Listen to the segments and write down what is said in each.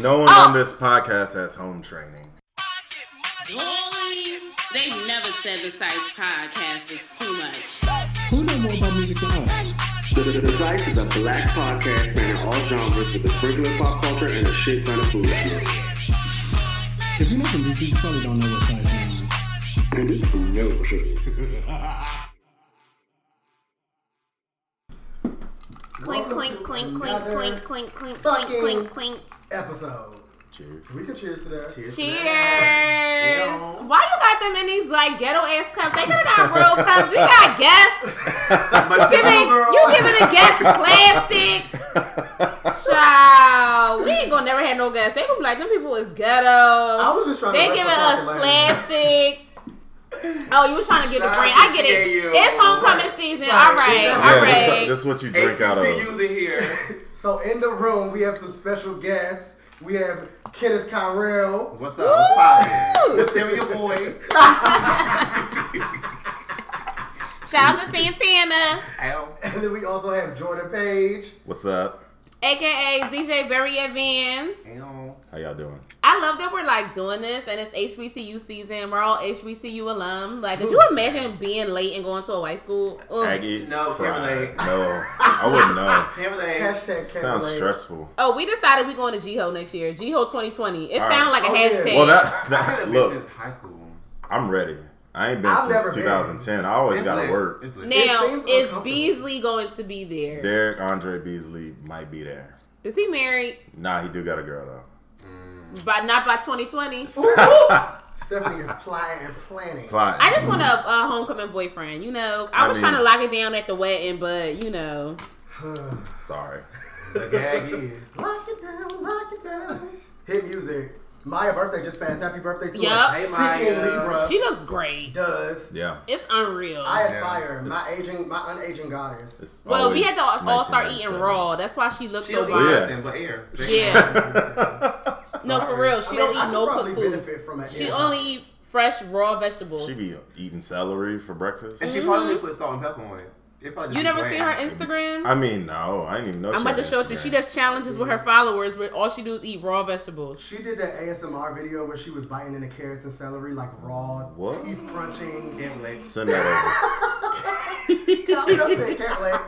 No one Oh. on this podcast has home training. Boy, they never said the Psyce podcast was too much. Who know more about music than us? The, the, the Psyce is a black podcast spanning all genres with a sprinkle of pop culture and a shit ton of food. If you're not from DC, you probably don't know what size means. And it's no shit. Clink, clink, clink, clink, Another clink, clink, clink, clink, clink, clink. Episode. Cheers. We can cheers to that. Cheers. cheers Why you got them in these like ghetto ass cups? They could have got real cups. We got guests. you, Giving, you giving a guest plastic. Child, we ain't gonna never have no guests. They gonna be like, them people is ghetto. I was just trying They to. giving rep us the fucking plastic. Oh, you was trying to get the Shout brand. I get it. CAU. It's homecoming season. Right. All right, Yeah, all Yeah, this, this is what you drink out of. HBCUs in here. Land. So in the room, we have some special guests. We have Kenneth Kyrell. What's up? What's poppin'? What's up, your boy? Shout out to Santana, Ow. And then we also have Jordan Page. What's up? aka DJ Very Advanced. Ow. How y'all doing? I love that we're like doing this and it's HBCU season. We're all HBCU alum. Like, could you imagine being late and going to a white school? Ugh. Aggie? No, Cry. can't relate. No, I wouldn't know. Timberlake. Hashtag can't Sounds relate. stressful. Oh, we decided we're going to Jiho next year. Jiho 2020. It All sounds right. like a Oh, yeah. hashtag. Well, that, that look, since high school. I'm ready. I ain't been I've never since been. 2010. I always gotta work. It's now, It is. Beasley going to be there? Derek Andre Beasley might be there. Is he married? Nah, he do got a girl though. But not by 2020. Stephanie is plotting and planning. Fine. I just mm-hmm. want a, a homecoming boyfriend. You know, I, I was mean- trying to lock it down at the wedding, but you know, Sorry. The gag is. Lock it down, lock it down. Hit music. Maya birthday just passed. Happy birthday to Yup. her. Hey, Seeking Maya. Libra she looks great. does. Yeah. It's unreal. I aspire. My aging, my unaging goddess. It's well, we always had to all start eating raw. That's why she looks She so don't Yeah. nothing but air. Yeah. No, for real. She I don't I eat could no probably cooked benefit foods. from She yeah. only eat fresh raw vegetables. She be eating celery for breakfast. And she mm-hmm. probably put salt and pepper on it. It you never be seen her bland. Instagram? I mean, no, I didn't even know. I'm she about to show it to you. She does challenges with her followers where all she do is eat raw vegetables. She did that ASMR video where she was biting into carrots and celery like raw, What? teeth crunching. Can't relate. Send that I'm just saying, can't let.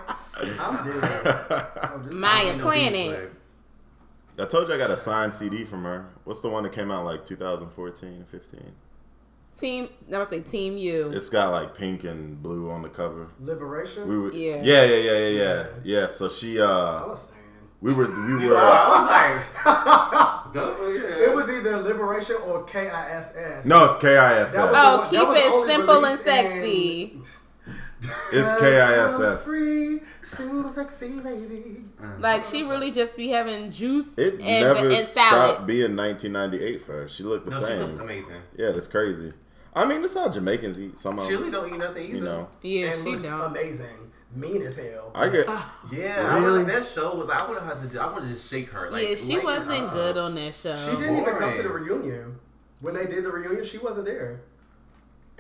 I'm dead. over. So just- Maya No Planet. beef, I told you I got a signed CD from her. What's the one that came out like 2014, 15? Team, I would say Team U. It's got like pink and blue on the cover. Liberation. We were, Yeah. yeah, yeah, yeah, yeah, yeah, yeah. So she, I uh, was staying. we were, we were. I was like, it. It was either Liberation or KISS. No, it's KISS. Was Oh, keep it simple and released in- sexy. It's I'm KISS. Free, single, sexy lady. Mm. Like she really just be having juice It and, never and stopped salad. being 1998 for her. She looked the No, she looks same. amazing. Yeah, that's crazy. I mean, that's how Jamaicans eat. Some of them, Chili don't eat nothing either. you know. Yeah, and she looks don't. amazing. Mean as hell. I get. Ah. Yeah, I Really? was, that show was. I would have to. I would just shake her. Like, yeah, she wasn't up. good on that show. She didn't even come to the reunion. When they did the reunion, she wasn't there.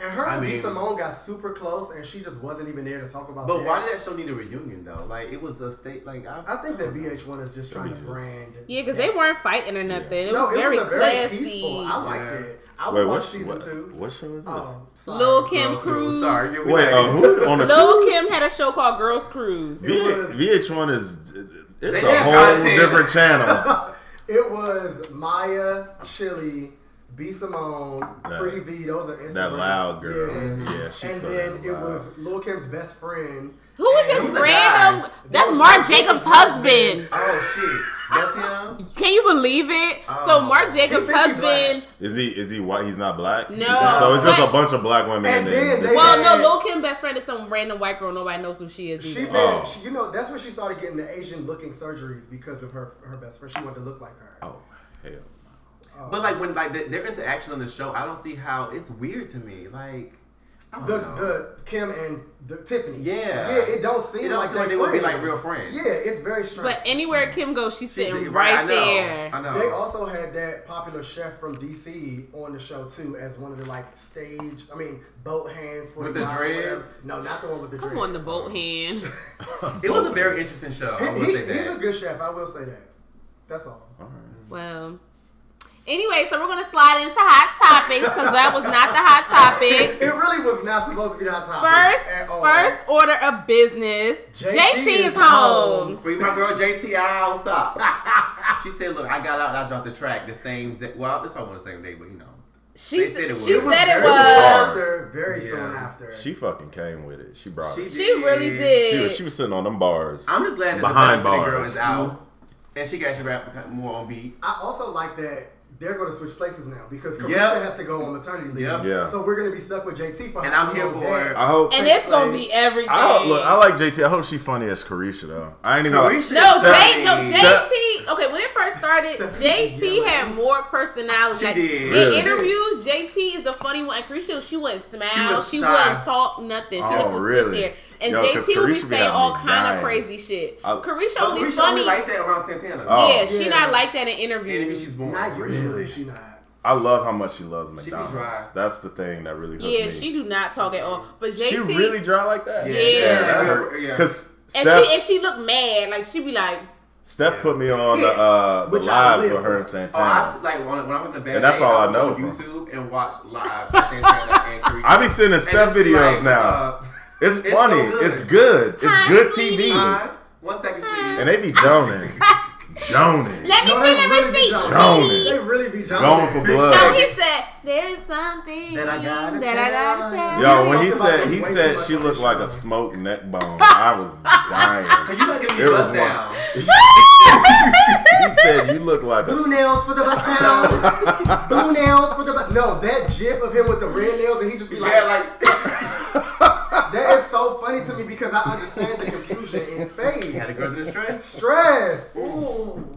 And her I and B. mean- Simone got super close, and she just wasn't even there to talk about But that. why did that show need a reunion though? Like it was a state. Like I, I think that VH1 is just trying to brand. Yeah, because they weren't fighting or nothing. It no, was very it was a classy. very peaceful. I liked Yeah. it. I would Wait, watch what, season what, two. what show is this? Oh, sorry. Lil Kim Girls Cruise. Cruise. Sorry, you Wait, uh, who on a Lil Kim had a show called Girls Cruise. V- was- VH1 is it's They a whole content. different channel. It was Maya, Chili, B. Simone, That- Pretty V. Those are Instagrams. that loud girl. Yeah. Yeah, she's and so then it was Lil Kim's best friend. Who is this random? guy? That's was Marc Marc Jacobs' Jacobs' husband. Oh shit, that's him. Can you believe it? so Oh. Marc Jacobs' You think he husband. Is he is he white? He's not black. No. So it's just But- a bunch of black women. And And, then then they- this- Well, no, Lil Kim best friend is some random white girl. Nobody knows who she is. She Either. been, Oh. she, you know, that's when she started getting the Asian looking surgeries because of her her best friend. She wanted to look like her. oh hell. But like when like the, their interaction on the show, I don't see how it's weird to me. Like I don't The know. the Kim and the Tiffany. Yeah. yeah. It don't seem It don't like seem like they they would be like real friends. Yeah, it's very strange. But anywhere Kim goes, she's She's- sitting right, right, I know, there. I know. They also had that popular chef from DC on the show too, as one of the like stage. I mean, boat hands for With the, the guy dreads? No, not the one with the Come dreads. on, the boat hand. It was a very interesting show. I He, will he- say he's a good chef. I will say that. That's all. Well. Anyway, so we're gonna slide into hot topics because that was not the hot topic. It really was not supposed to be that topic. First, at all. first order of business. JT JT, is is home. home. Free my girl JT out. What's up? she said, "Look, I got out and I dropped the track the same day. Well, it's probably the same day, but you know." She They said said it she was. said it was. after. Very Yeah. soon after. She fucking came with it. She brought She it. She really She did. was, she was sitting on them bars. I'm just glad that Behind the Behind girl is out, and she got actually rap more on beat. I also like that they're going to switch places now because Caresha Yep. has to go on maternity leave. Yep. Yeah. So we're going to be stuck with JT for And how I'm here long for it. I hope. and it's gonna be everything. I hope, look, I like JT. I hope she's funny as Caresha though. I ain't even. Gonna, Caresha No, J, no. JT. Okay, when it first started, JT had more personality. She Like, did. In Really? interviews, JT is the funny one. And Caresha, she wouldn't smile. was She, shy. wouldn't talk nothing. She Oh, would just really? sit there. And Yo, 'cause JT would be saying all kind dying. of crazy shit. I- Caresha But only Caresha funny. only like that around Santana. Oh. yeah, she Yeah. not like that in And interviews. she's born. Not usually. Really? She not. I love how much she loves McDonald's. dry. That's the thing that really hooks Yeah, me. she do not talk at all. But JT, She really dry like that. Yeah. Yeah. that Yeah. hurt. Yeah. Cause and Steph, she and she look mad. Like she be like, Steph put me on the uh, the Which lives live with her for. and Oh, I Santana. like when, when I'm in the bed. And that's day, all I I'll know go on YouTube and watch live Santana and I be seeing the And Steph videos like, now. uh, it's it's funny. so good. It's good. It's Hi, good sweetie. TV. Hi. One second, sweetie. And they be joning. joning. "Let me No, see the really receipt." joning. Joning. They really be joning. Going for blood. No, he said there is something That I gotta that I gotta tell tell. Yo, when he said he said she looked like a smoked neck bone, I was dying. Cause you not giving me It was bust down. He said you look like a. Blue nails for the bust down. Blue nails for the bust. No, that gif of him with the red nails and he just be like, Yeah, like that is so funny to me because I understand the confusion in his face. he had a girl in stress. Stress. Ooh.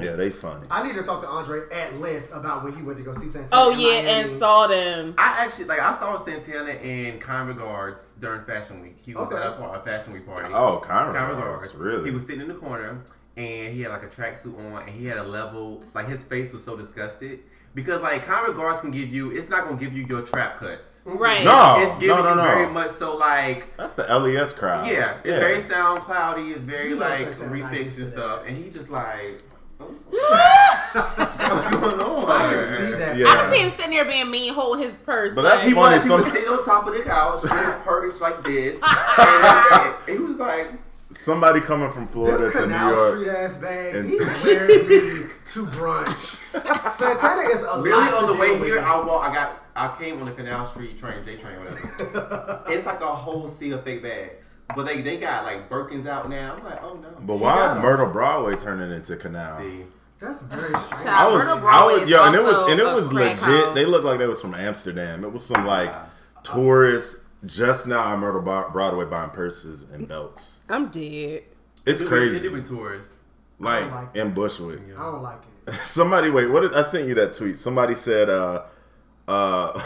Yeah, they funny. I need to talk to Andre at length about when he went to go see Santana. Oh yeah, Miami. and saw them. I actually like I saw Santana in kind regards during Fashion Week. He was Okay. at a, par- a Fashion Week party. Oh, kind Kind of regards. really. He was sitting in the corner and he had like a tracksuit on and he had a level like his face was so disgusted because like kind regards can give you it's not gonna give you your trap cuts. Right. No, it's giving no, no, you no. very much so like That's the LES crowd. yeah, it's very sound cloudy. It's very like Santana not refix and stuff, and he just like, oh. what's going on? I can see that. Yeah. I can see him sitting there being mean, holding his purse. But that's He funny. was, he was sitting on top of the couch, with his perched like this, and he was like, somebody coming from Florida to New York. Street ass bags. and- he wears me to brunch. Santana is a really lot on to the way deal with. here, I walk, I got, I came on the Canal Street train, J train, whatever. it's like a whole sea of fake bags, but they they got like Birkins out now. I'm like, oh no. But He why got 'em. Myrtle Broadway turning into Canal? See, That's very strange. Child. I was, Myrtle I Broadway was, yo, and it was, and it was legit. house. They looked like they was from Amsterdam. It was some like tourists just now on Myrtle Broadway buying purses and belts. I'm dead. It's They crazy. doing tours. Like like in Bushwick. I don't like it. Somebody wait, what is I sent you that tweet. Somebody said uh uh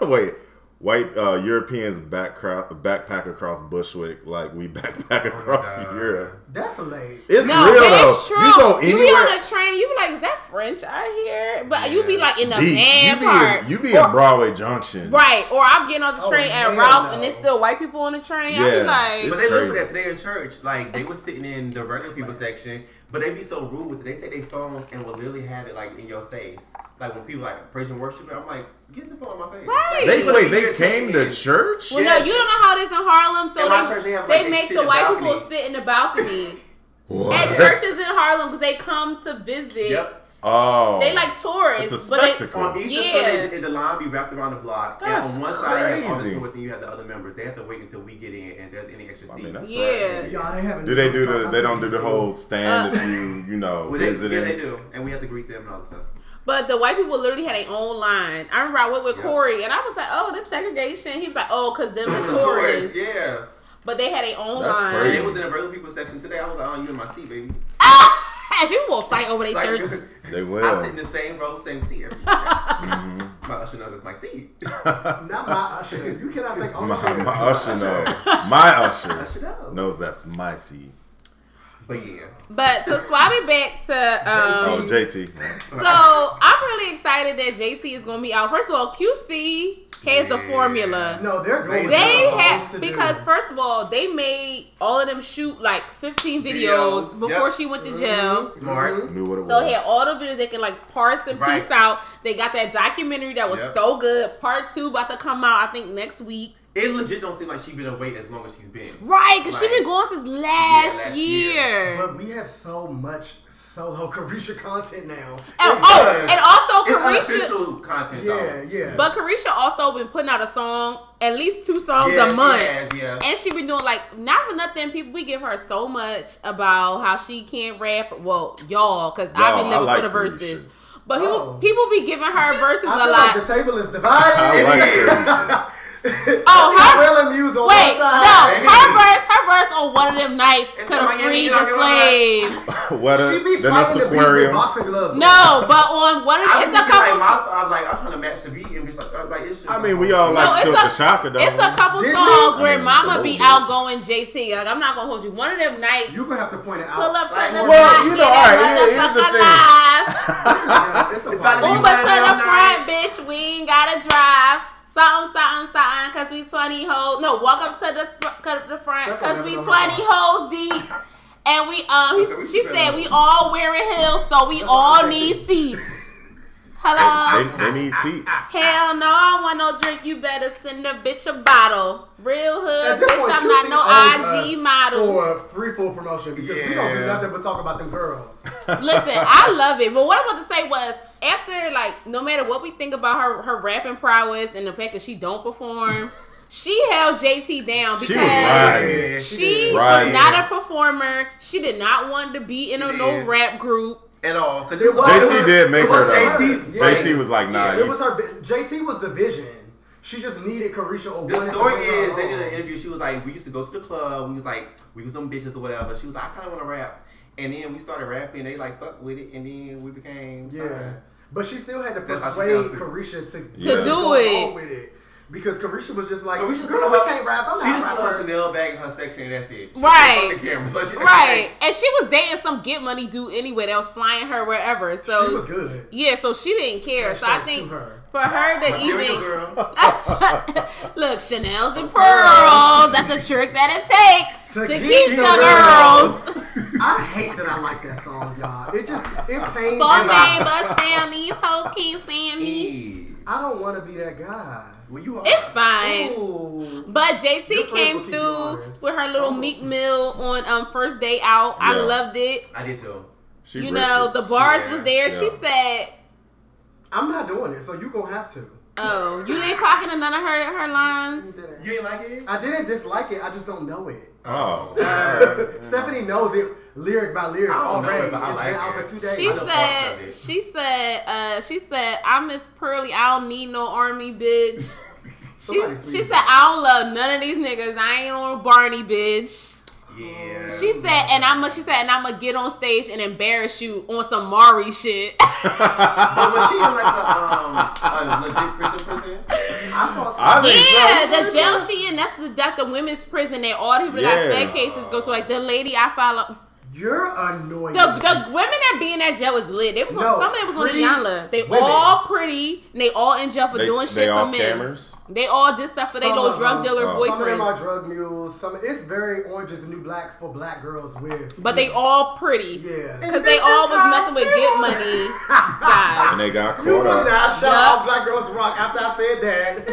wait, white uh Europeans back backpack across Bushwick like we backpack across God. Europe. That's late. It's No, real though. it's true. You go You be anywhere. on a train, you be like, is that French I hear? But you be like in the deep. van you be part. in, you be Or- in Broadway Junction. Right, or I'm getting on the Oh, train at hell Ralph no. and there's still white people on the train. I Yeah, be like, But they look at today in church. Like they were sitting in the regular people section, but they be so rude with it. They take their phones and will literally have it like in your face. Like when people like praise and worship, I'm like, get the phone in my face. Right. They wait, they came to church? well, Yes. no, you don't know how it is in Harlem. So In they, church, they have, they like, they make sit the white balcony. people sit in the balcony What? at churches in Harlem because they come to visit. Yep. Oh. They like tourists. It's a but they- spectacle. On Easter Yeah. Sunday, the line be wrapped around the block. That's and on one side, you have all the tourists and you have the other members. They have to wait until we get in, and there's any extra I seats. mean, that's Yeah. right. Y'all, they haven't. Do they do the? They don't do the whole stand Uh. if you you know Well, they, visiting. yeah, they do, and we have to greet them and all the stuff. But the white people literally had their own line. I remember I went with Yeah. Corey and I was like, oh, this segregation. He was like, oh, because them the Tourists, tourists. yeah. But they had their own That's line. Crazy. it was in the regular people section today. I was like, oh, you in my seat, baby. Ah! People will fight over their Like, shirts. They will. I sit in the same row, same seat every time. Mhm. My usher knows it's my seat. Not my usher. You cannot take my, ownership. my usher know. My usher Usher knows. knows that's my seat. But yeah. But so swapping back to Oh, um, JT. so I I'm really excited that JT is gonna be out. First of all, QC has the formula. No, they're doing. They what they're had to because do. first of all, they made all of them shoot like 15 videos, Videos, before yep. she went to jail. Smart. Knew what it So was. they had all the videos they can like parse and Right. piece out. They got that documentary that was Yep. so good. Part two about to come out, I think next week. It legit don't seem like she's been away as long as she's been. Right, because she Like- been going since last, last year. year. But we have so much solo Caresha content now. And, It oh, does. and also It's Caresha. unofficial content yeah, though. yeah. But Caresha also been putting out a song, at least two songs Yeah, a she month. has, yeah. And she been doing like not for nothing. People we give her so much about how she can't rap. Well, y'all, because I've been living like for the Caresha. verses. But people, Oh. people be giving her verses I a feel lot. like the table is divided. I It like is. Caresha. Oh, her- Umbrella Muse on Wait, one no, her verse, her verse on one of them nights could have freed the know, you know, slaves. what a, She be then fighting that's the beat with aquarium. boxing gloves. No, but on one of I the, was it's a thinking, like, couple. my, I'm like, I'm trying to match the beat and just like, uh, like it's just I mean, we all No, like it's Silk a- and Shaka though. It's a couple Did we? songs where I mean, Mama be outgoing JT. Like I'm not gonna hold you. One of them nights, You gonna have to point it out. pull up to Like, the well, front, you know, all right, here- here's the thing. live. Yeah, it's a It's vibe. to the front, bitch. We ain't gotta drive. Something, something, something, cause we 20 hoes. No, walk up to the, to the front, cause we 20 motherfucker. hoes deep. And we, um, she said we all wearing heels, so we all need seats. Hello? they, they need seats. Hell no, I don't want no drink. You better send a bitch a bottle. Real hood, bitch. point, I'm not no IG us model. For free full promotion because we don't do nothing but talk about them girls. Listen, I love it. But what I'm about to say was after like no matter what we think about her her rapping prowess and the fact that she don't perform, she held JT down because She was she was not a performer. She did not want to be in a She no rap group. At all. Cause It it's was- like- JT did make it her was though. JT was like, nah. It was her. JT was the vision. She just needed Caresha or The story is, they did an interview. She was like, we used to go to the club. We was like, we was some bitches or whatever. She was like, I kind of want to rap. And then we started rapping. They like fuck with it, and then we became. Yeah, signed. but she still had to That's persuade felt. Caresha to, Yeah. To do it. with it because Caresha was just like, But we just "Girl, we can't rap. I'm She not just a put her. Chanel bag in her section, and that's it. She Right. The camera, so she Right. And she was dating some get money dude anyway that was flying her wherever. So she was good. Yeah, so she didn't care. So I think her. for her to Material even girl. look, Chanel's and pearls. That's a trick that it takes To to, keep keep the the girls. I hate that I like that song, y'all. It just it pains Four me. man bust down. These hoes can't stand me. I don't want to be that guy. Well, you are. It's fine. Ooh. But Your JT came through with her little Oh. Meek Mill on um first day out. I loved it. I did too. She you know, it. the bars Yeah. was there. She said, I'm not doing it, so you gonna have to. "Oh, you didn't clock into none of her her lines." You didn't like it? I didn't dislike it. I just don't know it. Oh. Stephanie knows it lyric by lyric I don't know already. it, but I like been out it. for two days. She I know said, it. she said, uh, she said, I miss Pearly. I don't need no army, bitch. She, she said, I don't love none of these niggas. I ain't on Barney, bitch. Yeah. She said, and I'm she said, and I'm gonna get on stage and embarrass you on some Mari shit. But was she in like a, um, a legit prison prison? I thought I think yeah, so. the jail she in, that's the that's the women's prison that all the people that got Yeah. fed cases go to. Like the lady I follow, you're annoying. the the women that be in that jail was lit. They was No, on, some of them was on pretty Iyanla. They women. all pretty. And they all in jail for They, doing they shit for men. scammers. They all did stuff for their Some little drug them- dealer boyfriend. Some of them are drug mules. Some it's very orange is the new black for black girls with. But they all pretty. yeah. Cause they all was messing with get money guys. And they got You caught would up. not shout Yup. out black girls rock after I said that.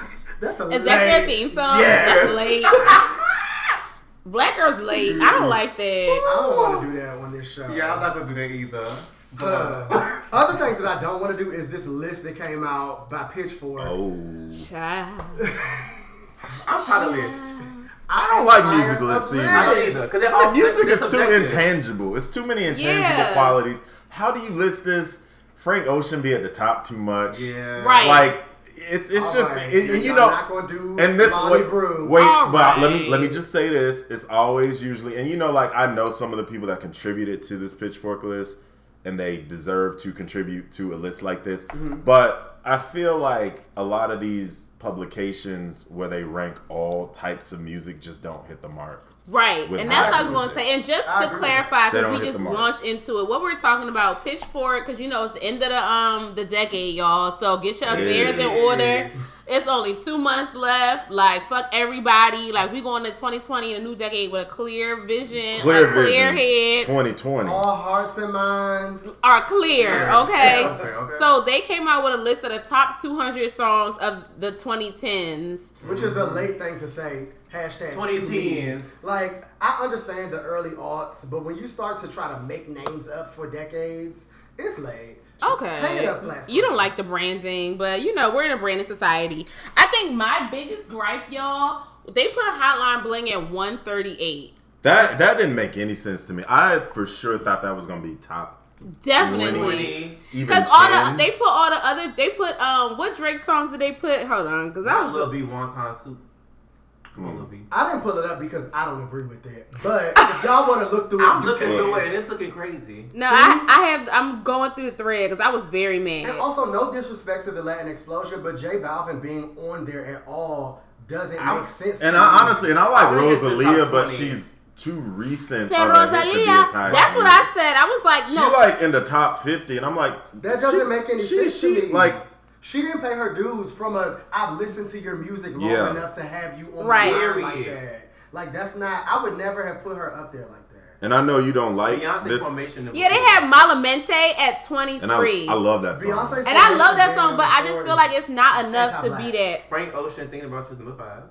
That's a Is that their theme song? Yes. That's late. Black girls late. I don't like that. I don't want to do that on this show. Yeah, I'm not gonna do that either. But, Uh, other things that I don't want to do is this list that came out by Pitchfork. Oh. Child. I'm tired of this. I don't like Tired music lists either. I don't either. Cause they're The all music is it's too intangible. It's too many intangible Yeah. qualities. How do you list this? Frank Ocean be at the top too much. Yeah. Right. Like it's it's All just right, it- then you y'all know. not gonna do And this wait, Brew. wait All but let me let me just say this: it's always usually, and you know, like I know some of the people that contributed to this pitchfork list, and they deserve to contribute to a list like this. Mm-hmm. But I feel like a lot of these publications where they rank all types of music just don't hit the mark. Right, and that's what I was going to say. And just I to clarify, because we just launched into it, what we're talking about, Pitchfork, because you know it's the end of the um the decade, y'all. So get your It affairs in order. It's only two months left. Like fuck everybody. Like we going to 2020 in a new decade with a clear vision, Clear a clear vision. head, 2020. All hearts and minds. are clear. Okay. Okay, okay. So they came out with a list of the top 200 songs of the 2010s. Which is a late thing to say. Hashtag 2010s. Like, I understand the early aughts, but when you start to try to make names up for decades, it's late. Hang Okay. it up flat. You don't like the branding, but you know, we're in a branding society. I think my biggest gripe, y'all, they put Hotline Bling at 138. That that didn't make any sense to me. I for sure thought that was gonna be top. Definitely. Because all 10. the they put all the other they put um what Drake songs did they put? Hold on, because I That was Lil B wonton soup. Come on, Lil B. I didn't pull it up because I don't agree with it. But if y'all want to look through it, I'm looking can. through it and it's looking crazy. no, I I have I'm going through the thread because I was very mad. And also, no disrespect to the Latin explosion, but J Balvin being on there at all doesn't I'm- make sense. And to I me. honestly, and I like I think it's in the Rosalia, but she's too recent. Said of to Rosalia. as high as That's she what is. I said. I was like, She no. like in the top fifty, and I'm like, That doesn't she- make any she- sense she, to me. Like, she didn't pay her dues from a I've listened to your music long Yeah. enough to have you on Right. the line like that. Like that's not. I would never have put her up there like that. and I know you don't like Beyonce this, formation. yeah, they had Malamente at and I, 23. I love that song. Beyonce's and I love that song, but I just feel like it's not enough to Anti-black. be that. Frank Ocean thinking about you is number five.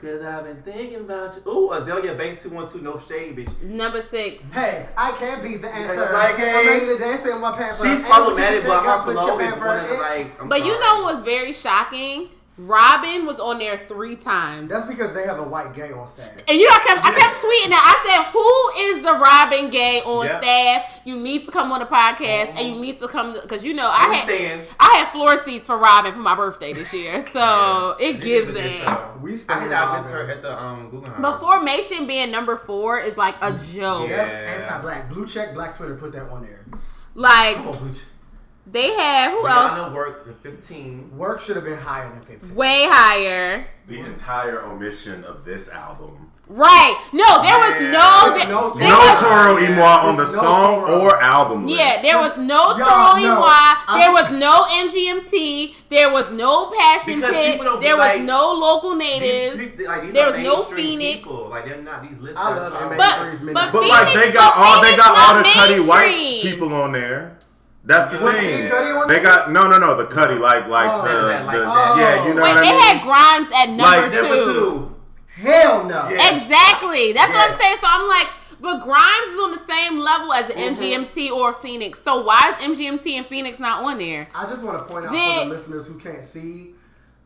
Cause I've been thinking about you. Ooh, Azealia Banks 212, no shade, bitch. Number six. Hey, I can't be the answer. It's like, hey, I'm ready to dance in my pamper. She's problematic, but I her put is one of the like. I'm But you know what was very shocking? Robyn was on there three times. That's because they have a white gay on staff. And you know, I kept, I kept tweeting that. I said, "Who is the Robyn gay on Yeah. staff? You need to come on the podcast, and you need to come because you know I had Understand. I had floor seats for Robyn for my birthday this year, so it This gives is a good them. We I stand think I missed Robyn. her at the um Guggenheim. But formation being number four is like a joke. Yeah. That's anti-black. Blue check, black Twitter put that on there. Like Come on, Booch. They had who But y'all else? work the 15. Work should have been higher than 15. Way higher. the entire omission of this album. Right. No, there was Yeah. no. There- no there No was- Toro y Moi on the no song Toro. or album list. Yeah, there was no Toro know. y Moi, I'm- there was no MGMT, there was no Passion Because Pit, people be there was like- no local natives. these- like, these There was no Phoenix. People. Like they're not these lists. I are love top. M83's But- Midnight. but But Phoenix- like they got but all they got all the not Cudi white people on there. That's the Was thing. Kid Cudi They there? got no, no, no. The Cudi, like, like Oh. the, That, like the that. yeah. You know Wait, what I they mean? had Grimes at number Like, two. Number two. Hell no. Yeah. Exactly. That's what I'm saying. So I'm like, but Grimes is on the same level as the Mm-hmm. MGMT or Phoenix. So why is MGMT and Phoenix not on there? I just want to point out Then- for the listeners who can't see,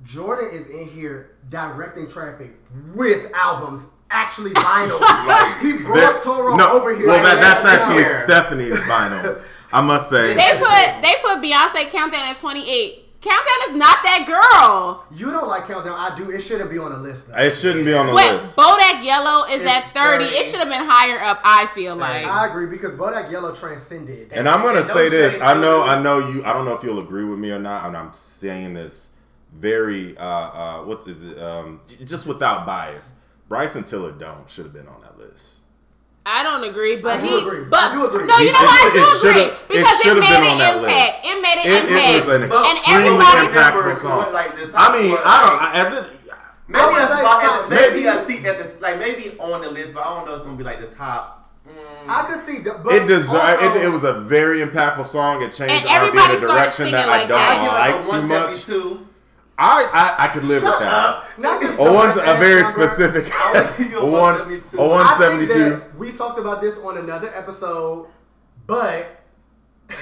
Jordan is in here directing traffic with albums, actually vinyl. he brought That- Toro no, over here. Well, that, that's that's actually here. Stephanie's vinyl. I must say. They put they put Beyonce Countdown at 28. Countdown is not that girl. You don't like Countdown. I do. It shouldn't be on the list. Though. It shouldn't be on the list. Wait, list. Bodak Yellow is It's at 30. 30. It should have been higher up, I feel like. I agree because Bodak Yellow transcended. And I'm gonna And say this. I know, I know you. I don't know if you'll agree with me or not. And I'm saying this very, uh, uh, what's is it? Um, just without bias. Bryson Tiller don't should have been on that list. I don't agree, but I do he. agree. But I do agree. no, you It- know why I it- do it agree should've- it because it, made an impact. It made an It, impact. it was an And extremely everybody- impactful song. like, the top I mean, I don't. like- I, at the- Maybe I would a say spot, top- maybe maybe- a seat at the like maybe on the list, but I don't know if it's gonna be like the top. Mm, I could see the. But it deserved. It, it was a very impactful song. It changed And R&B in everybody a direction singing that like I don't that. I give like it a too much. 172. I, I I could live with that. Not Oh, one's a very number. specific. I would give you a one, 172. a I think that we talked about this on another episode, but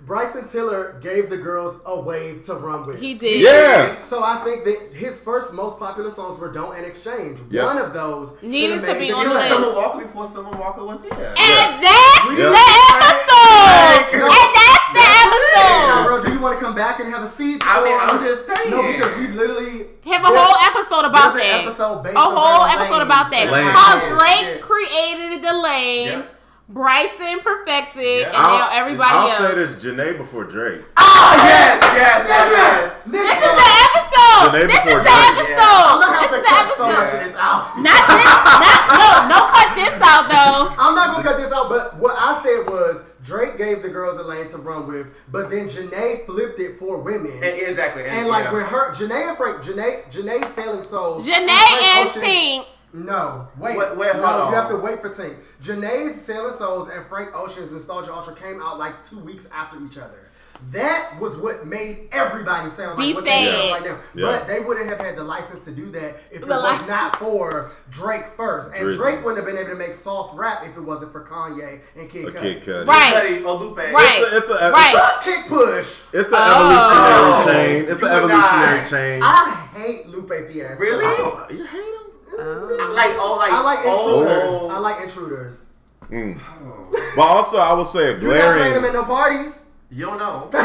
Bryson Tiller gave the girls a wave to run with. He did. Yeah. So I think that his first most popular songs were "Don't" and "Exchange." Yeah. One of those Needed to be on the It was list. Summer Walker before Summer Walker was here. And that's We- the Yeah. episode. No. And that's the Now, episode. bro, do you want to come back and have a seat? I mean, I'm just saying. No, because we literally Have a whole episode about There's an that. episode based a whole around episode lanes. about that. Lanes. How Yeah. Drake created the lane. Yeah. Bryson perfected, Yeah. and now everybody I'll else. say this: Jhené before Drake. Oh, oh yes, yes, yes, yes. This is the episode. Jhené This is the Drake. episode. I'm This gonna is the cut so episode. much of this out. Not this. Not no. No cut this out though. I'm not gonna cut this out, but what I said was Drake gave the girls a lane to run with, but then Jhené flipped it for women. And exactly. And like yeah. with her, Jhené and Frank, Jhené, Jhené Sailing Souls. Jhené Frank and Ocean- Tink. No, wait, Wait, wait, no, hold on. you have to wait for Tink. Jhené's Sailing Souls and Frank Ocean's Nostalgia Ultra came out like two weeks after each other. That was what made everybody sound like Be what they sound right now. Yeah. But they wouldn't have had the license to do that if it The was license. not for Drake first. And Drizzy. Drake wouldn't have been able to make soft rap if it wasn't for Kanye and Kid Cudi. Kid Cudi. Right. Study Olupe. Right. It's a, it's a, Right. Fuck Kick Push. It's an Oh. evolutionary chain. It's You an would evolutionary die. chain. I hate Lupe Fiasco. Really? Oh, you hate him? Like oh, like I like oh. intruders. I like intruders. Mm. But also, I will say a You're not playing them glaring. at no parties. You don't know. Y'all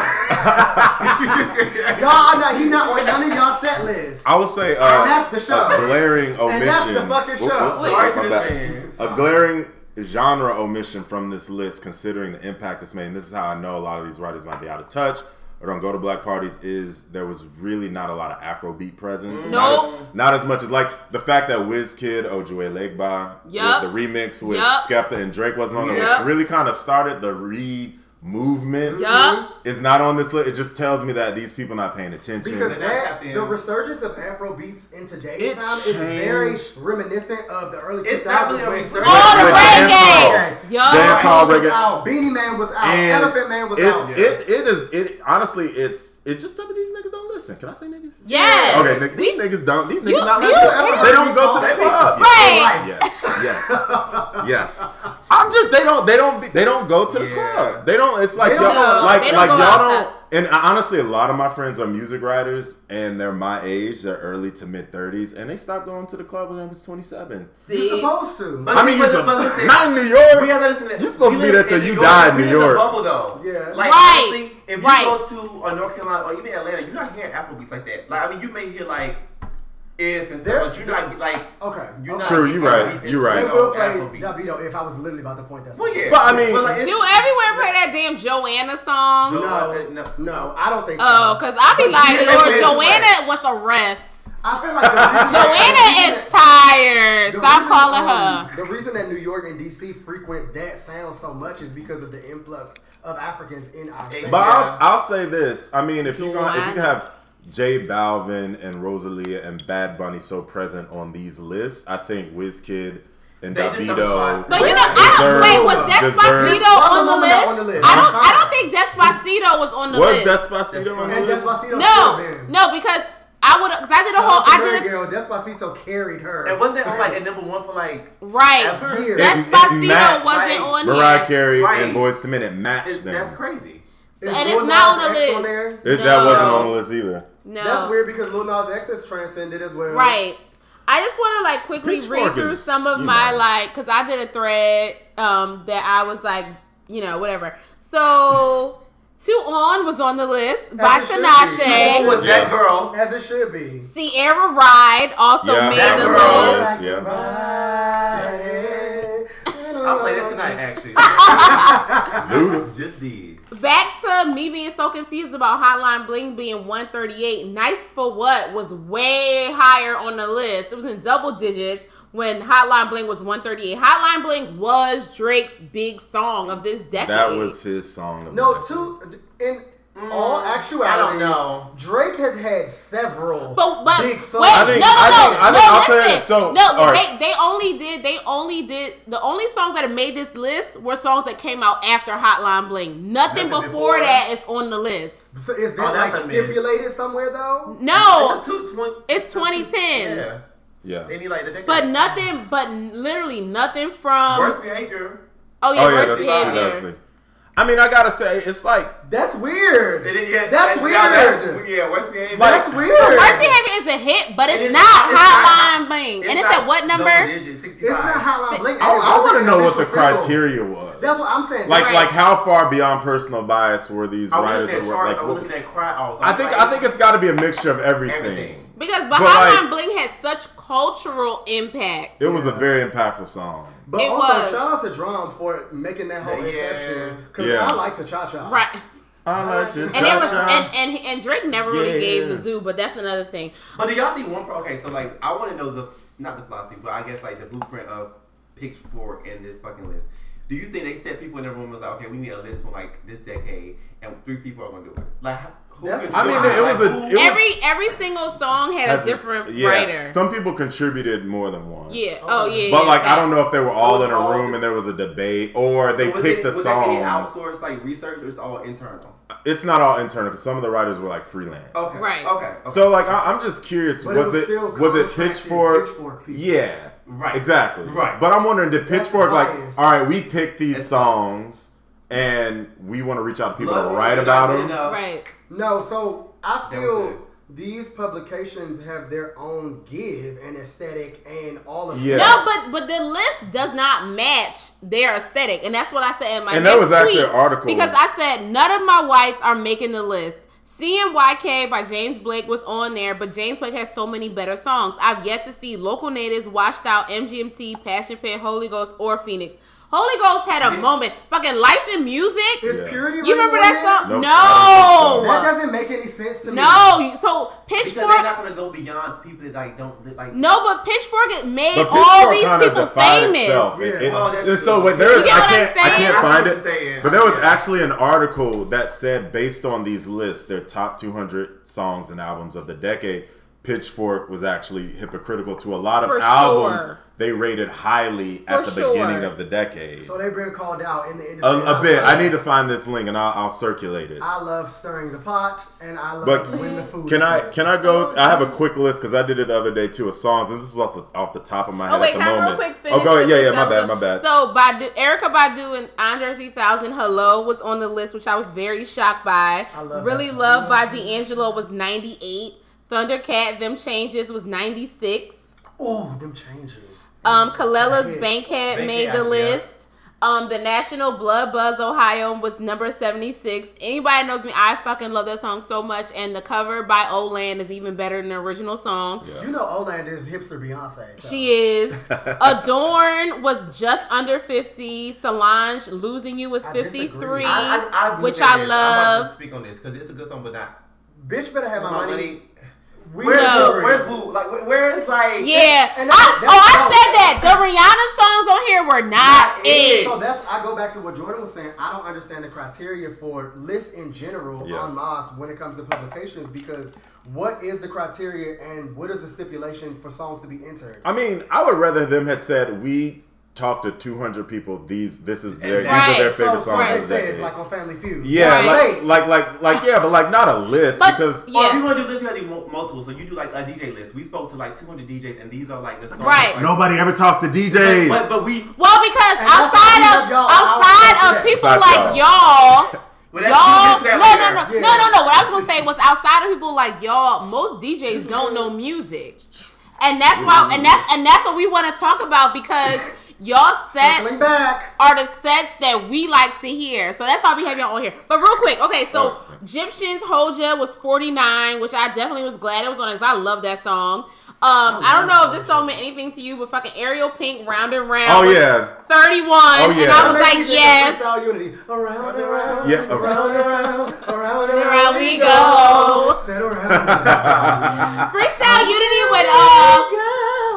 are not. He not on none of y'all set lists. I would say uh, And that's the show. a glaring omission. And that's the fucking Whoop, show. whoop, Sorry my to this bad. A glaring genre omission from this list, considering the impact it's made. And this is how I know a lot of these writers might be out of touch or don't go to black parties. Is there was really not a lot of Afrobeat presence. Not Nope. as, not as much as like the fact that Wizkid, Ojuelegba, Yup. the, the remix with Yup. Skepta and Drake wasn't on there, Yup. which really kind of started the re movement. Yup. Is not on this list. It just tells me that these people not paying attention. Because that the resurgence of Afro beats in today's It time is very changed. reminiscent of the early 2000s. It's not really a when- resurgence. Oh, the Like reggae. dancehall. Yup. Dancehall was reggae. out. Beenie Man was out. And Elephant Man was it's, out. It it is it honestly it's it just some of these niggas don't listen. Can I say niggas? Yes. Okay, nigga, these niggas don't. These niggas You- not you- listening. They don't go to the club. Right. Yes, yes, yes. I'm just they don't they don't be, they don't go to the Yeah. club. They don't. It's like don't y'all go- like don't like go y'all outside. don't. And honestly, a lot of my friends are music writers, and they're my age. They're early to mid thirties, and they stopped going to the club when I was 27. You're supposed to. But- I mean, you but- sup- but listen, not in New York. We have to listen. You're supposed we to be there till in you New die in New live in a York. bubble though. Yeah. Like Right. honestly, if you Right. go to a North Carolina or even Atlanta, you're not hearing Afrobeats like that. Like I mean, you may hear like if and There- stuff, but you're not like Okay. you're okay. not. True, you right, getting you right. They will play Afrobeat. Davido if I was literally about to point that. Well, yeah. But, I mean- like, it's- Do everywhere play that damn Joanna song? No, no. no, I don't think so. Oh, cause I'd be But like, yeah, Lord, it's Joanna wants a rest. I feel like Joanna is tired. The Stop reason, calling um, her. The reason that New York and DC frequent that sound so much is because of the influx of Africans in our. But I'll, I'll say this. I mean, if you gonna, if you have J Balvin and Rosalia and Bad Bunny so present on these lists, I think Wizkid and They Davido. But you know, I don't wait. Was deserve- Despacito on the list? on the list? I don't. I don't think Despacito was on the Was list. Despacito on the and list? Despacito no, should have been. no, because I would. Because I did a Shout whole. out to I did a Girl, Despacito carried her. And wasn't that on like a number one for like right. ever? Years. It- Despacito matched wasn't Right. on Mariah here. Carey Right. and Boyz II Men. It matched It's, them. that's crazy. Is and it's not on the X list. there? It- That No. wasn't on the list either. No, That's weird because Lil Nas X is transcended as well. Right. I just want to like quickly Pitchfork read through is, some of my know. like because I did a thread um that I was like you know whatever. So Two On was on the list by As it should be. Tinashe. was Yeah. that girl? As it should be. Ciara Ride also Yeah, made that the girl list. is- yeah. I'll play that tonight actually. Luda. Just did. Back to me being so confused about Hotline Bling being 138. Nice for What was way higher on the list. It was in double digits when Hotline Bling was 138. Hotline Bling was Drake's big song of this decade. That was his song. of No, two decade. Two. In all mm. actuality, I don't know. Drake has had several But but big wait, songs. I think- no, no, I no, think- I no. I'll listen, so- no, all right. they they only did they only did the only songs that have made this list were songs that came out after Hotline Bling. Nothing, Nothing before, before? that is on the list. So is that Oh, like a miss. stipulated somewhere though? No, It's two- twen- it's 2010. Yeah. Yeah. They need like the but nothing, but literally nothing from. Worst behavior. oh yeah, Oh yeah, worst that's behavior. True. Definitely. I mean, I gotta say, it's like That's weird. They didn't get. That's yeah, weird. that's- yeah, worst behavior. That's So weird. Worst behavior is a hit, but it's, It is- not it's Hotline not- Bling. And it's it's at what number? digits, 65. It's not Hotline Bling. I, I want to know what the Official single. criteria was. That's what I'm saying. Like, Right. like how far beyond personal bias were these I writers? looking at or charts. like, I was looking at cry. I, was I think like, I think it's got to be a mixture of everything. Because but, But, Hotline like- Bling had such cultural impact. It was a very impactful song. But It also, was. shout out to Drum for making that whole Yeah. exception. Because Yeah. I like to cha cha. right. I like to And it was, cha-cha. and, and and Drake never really Yeah. gave the due, but that's another thing. But do y'all think one? Pro- okay, so like I want to know the not the philosophy, but I guess like the blueprint of Pitchfork in this fucking list. Do you think they set people in the room and was like, okay, we need a list from like this decade, and three people are gonna do it? Like, who? That's- I mean, it was a- who- it was- Every every single song had a That's different yeah. writer. Some people contributed more than one. yeah. Oh, oh yeah. But yeah, like, I don't know if they were all in a all- room and there was a debate, or they so picked it, the was there any songs. outsourced like research, or it's all internal? It's not all internal because some of the writers were like freelance. Okay, Right. Okay. okay. So like, I, I'm just curious. But it was was it was it contracted Pitchfork? Pitchfork people. Yeah. Right. Exactly. Right. But I'm wondering, did Pitchfork like, all right, we picked these It's- songs and we want to reach out to people Blood to write is about them? good. Right. No, so I feel these publications have their own give and aesthetic and all of Yeah. No, but but the list does not match their aesthetic, and that's what I said in my. And there next was actually tweet, an article- because I said none of my whites are making the list. CMYK by James Blake was on there, but James Blake has so many better songs. I've yet to see Local Natives, Washed Out, MGMT, Passion Pit, Holy Ghost, or Phoenix. Holy Ghost had a Yeah. moment. Fucking lights and music. Is Yeah. Purity You remember that song? Nope, no. I don't think That doesn't make any sense to me. No, you- so Because they're not gonna go beyond people that like don't li- like. No, but Pitchfork it made But all Pitchfork these kind of people defined famous. itself. It- Yeah. it- Oh, that's and so true. wait, there is, You get I what I'm can't, I can't find it. what you're saying. But there was actually an article that said, based on these lists, their top 200 songs and albums of the decade, Pitchfork was actually hypocritical to a lot of For albums sure. they rated highly at For the beginning of the decade. So they've been called out in the industry. a bit. I need to find this link and I'll, I'll circulate it. I love stirring the pot, and I love But when the food. can is I can I go? I have a quick list because I did it the other day too of songs, and this is off the off the top of my oh, head Oh wait, at the can I real moment. quick oh, go ahead. Yeah, yeah. My bad. My bad. So Badu, Erykah Badu and Andre 3000, Hello was on the list, which I was very shocked by. I love really that. Loved by mm-hmm. D'Angelo was 98. Thundercat, Them Changes was 96. Oh, them changes. Um, Kelela's Bankhead Bankhead, made the yeah. list. Um, the National Blood Buzz Ohio was number 76. Anybody knows me, I fucking love that song so much. And the cover by Oland is even better than the original song. Yeah. You know, Oland is hipster Beyonce. so- She is. Adorn was just under 50. Solange, Losing You was 53. I, I, I which I in. I'm about to love. speak on this because it's a good song, but not Bitch better have my, my money. money. We Where's No. Boo? Where's Boo? Like where- where is like? Yeah. And I, that- oh, I said that. The Rihanna songs on here were not Not it. it. So that's I go back to what Jordan was saying. I don't understand the criteria for lists in general Yeah. on Moss when it comes to publications because what is the criteria and what is the stipulation for songs to be entered? I mean, I would rather them had said we talked to 200 people. These this is their Right. these are their favorite so songs they of the say it's decade. like on Family Feud. yeah, Right. like, like like like yeah, but like not a list But- because yeah. Or if you want to do this, you have to do mul- multiple. So you do like a DJ list. We spoke to like 200 DJs, and these are like the songs. Right. Like, nobody ever talks to DJs. But, but we. Well, because outside of outside outside of people like y'all, Well, y'all, you get to no, no, no, later. no, no, no. What I was gonna say was outside of people like y'all, most DJs don't know music, and that's why, and that's and that's what we want to talk about because y'all sets back. are the sets that we like to hear. So that's why we have y'all on here. But real quick, okay, so Oh. Egyptians Hoja was 49, which I definitely was glad it was on because I love that song. Um, I don't know if this song meant anything to you, but fucking Ariel Pink, Round and Round. oh yeah, 31, Oh, yeah. and. I was like, makes me think yes. Unity. Around and around. Yeah, Around and around. Around and Around around we we go. go. Sit around. Freestyle Unity with uh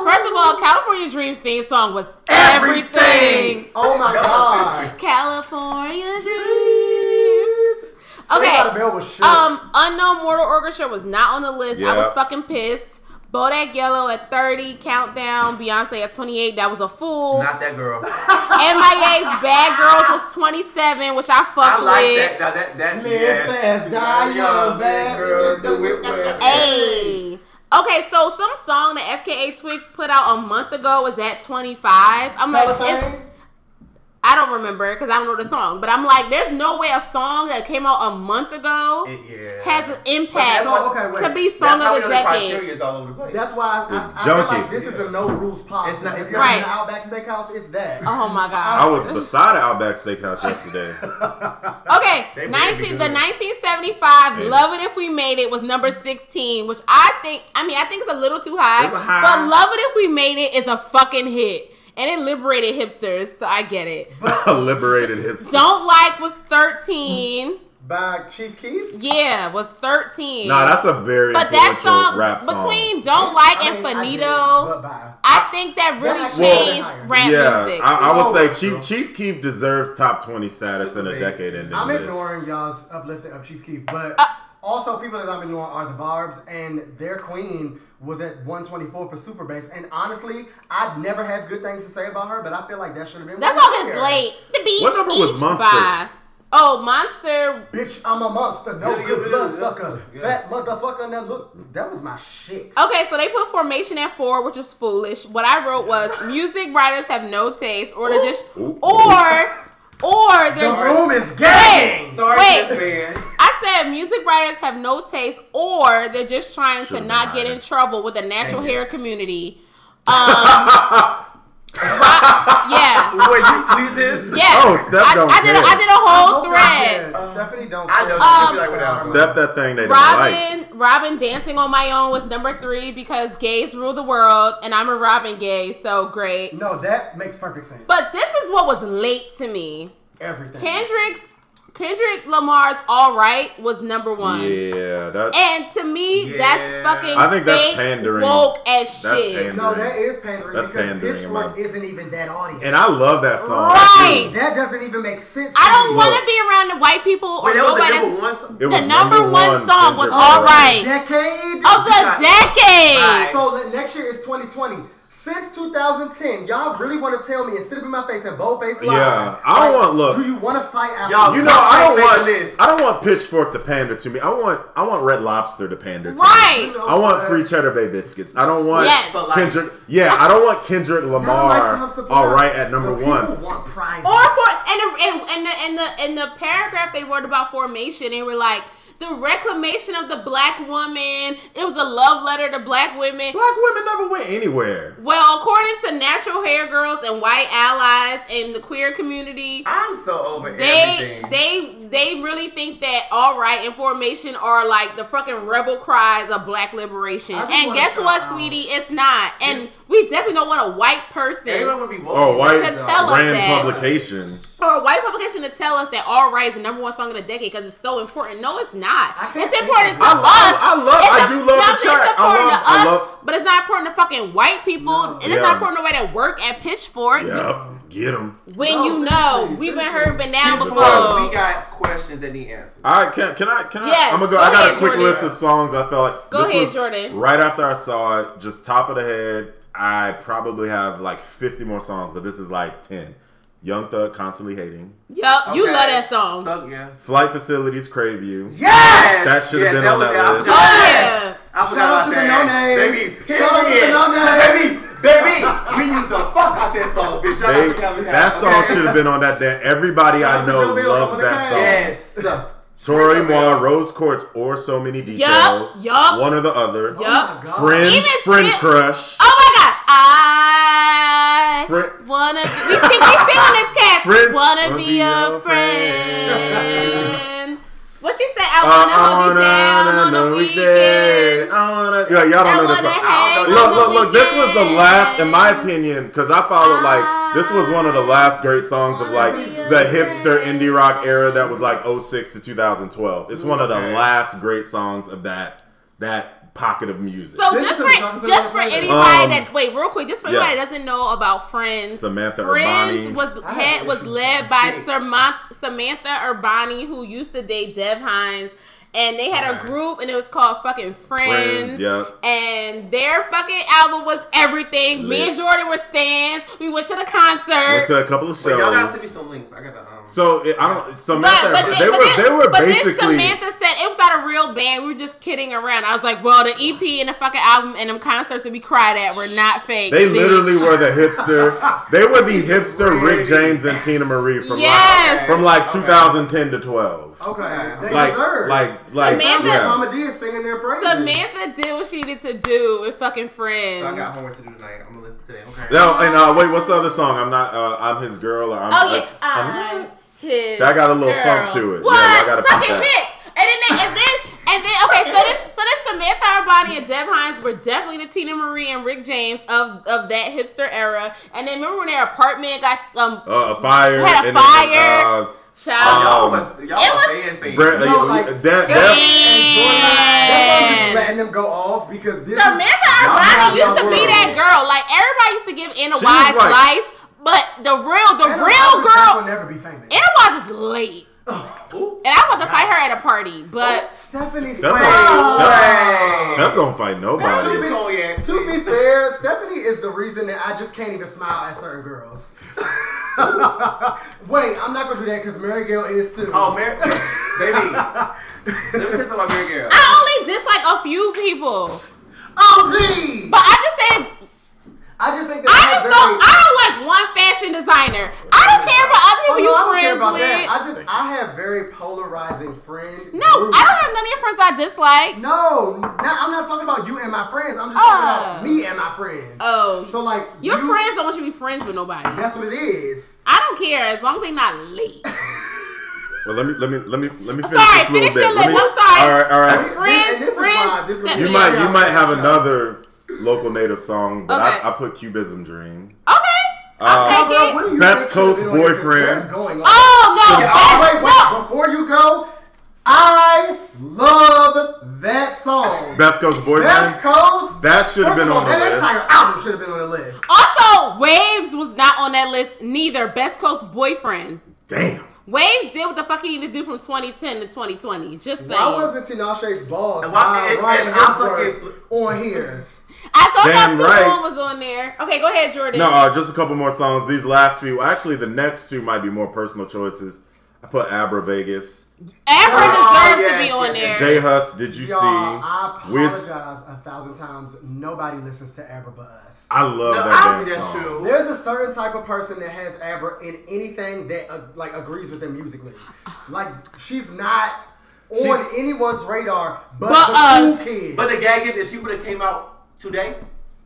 First of all, California Dreams theme song was everything. Oh my god. California Dreams. Saved by the Okay. Bell was shit. Um, Unknown Mortal Orchestra was not on the list. I was fucking pissed. Bodak Yellow at 30, Countdown, Beyonce at 28. That was a fool. Not that girl. MIA's Bad Girls was 27, which I fucked I like with. that. Now that that. Live yes. fast, die young, bad girl. Do it well. Hey. Okay, so some song that FKA Twigs put out a month ago was at 25. I'm like, Cellophane? I don't remember because I don't know the song, but I'm like, there's no way a song that came out a month ago It- yeah. has an impact that's why- okay, wait. to be song how of the decade. all over the place. That's why I, I, I feel like this is a no rules pasta. It's not- it's you're not. in the Outback Steakhouse, it's that. Oh my god. I was beside Outback Steakhouse yesterday. Okay, 19, the 1975 Yeah. Love It If We Made It was number 16, which I think, I mean, I think it's a little too high, high. but Love It If We Made It" It is a fucking hit. And it liberated hipsters, so I get it. Liberated hipsters. Don't like was thirteen. By Chief Keef. Yeah, was thirteen. Nah, that's a very but that song rap song. between "Don't Like" I and mean, I get it, "Finito," but bye. I think that really That actually changed higher. rap yeah, music. I, I would Oh, say. Chief Chief Keef deserves top twenty status in a decade ending I'm ignoring y'all's uplifting of Chief Keef, but Uh, also people that I'm ignoring are the Barbs, and their queen was at 124 for Super Bass. And honestly, I'd never have good things to say about her, but I feel like that should have been. that way song is higher. late. The beach What number was Monster? by- Oh, Monster. Bitch, I'm a monster, no Yeah, yeah, good yeah, blood yeah. sucker, fat motherfucker. That look, that was my shit. Okay, so they put formation at four, which is foolish. What I wrote was music writers have no taste, or they're just, or, or The room is Wait. gang. Sorry, Wait. Wait. I said music writers have no taste, or they're just trying to Should've not been get in trouble with the natural Thank you. hair community. Um, Rock- yeah, Wait, you tweet this? yeah. Oh, Steph I, don't I did. Care. I did a I whole I thread. did. Stephanie don't. I know, care. she um, like without Steph that thing they didn't like. Robyn, Robyn dancing on my own was number three because gays rule the world, and I'm a Robyn gay, so great. No, that makes perfect sense. But this is what was late to me. Everything. Kendrick's Kendrick Lamar's "All Right" was number one. Yeah, that And to me, Yeah. that's fucking I think that's fake, pandering. woke as That's shit. pandering. No, that is pandering That's because pandering Pitchfork isn't even that audience. and I love that song. Right. that doesn't even make sense. I don't want to be around the white people or Wait, that was the number one song? It was the number, one, song was Kendrick "All Lamar. Right" Decade. of the Right. decade. So next year is 2020. Since 2010, y'all really want to tell me and sit up in my face and bold face lie? Yeah, I don't want- look. Do you want to fight after? Y'all- You know, I don't want this. I don't want Pitchfork to pander to me. I want I want Red Lobster to pander to me. Right. me. I want free Cheddar Bay biscuits. I don't want Yes. But like- Kendrick. Yeah, I don't want Kendrick Y'all like Lamar. All right, at number one. Want prizes. Or for and the, and, and the and the in the paragraph they wrote about formation, they were like the reclamation of the black woman. It was a love letter to black women. Black women never went anywhere. Well, according to natural hair girls and white allies in the queer community, I'm so over they everything. they they really think that all right and formation are like the fucking rebel cries of black liberation. And guess what, out- sweetie? It's not. And we definitely don't want a white person Everyone would be woke. Oh, white uh, To tell us brand that. publication. Or a white publication to tell us that all right is the number one song of the decade because it's so important. No, it's not. It's important of to it. I- us. I- I love- It's I a- do love no, the it's track. I love- to I love- But it's not important to fucking white people. No. And it's Yeah. not important to nobody that work at Pitchfork. Yep, get them. When No, you know, seriously, we've been seriously. heard, been down Pitchfork. before. we got questions that need answers. All right, can can I can I? Yes, I'm gonna go. go I got ahead, a quick Jordan. list of songs. I felt like Go this ahead, was Jordan. Right after I saw it, just top of the head, I probably have like 50 more songs, but this is like 10. Young Thug, constantly hating. Yup, you love that song. Thug, yeah. Flight facilities, crave you. Yes. That should have Yeah, been on was- that list. Oh yeah. I Shout forgot out to the no-names. Baby, Shout out to the no-names. Baby, baby, we used the fuck out that song, bitch. Shout They- out to Calvin that Harris, song should have been on that damn. Everybody Shout I know loves that song. Yes. Toro y Moi, Rose Quartz, or so many details. yup. yup. One or the other. Oh Yup. my God. Friends, Even friend Skip- crush. Oh my god. I Fri- wanna be, we sing, we sing on this cat. Friends, wanna be a friend. What she say? I Uh, wanna I hold you down on the weekend. I wanna. Yeah, y'all don't know this song. Look, look, look. This was the last, in my opinion, because I followed like this was one of the last great songs of like the hipster indie rock era that was like 06 to 2012. It's one of the last great songs of that that pocket of music. So Send it just for me so I can put it just for anybody Um, that wait real quick, just for yeah. anybody that doesn't know about Friends, Samantha Friends Urbani. was I have head was led by Dick. Samantha, Samantha Urbani, who used to date Dev Hynes, and they had a group, and it was called fucking Friends. Friends, yep. And their fucking album was everything. Me and Jordan were stands. We went to the concert. Went to a couple of Wait, y'all gotta shows. send me some links. I gotta, um. So it, I don't. Samantha, but, but, they were but then, they were but basically. then Samantha said it was not a real band. We were just kidding around. I was like, well, the EP and the fucking album and them concerts that we cried at were not fake. They bitch. literally were the hipster. They were the hipster Rick James and Teena Marie from Yes. like from like Okay. 2010 to 12. Okay, they Like deserve. like like Samantha- yeah. Mama D is singing their praises. Samantha did what she needed to do with fucking friends. So I got homework to do tonight. I'm gonna listen to that. Okay. No, and uh, wait, what's the other song? I'm not. Uh, I'm his girl, or I'm. oh yeah, I'm I'm his. That got a little girl. funk to it. Yeah, What? I gotta peep fucking that. hits. And then, and then, and then. Okay, so this, so this Samantha Urbani and Dev Hynes were definitely the Teena Marie and Rick James of, of that hipster era. And then remember when their apartment got um Uh, a fire. Had a and then, fire. uh, child. y'all Um, was y'all it was was- fan fan. Brett, No, uh, like, that, Steph that, and Jordan, that's why I'm just letting them go off because this Samantha is, used to be world. that girl. Like everybody used to give Anna She Wise was like- life, but the real the Anna real Robinson will never be famous. Anna Wise is late. Ooh. And I want to fight her at a party, but Stephanie. Steph, Wait, Steph. Steph don't fight nobody. To be- To be fair, Stephanie is the reason that I just can't even smile at certain girls. Wait, I'm not gonna do that because Mary Gill is too. Oh, Mary, baby. Let me tell you something about Mary Girl. I only dislike a few people. oh please! But I just said I just think that I I'm just very- don't. I don't like one fashion designer. I don't care about other people Oh, people no, you I don't care friends about with. that. I just I have very polarizing friends. no, groups. I don't have none of your friends I dislike. No, not, I'm not talking about you and my friends. I'm just uh. talking Oh. about me and my friends. Oh, So like your you- friends don't want you to be friends with nobody. That's what it is. I don't care as long as they're not late. Well, let me let me let me let me finish Sorry, this little finish bit. your Let list. me- I'm sorry. All right, all right. Friends, and this is friends, why this is set You might you might have another local native song, but Okay. I, I put Cubism Dream. Okay, Uh, I'll take it. what do you Best Coast should've been on here? 'Cause boyfriend. they're Going on. Oh no! Yeah, that- oh, wait, wait. no. Before you go, I love that song. Best Coast Boyfriend. Best Coast. That should have been of on the that list. entire album should have been on the list. Also, Waves was not on that list neither. Best Coast Boyfriend. Damn. Waves did what the fuck he needed to do from 2010 to 2020. Just saying. Why wasn't Tinashe's balls And why- and- Ryan and I'm Hemsworth fucking- on here? I thought Damn that right. two was on there. Okay, go ahead, Jordan. No, uh, just a couple more songs. These last few, actually, the next two might be more personal choices. I put Abra Vegas, Abra Oh, deserves to be on yes, there. yes. J Hus. Did you Y'all, I see? Wiz- apologize a thousand times. Nobody listens to Abra but us. I love No, that I damn think that's song. true. There's a certain type of person that has Abra in anything that uh, like agrees with them musically. Like she's not on She's- anyone's radar but, But the us. cool kid. But the gag is, if she would have came out today,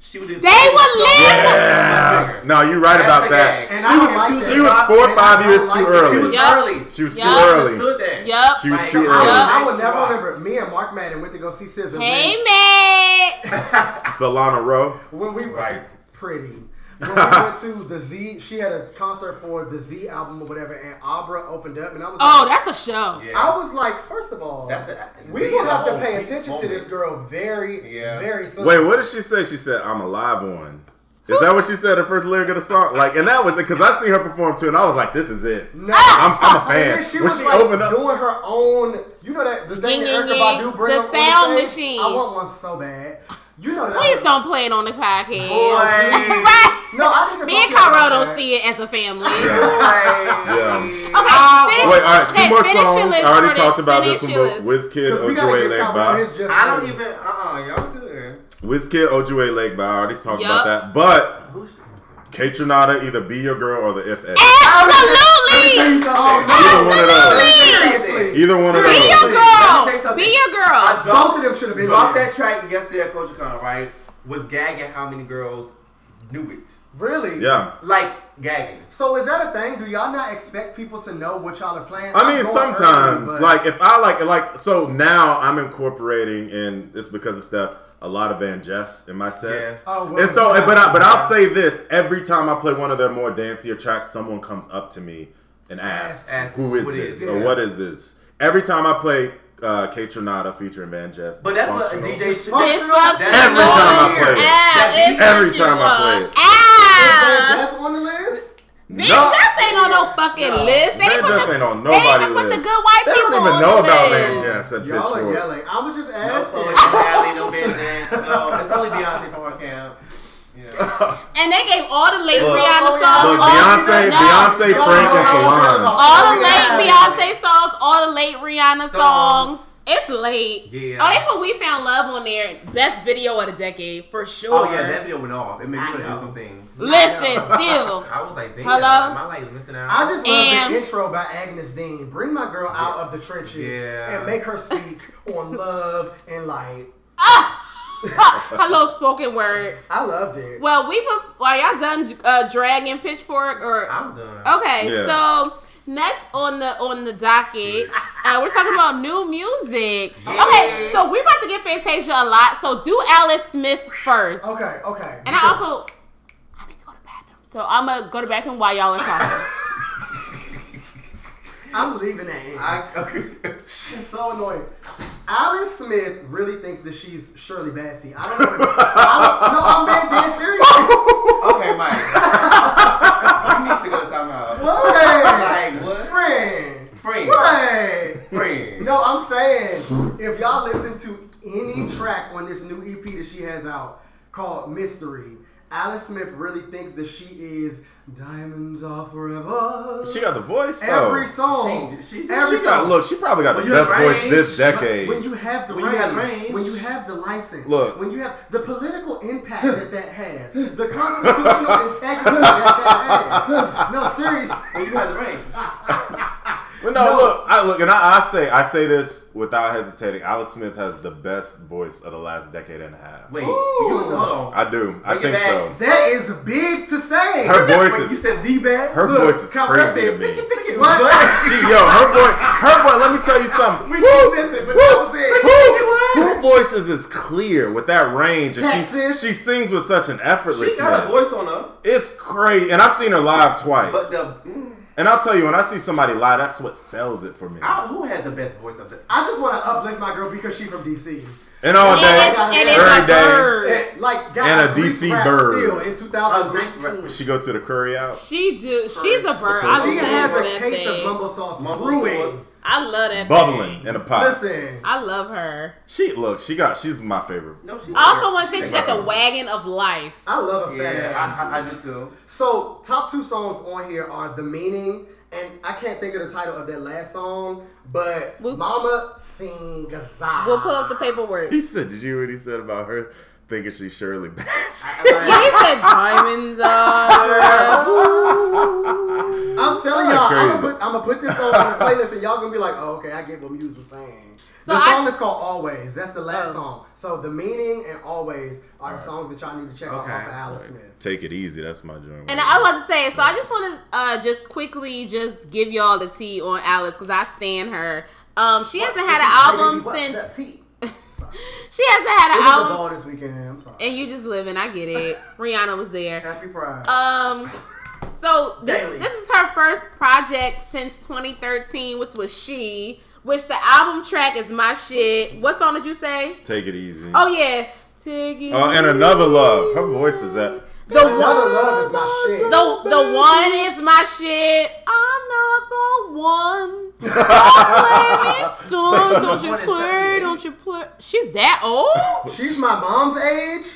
she would have. They would live. Yeah. No, you're right That's about that. And She I was like she was four or five years like too that. She was early. Yup. early. She was too Yup. early. Understood. Yep. She was Like, too I- early. I will never remember. Me and Marc Madden went to go see SZA. Hey, mate. Solana Rowe. when we Right. pretty. When we went to the Z, she had a concert for the Z album or whatever, and Abra opened up, and I was Oh, like, that's a show. Yeah. I was like, first of all, That's a- we will have to pay big attention to this girl very, Yeah. very soon. Wait, what did she say? She said, "I'm a live one." Is that what she said? Her first lyric of the song, like, and that was it because I see her perform too, and I was like, "This is it." No, I'm, I'm a And then fan. she when was she like opened up, doing her own. You know that the thing Ying, that Erykah ying, Badu ying. bring The up sound machine. I want one so bad. You know that. Please was- don't play it on the podcast. Boy. right? No, I didn't. Me and Carl don't see it as a family. Yeah. Okay, Ah, finish, wait, all right, two okay, more songs. I already talked about this one, your but list. Wizkid, Because we gotta Ojue get Lake Cowboy Bow. his just. I don't even. Uh uh y'all good. Wizkid, Ojuelegba. I already talked Yup. about that. But Who's Kaytranada, either be your girl or the If Ed. Absolutely. Oh. Either one of those. Either one of Be your girl. Be your girl. Both of them should have been dropped there. that track yesterday at Coach Con, right? Was gagging how many girls knew it. Really? Yeah. Like gagging. So is that a thing? Do y'all not expect people to know what y'all are playing? I mean, sometimes, early, but- like if I like, like, so now I'm incorporating, and it's because of Steph, a lot of Van Jess in my sets. Yeah. Oh, well, and so, yeah. but I, but I'll say this: every time I play one of their more dancier tracks, someone comes up to me and asks, Ask "Who is this? is. or what is this?" Every time I play uh, Kaytranada featuring Van Jess, But that's what a DJ should Functional. Every time I play it. Every time I play it. Ah. That's on the list. Bitch, Jess ain't on no fucking No. list. They Van Jess the, ain't on they didn't nobody even put the good white They people don't even know about list. Van Jess at Y'all are yelling. I was just No asking. Chloe Valley, no business. No, it's only Beyonce from our camp. Yeah. And they gave all the late Look, Rihanna songs. Look, all Beyonce, no, Beyonce, Y'all Frank, and how I feel Solange. All the late Beyonce songs, all the late Rihanna songs. Songs. It's late. Yeah. Oh, they put We Found Love on there. Best video of the decade, for sure. Oh yeah, that video went off. It made me want to do know. some things. Listen, still. I was like, damn, Hello? am I like missing out? I just love And- the intro by Agyness Deyn. Bring my girl out of the trenches Yeah. and make her speak on love and light. Ah! Hello, spoken word. I loved it. Well, we put. Are y'all done uh, dragging pitchfork or? I'm done. Okay, Yeah. so next on the on the docket, Uh, we're talking about new music. Yeah. Okay, so we're about to get Fantasia a lot. So do Alice Smith first. Okay, okay. And I also, I need to go to the bathroom. So I'm gonna go to the bathroom while y'all are talking. I'm leaving that in. I, okay. She's so annoying. Alice Smith really thinks that she's Shirley Bassey. I don't know. I don't, no, I'm being dead serious. okay, Mike. you need to go to timeout. What? Like what? Friend. Friend. Friend. No, I'm saying if y'all listen to any track on this new EP that she has out called Mystery, Alice Smith really thinks that she is Diamonds Are Forever. She got the voice though. every song. She- she- every She got song. look. She probably got When the best have voice this decade. When you have the When range, you have range. when you have the license, Look. when you have the political impact that that has, the constitutional integrity that that has. No, seriously. When you have the range. But no, look, I look, and I, I say, I say this without hesitating. Alice Smith has the best voice of the last decade and a half. Wait, Ooh. you was, hold on. I do. I think back. so. That is big to say. Her voice Wait, you said the best? her Look, voice is Count crazy Russell, to me. Pick it, pick it. What? She, yo, her voice, her voice. Let me tell you something. We keep missing, but that was it. Who, who voices is clear with that range, and Texas. she she sings with such an effortlessness. She got a voice on her. It's crazy, and I've seen her live twice. But the. Mm, and I'll tell you, when I see somebody live, that's what sells it for me. I, who has the best voice of the. I just want to uplift my girl because she's from DC. And all and, day, it's, and it's every a day, bird. And, like, got And a Grease DC bird. Still in A 2019. Grease she go to the curry out. She do. She's a bird. I She love has that a case of thing. mumbo sauce Mumbo brewing. sauce. I love that. bubbling thing. in a pot. Listen, I love her. She look, she got, she's my favorite. No, she. I also one thing she got the wagon of life. I love a fat Yeah, ass. I, I, I do too. So, top two songs on here are The Meaning, and I can't think of the title of that last song, but We'll- Mama Sing We'll pull up the paperwork. He said, "Did you hear what he said about her thinking she's Shirley Bassey?" Yeah, he said diamonds are. I'm telling y'all, I'm gonna, put, I'm gonna put this on the playlist, and y'all gonna be like, "Oh, okay, I get what Muse was saying." The So I- song is called "Always." That's the last Oh. song. So, "The Meaning" and "Always" are the songs that y'all need to check out Okay. off of Alice Smith. Take it easy. That's my joint. And I was about to say, so I just want to uh, just quickly just give y'all the tea on Alice because I stand her. Um, she hasn't had an album What's since that tea? Sorry. She hasn't had It an was a album, ball this weekend. I'm sorry. and you just living. I get it. Rihanna was there. Happy Pride. Um, so this, this is her first project since 2013, which was she. Which the album track is my shit. What song did you say? Take it easy. Oh yeah, take it. Uh, and another love. Her voice is that. The one, Love is my shit. the the one is my shit. I'm not the one. Don't play me, son. Don't you One play? Don't you play? She's that old? She's my mom's age.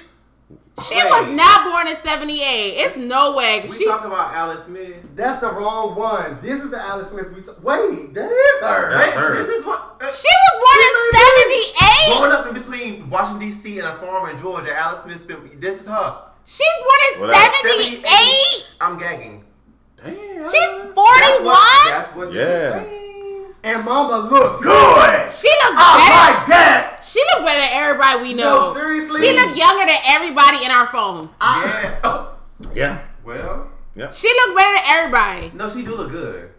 She Wait. was not born in '78. It's no way. We She talking about Alice Smith. That's the wrong one. This is the Alice Smith we t- Wait, that is her. That's Wait, her. this is what. Uh, she was born in '78. growing up in between Washington D.C. and a farm in Georgia, Alice Smith. This is her. She's born Well, in that's- '78. I'm gagging. Damn. She's That's 41. what, that's what Yeah. And mama look good. She look I better. like that. She look better than everybody we know. No, seriously. She look younger than everybody in our phone. Yeah. Oh, Yeah. well, Yeah. She look better than everybody. no, she do look good.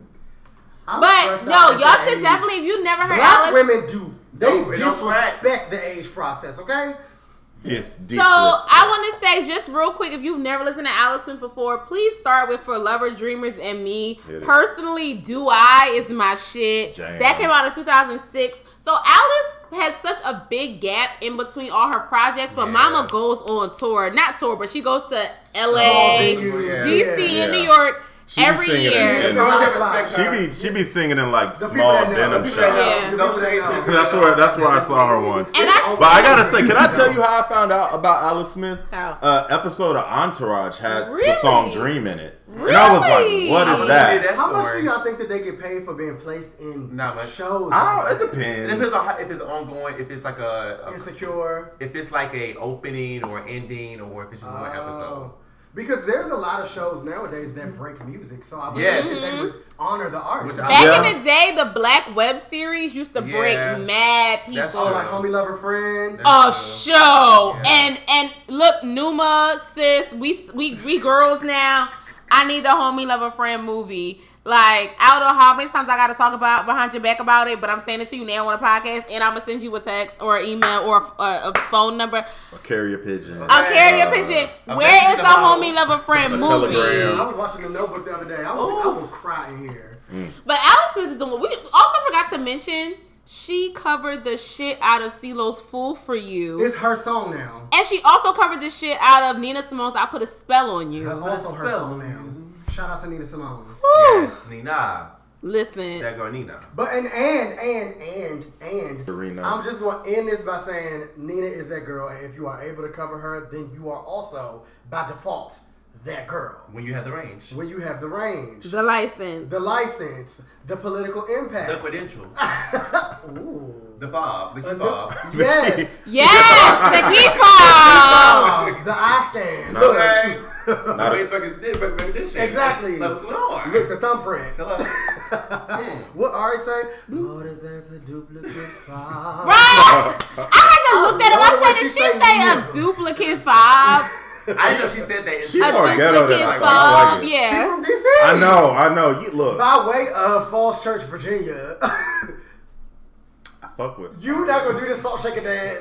I'm But no, y'all should age. definitely. If you never heard Black Alice, women do. They Don't- don't disrespect the age process. Okay. Yes. So I want to say just real quick, if you've never listened to Alice Smith before, please start with "For Lover, Dreamers, and Me." Personally, "Do I" is my shit. Jam. That came out in 2006. So Alice has such a big gap in between all her projects, but Yeah. Mama goes on tour, not tour, but she goes to Oh, LA, Yeah. DC, Yeah. and New York She be every singing year. in- No one She be she be singing in like The small denim the people that know, shops. Yeah. the people that know. That's where that's where I saw her once. And but I gotta say, can I tell you how I found out about Alice Smith? How? Uh, episode of Entourage had the song "Dream" in it, and I was like, "What I is believe that?" that How much do y'all think that they get paid for being placed in Not much. shows? I don't, it that? It depends. depends on how, if it's ongoing, if it's like a, a Insecure. if it's like a opening or ending, or if it's just one episode. Because there's a lot of shows nowadays that mm-hmm. break music, so I believe Yes. that they would mm-hmm. honor the artist. Back Yeah. in the day, the black web series used to break Yeah. mad That's people. oh, like homie lover friend. a That's show. Yeah. And and look, Numa, sis, we we we girls now. I need the homie love a friend movie. Like I don't know how many times I got to talk about behind your back about it, but I'm saying it to you now on a podcast, and I'm gonna send you a text or an email or a, a, a phone number. A carrier pigeon. I'll carry a Uh, pigeon. a Where message is the homie love a friend A movie? telegram. I was watching the Notebook the other day. I was, I was crying here. But Alice Smith is the one. We also forgot to mention she covered the shit out of CeeLo's "Fool for You," It's her song now. and she also covered the shit out of Nina Simone's "I Put a Spell on You." It's also her song now. Shout out to Nina Simone. Woo. Yes, Nina. Listen, That girl Nina. But and and and and and Serena. I'm just going to end this by saying Nina is that girl, and if you are able to cover her, then you are also by default that girl. When you have the range. When you have the range, the license. the license, the political impact. The credentials. Ooh. The fob. The key Uh, fob. Yes. yes, the people. Oh, the I stand. Look, Okay. Not I a- expect this, expect this. Exactly. Like, what's look, the thumbprint. Hello. Mm. What Ari say? Lord is as a duplicate file. Right? I had to look that love up. I said, did she she say say a duplicate fob? I didn't know she said that. in- She A more ghetto than I- I like it. She Yeah. from DC. I know, I know. You look. By way of Falls Church, Virginia. I fuck with. you not gonna do this salt shaker dance.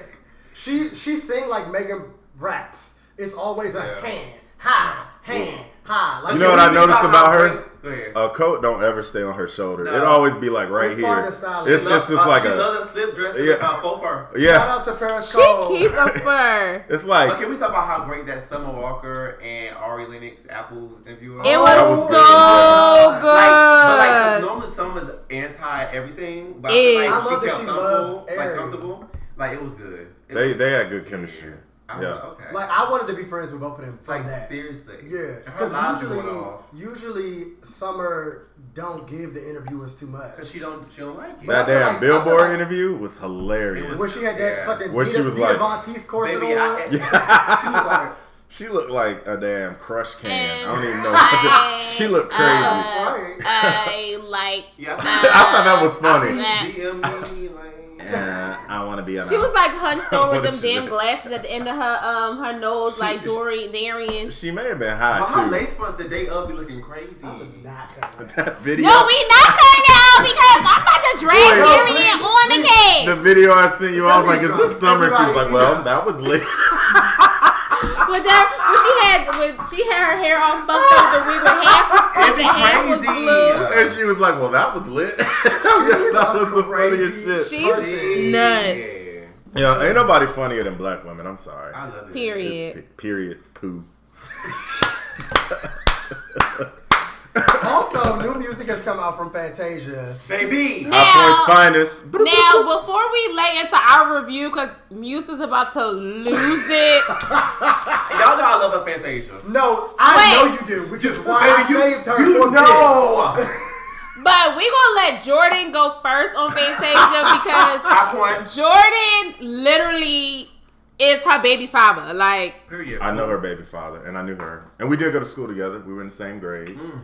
She she sing like Megan raps. It's always a Yeah. hand, high, hand, high. Like You know what I Think noticed how about her? Great- Go ahead. A coat don't ever stay on her shoulder. No. It always be like right It's here. style. It's, She it's just uh, like she a loves a slip dress Yeah. yeah. about faux fur. Shout out to Paris She Cole. keep a fur. It's like But can we talk about how great that Summer Walker and Ari Lennox Apple's interview was? It Oh, was, That was so good. good. Like, but like, 'cause normally Summer's anti everything, but Is. like, I love that she comfortable, loves like comfortable. Like it was good. It they was- they had good chemistry. I Yeah. like, okay. Like I wanted to be friends with both of them from like that. seriously. Yeah, because usually, usually Summer don't give the interviewers too much. because she don't she don't like it. That damn like- Billboard like- interview was hilarious. It was- When she had that Yeah. fucking When she was Dita like- Von Teese corset Baby, on. I, Yeah. she was like, She looked like a damn crush can. I don't even know. I- she looked crazy. uh, I like. yeah. I thought that was funny. DM me. Uh, I want to be. on. She was like hunched over What them damn glasses at the end of her um her nose, She- like she- Dory Darian. She may have been But her high too. lace fronts the day of be looking crazy. I would not cover that. That video. No, we not cutting out because I'm about to drag Wait. Darian please, on the please. case. The video I sent you, I was like, "Is this Everybody- summer?" She was like, everybody- "Well, that was lit." When, there, when she had when she had her hair all fucked up, the wig with half was pink and half was crazy. blue. and she was like, "Well, that was lit." that was the funniest shit. She's Crazy. nuts. Yeah. yeah, ain't nobody funnier than black women. I'm sorry. I love it. Period. It's period. Poo. Also, new music has come out from Fantasia. Baby. Now- High points finest. Now, before we lay into our review, because Muse is about to lose it. Y'all know I love her Fantasia. No, I Wait. know you do, which is why Baby, I you, saved her you for know. But we gonna let Jordan go first on Fantasia because Jordan literally is her baby father. Like, Period. I know her baby father, and I knew her, and we did go to school together. We were in the same grade. Mm.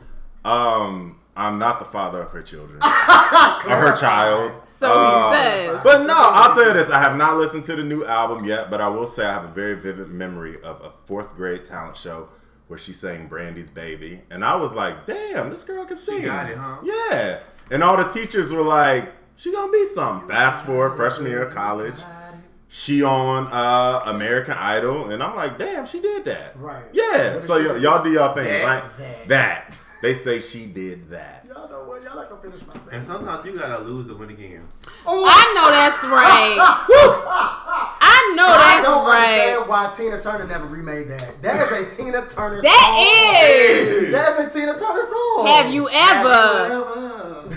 Um, I'm not the father of her children or her child. So he Um, says. But no, I'll tell you this: I have not listened to the new album yet, but I will say I have a very vivid memory of a fourth grade talent show where she sang Brandy's "Baby," and I was like, "Damn, this girl can sing." got it, huh? Yeah, and all the teachers were like, "She gonna be something." Fast forward freshman year of college, she on uh, American Idol, and I'm like, "Damn, she did that." Right. Yeah. What So y- y'all do y'all thing, That. right? That. That they say she did that. Y'all know what? Y'all not gonna finish my And sometimes you gotta lose to win again. I know that's right. I know I that's don't right. understand why Tina Turner never remade that. That is a Tina Turner That song. is. That is a Tina Turner song. Have you ever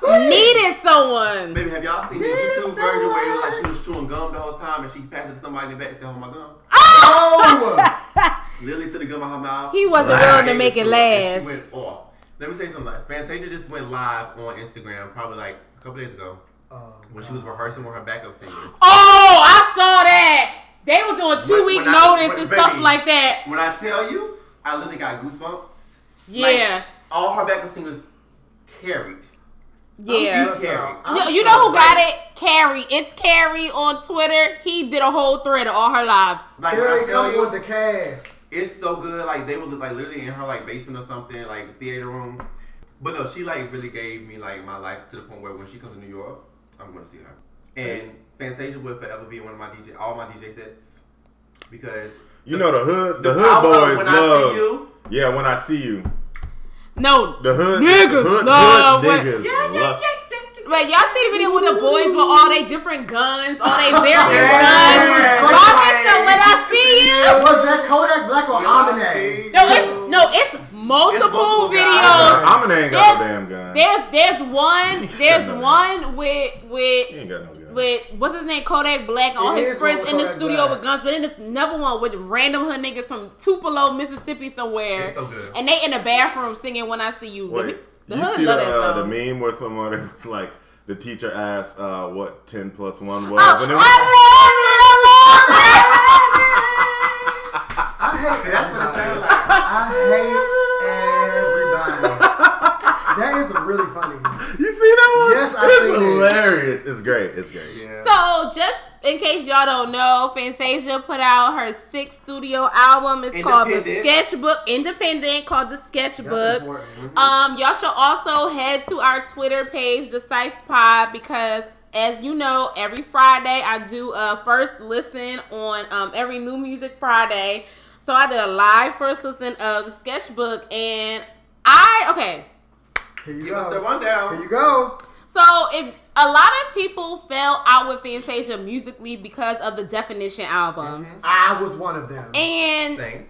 Sing. needed someone? Baby, have y'all seen the Yes, YouTube version where it was like she was chewing gum the whole time and she passed it to somebody in the back and said, "Hold my gum." Oh! Lily took the gum out her mouth. He wasn't Right. willing to make it last. She went off. Let me say something. Like Fantasia just went live on Instagram probably like a couple days ago Oh, when she was rehearsing with her backup singers. Oh, I saw that. They were doing two When- week when I- notice when- and stuff like that. When I tell you, I literally got goosebumps. Yeah, Like, all her backup singers carried. yeah. stressed You, you know who got it? Carrie. It's Carrie on Twitter. He did a whole thread of all her lives. Like when I Carrie tell you, with the cast. It's so good. Like they were like literally in her like basement or something, like theater room. But no, she like really gave me like my life to the point where when she comes to New York, I'm gonna see her. And Fantasia will forever be one of my DJ, all my DJ sets, because You know the hood, the, the hood boys when I see love. you. Yeah, when I see you, No, the hood Niggas hood, love hood when- niggas love. Wait, y'all see the video with the boys with all they different guns, all they various Yeah. guns? Robin said, when I see you. Was that Kodak Black or Amine? No, it's no, it's multiple, multiple videos. I'm ain't got no damn gun. There's there's one there's one with He with ain't got no gun. with what's his name Kodak Black all It his friends in the Kodak studio Black. with guns, but then there's another one with random hood niggas from Tupelo, Mississippi somewhere, It's so good. and they in the bathroom singing "When I See You." Wait, the you see the, uh, the meme where somebody was like, the teacher asked uh, what 10 plus 1 was. Oh, and it I was, love it, I love it. I hate That's what it sounds everybody. like. I hate everybody. That is a really funny. you see that one? Yes, I It's seen it. hilarious. It's great. It's great. Yeah. So, just in case y'all don't know, Fantasia put out her sixth studio album. It's called The Sketchbook, independent, called The That's Sketchbook. important. Um, y'all should also head to our Twitter page, The Psyce Pod, because as you know, every Friday I do a first listen on um, every new music Friday. So I did a live first listen of the sketchbook, and I okay. Here you Give us the go. Here you go. So if a lot of people fell out with Fantasia musically because of the Definition album, mm-hmm. I was one of them. and Same.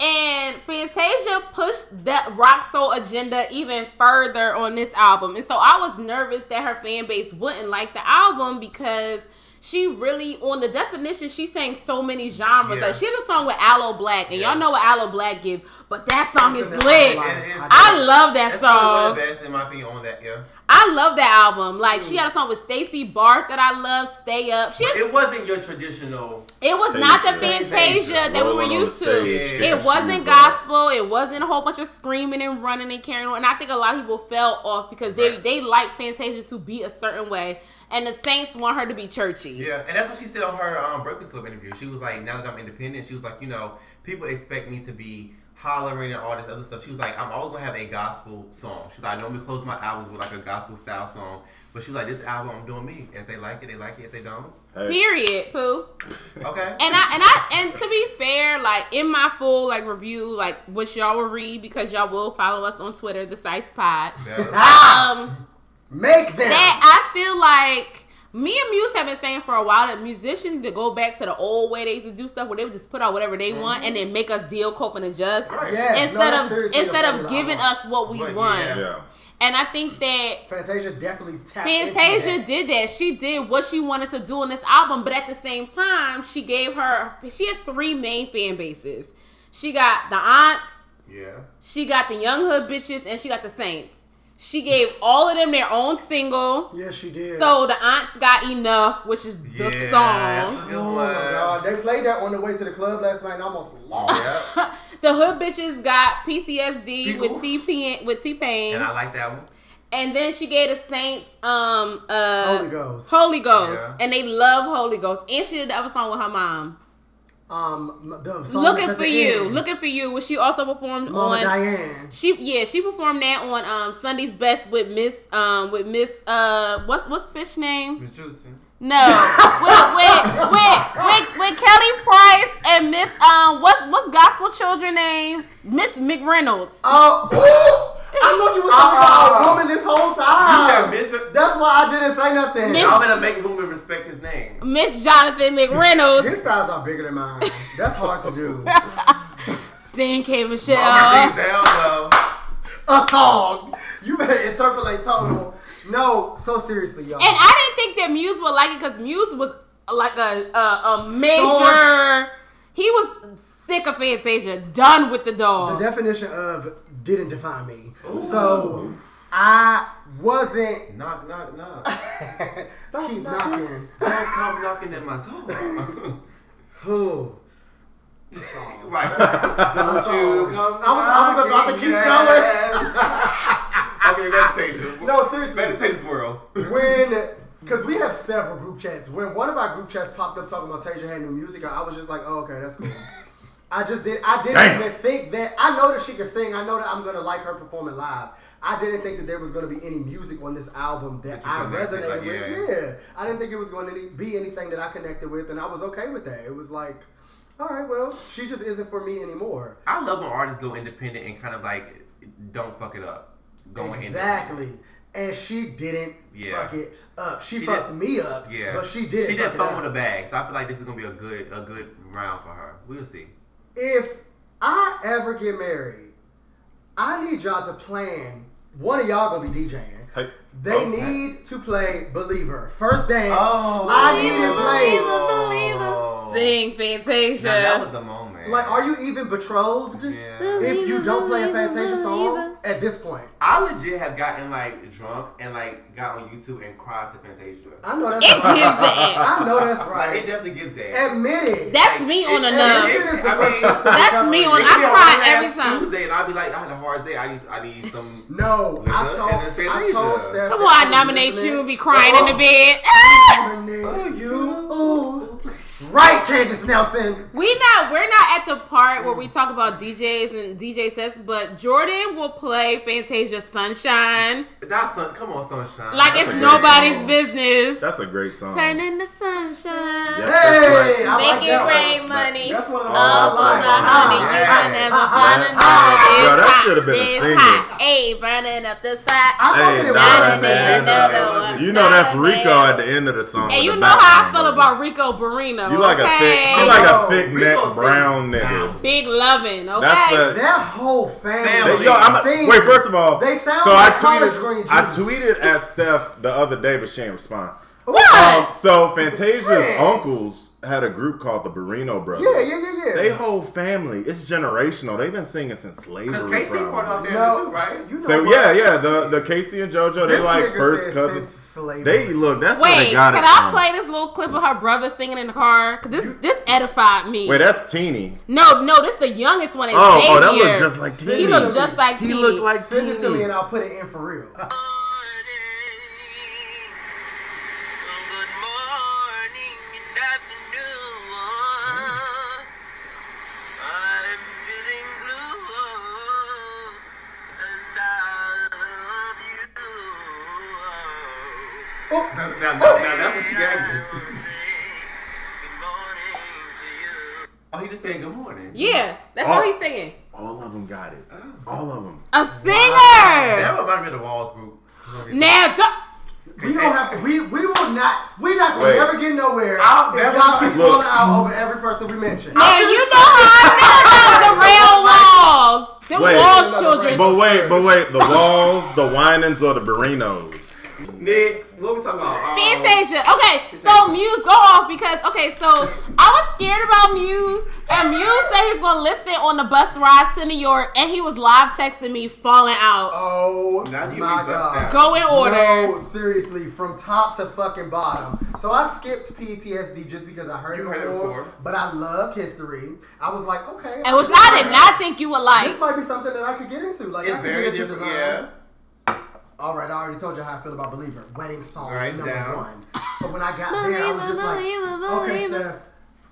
And Fantasia pushed that rock soul agenda even further on this album. And so I was nervous that her fan base wouldn't like the album because she really, on the definition, she sang so many genres. Yeah. Like she has a song with Aloe Blacc, and Yeah. y'all know what Aloe Blacc gives, but that song is Something that lit. I like. It is I love that That's probably one song. of the best in my opinion on that. Yeah. I love that album. Like she mm. had a song with Stacy Barthe that I love, Stay Up. She has, It wasn't your traditional. it was not the Fantasia. Fantasia that we were Rolling on the used to. Yeah. It wasn't gospel. It wasn't a whole bunch of screaming and running and carrying on. And I think a lot of people fell off because they Right. they like Fantasia to be a certain way, and the Saints want her to be churchy. Yeah, and that's what she said on her um, Breakfast Club interview. She was like, "Now that I'm independent, she was like, you know, people expect me to be hollering and all this other stuff." She was like, "I'm always gonna have a gospel song." She's like, "I normally close my albums with like a gospel style song." But she's was like, "This album, I'm doing me. If they like it, they like it. If they don't, Hey, Period. Pooh. okay." And I and I and to be fair, like in my full like review, like which y'all will read because y'all will follow us on Twitter, the Psyce Pod. Yeah. Um. Make them. that I feel like me and Muse have been saying for a while that musicians to go back to the old way they used to do stuff where they would just put out whatever they want mm-hmm. and then make us deal, cope, and adjust. Right. Yes, Instead that's of instead of giving us what we But want. yeah. Yeah. And I think that Fantasia definitely tapped into Fantasia that. did that. She did what she wanted to do on this album, but at the same time, she gave her she has three main fan bases. She got the aunts, yeah. she got the young hood bitches, and she got the saints. She gave all of them their own single. Yes, she did. So the aunts got enough, which is the Yeah, song. a good oh one. my god, they played that on the way to the club last night. and I almost lost. Yeah. the hood bitches got PTSD with Oof. T P with T Pain, And I like that one. and then she gave the Saints um uh Holy Ghost. Holy Ghost, Yeah. and they love Holy Ghost. And she did the other song with her mom, Um, the song "Looking for the You," end. "Looking for You," which she also performed Mama on. Diane. She yeah she performed that on um Sunday's Best with Miss um with Miss uh what's what's fish name Miss Juicy. No with, with, with, with, with Kelly Price and Miss um what's what's gospel children name Miss McReynolds Oh, ooh, I thought you was talking about a woman this whole time. Miss. That's why I didn't say nothing. Miss- Y'all better make women respect his name. Miss Jonathan McReynolds His styles are bigger than mine. That's hard to do. sing K Michelle down low. A song. You better interpolate total. No, so seriously, y'all. and I didn't think that Muse would like it because Muse was like a a, a major he was sick of Fantasia done with the dog. the definition of didn't define me. So I wasn't. Knock, knock, knock. Keep knocking. Don't come knocking at my door. Who? right. Don't you come I was, I was about to keep okay, meditation. No, seriously. Meditation world. when because we have several group chats. When one of our group chats popped up talking about Tasia had new music, I was just like, oh, okay, that's cool. I just did. I didn't Damn. even think that. I know that she can sing. I know that I'm gonna like her performing live. I didn't think that there was gonna be any music on this album that, That I resonated like, with. yeah. Yeah. I didn't think it was going to be anything that I connected with, and I was okay with that. It was like, all right, well, she just isn't for me anymore. I love when artists go independent and kind of like don't fuck it up. Going. Exactly. And she didn't Yeah. fuck it up. She, She fucked did- me up, Yeah, but she did. She did fumble the bag, so I feel like this is gonna be a good a good round for her. We'll see. if I ever get married, I need y'all to plan. One of y'all gonna be DJing. Hey, They Okay. need to play Believer. First dance. Oh. I need it played. believer. Oh. Sing Fantasia. Now, that was the moment. Like, are you even betrothed? Yeah. If you don't play a Fantasia believer. song at this point, I legit have gotten like drunk and like got on YouTube and cried to Fantasia. I know that's It right. gives that. I know that's Like it definitely gives that. Admit it. That's me on a it- nub. Admission is the I mean, That's me on- I a cry every time. Tuesday, and I'll be like, I had a hard day. I need, I need some. No, I told, and I told Steph. Come on, I nominate you and be crying in the oh. bed. Nominate you. Ooh. Right, Candace Nelson. We not we're not at the part where we talk about DJs and DJ sets, but Jordan will play Fantasia Sunshine That's sun, come on, sunshine. like That's it's nobody's song. business. That's a great song. Turn in the sunshine. Yeah. Hey, I Make like it that one. rain money. That's one of the Oh, All ones for I the like. honey, yeah. you can never Ah, find ah, another. ah. Yo, that should've been a hot, it's single. hot. Hey, burning up the spot. I'm Hey, hoping it nah, was. Gotta man, another nah. one. You know that's Rico at the end of the song. And you know how I feel about Rico Barrino. You like a thick, she like Oh, a thick Rico neck brown nigga. big loving, okay? That's the That whole family. Family. They- yo, I'm sings. wait. First of all, They sound so like I tweeted. I tweeted at Steph the other day, but she didn't respond. what? Um, so Fantasia's Friend. uncles had a group called the Barrino Brothers. Yeah, yeah, yeah, yeah. They whole family. It's generational. They've been singing since slavery. Because K-Ci probably. part of there no, too, right? You know So what? yeah, yeah. The the K-Ci and JoJo, they This like first cousins. Since slavery. They look. That's where Wait, they got can it I from. play this little clip of her brother singing in the car? Cause this this edified me. Wait, that's Teeny. no, no, this the youngest one. is Oh, oh, that Xavier. looked just like Teeny. He looked just like He Teeny. looked like Send it to me Teeny. and I'll put it in for real. Oh, now, now, now, now that's what she got. I'll say good morning to you. Oh, he just said good morning. Yeah, that's Oh. all he's singing. All of them got it. Oh. All of them. A singer. That reminded me of the Walls group. Now, don't- we don't have to. We we will not. We're not gonna Wait. never get nowhere I'll if y'all keep Look. falling out over every person we mention. now you know how I feel about the rail walls. Them Wait. walls children. But wait, but wait. The walls, the Winans, or the Barrinos? Next, what we talking about? Um, Fantasia. Okay, so Muse, go off because okay, so I was scared about Muse, and Muse said he's gonna listen on the bus ride to New York, and he was live texting me falling out. Oh my god. Go in order. No, seriously, from top to fucking bottom. So I skipped PTSD just because I heard, You it, heard it before, before. But I loved history. I was like, okay. And which I did not think you would like. This might be something that I could get into. Like I It's could very get into different. design. Yeah. All right, I already told you how I feel about Believer. Wedding song Right number down. one. So when I got there, I was just like, okay. Steph,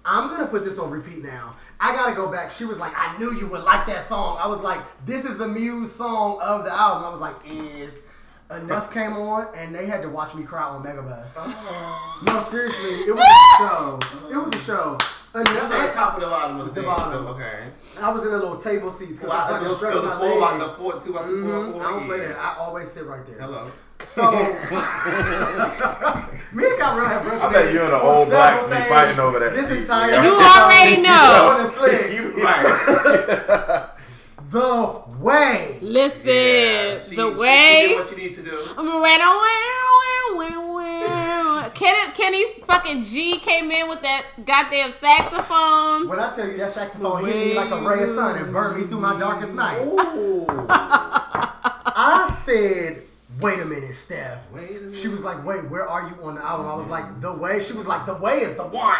I'm gonna put this on repeat now. I gotta go back. She was like, I knew you would like that song. I was like, this is the Muse song of the album. I was like, is enough came on, and they had to watch me cry on Megabus. Oh. No, seriously, it was a show. It was a show. That's on the top of the bottom of the The thing. bottom. Okay. I was in a little table seats because Well, I I was the, like, stretch the, my four, like the four, two by two, four, four. I don't play that. I always sit right there. Hello. So, me and Cameron have I bet you and the old blacks be fighting over that This seat. entire You already know. On. You Right. The way. Listen, Yeah, she- the she- way. She did what she needs to do. I'm ready. Wow, wow, wow. Kenny, Kenny fucking G came in with that goddamn saxophone. When I tell you that saxophone hit me like a ray of sun and burned me through my darkest night. I said, wait a minute, Steph. Wait a minute. She was like, wait, where are you on the album? I was like, the way. She was like, the way is the one.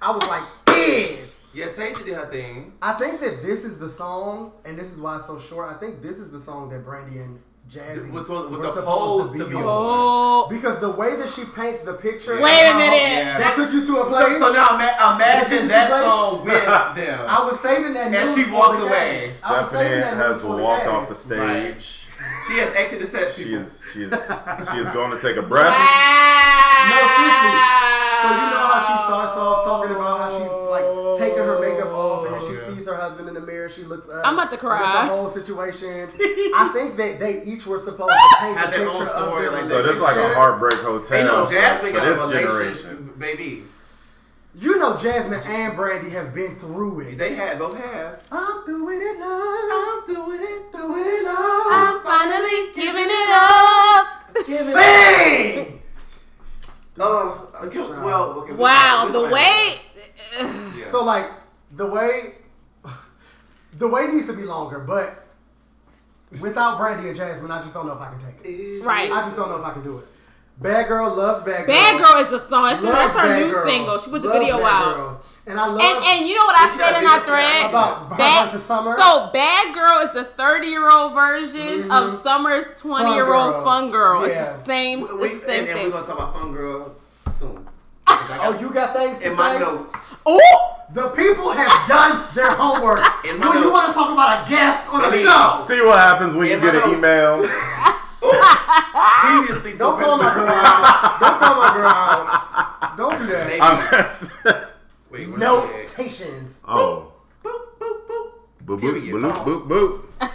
I was like, is. Yeah, Tasia did her thing. I think that this is the song, and this is why it's so short. I think this is the song that Brandy and Jazzy Was- was- was were supposed to be on. Oh, Because the way that she paints the picture. Wait a and how- minute. That took you to a place. so now ima- imagine that Right? song with them. I was saving that And news she for walks away. game. I was Stephanie has news the walked off the stage. She has exited the set. She is she is she is going to take a breath. wow. No, seriously. So you know husband in the mirror. She looks up. I'm about to cry. The whole situation. I think that they each were supposed to paint Had the their own picture of story, their like So this is like a heartbreak hotel Ain't no for, Jazmine for got this relation, generation. baby. You know, Jazmine and Brandy have been through it. They had, both have. I'm doing it, love. I'm doing it, doing it, I'm finally giving it up. Give it Sing! Oh, okay, well, okay. Wow, the way. out. Yeah. So like the way the way needs to be longer, but without Brandy and Jazmine, I just don't know if I can take it. Right. I just don't know if I can do it. Bad Girl loves Bad Girl. Bad Girl is the song. That's, that's her Bad new Girl. single. She put the Love video Bad out. Girl. And I love And, and you know what I said in our video for that. thread? about Bad, versus Summer. so Bad Girl is the 30 year old version of mm-hmm. Summer's 20 year old Girl. Fun Girl. Yeah. It's the same, We- we- it's the same and, and we're gonna talk about Fun Girl soon. Oh, you got things to In my say? notes. Oh! The people have done their homework. In when my you notes. want to talk about a guest on I the show, See what happens when you In get my an email. Previously, to don't call my girl out. Don't call my girl out. Don't do that. I'm Wait, what is it? Notations. oh. Boop, boop, boop. Boop boop Period. boop boop boop.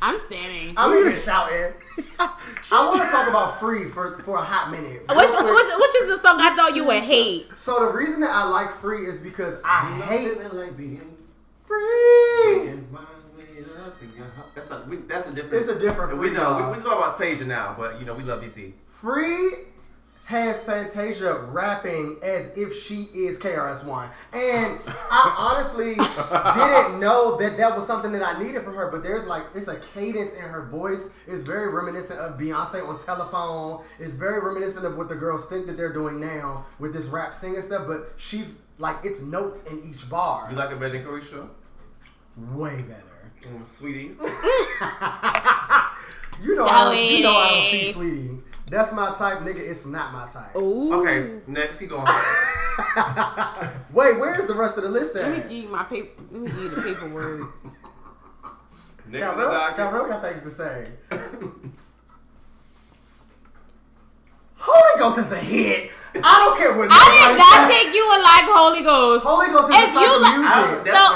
I'm standing. I'm even shouting. I want to talk about Free for, for a hot minute. Which, which, which is the song I thought you would hate? So the reason that I like Free is because I hate Nothing like being Free. in my way up in your heart. That's a, we, that's a different. It's a different We know. We, we talk about Tasia now, but you know we love DC. Free has Fantasia rapping as if she is KRS-One. And I honestly didn't know that that was something that I needed from her, but there's like, it's a cadence in her voice. It's very reminiscent of Beyonce on telephone. It's very reminiscent of what the girls think that they're doing now with this rap singing stuff, but she's like, it's notes in each bar. You like a better Curry show? Way better. Mm, sweetie. You know, I don't, you know I don't see Sweetie. That's my type, nigga. It's not my type. Ooh. Okay, next he going. Wait, where's the rest of the list at? Let me at? give you my paper. Let me give you the paperwork. Next on the Gabriel, docket. Gabriel got things to say. Holy Ghost is a hit. I don't care what I did not says. think you would like Holy Ghost. Holy Ghost is If you like- music. So-.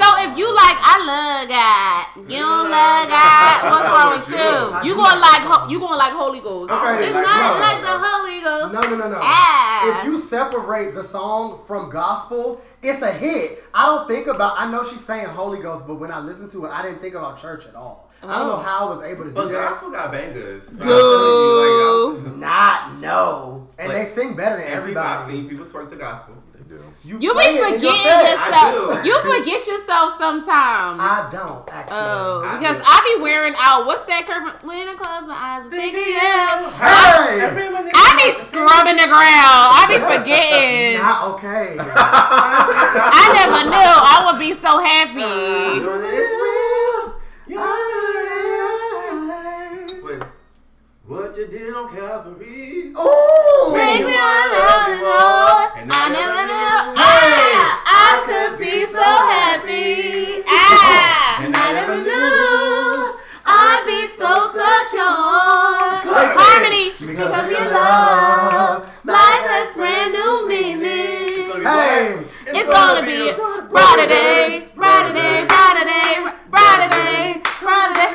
So if you like, I love God. You don't love God. What's wrong with you? You gonna like you gonna like Holy Ghost. Okay, it's like not God. like the Holy Ghost. No, no, no, no. Ah. If you separate the song from gospel, it's a hit. I don't think about. I know she's saying Holy Ghost, but when I listen to it, I didn't think about church at all. I don't know Oh. how I was able to do But that. gospel got bangers. So Dude. I feel like, like, Not no, and Like, they sing better than and people, I've everybody. seen people twerk the gospel. They do. You play be it in your forgetting yourself. Do. You forget yourself sometimes. I don't actually. Oh, I because do. I be wearing out. What's that curve? When I close my eyes, and think of you. hey, I be scrubbing the ground. I be forgetting. not okay. I never knew I would be so happy. What you did on Calvary? Ooh. Thank you, Lord. And I I never knew. I, could be so happy. Ah, And I never knew I'd be so secure. Good. Harmony, Because your love, love, life has brand new meaning. Hey, It's gonna be a brighter day, brighter day, brighter day, brighter day, brighter day,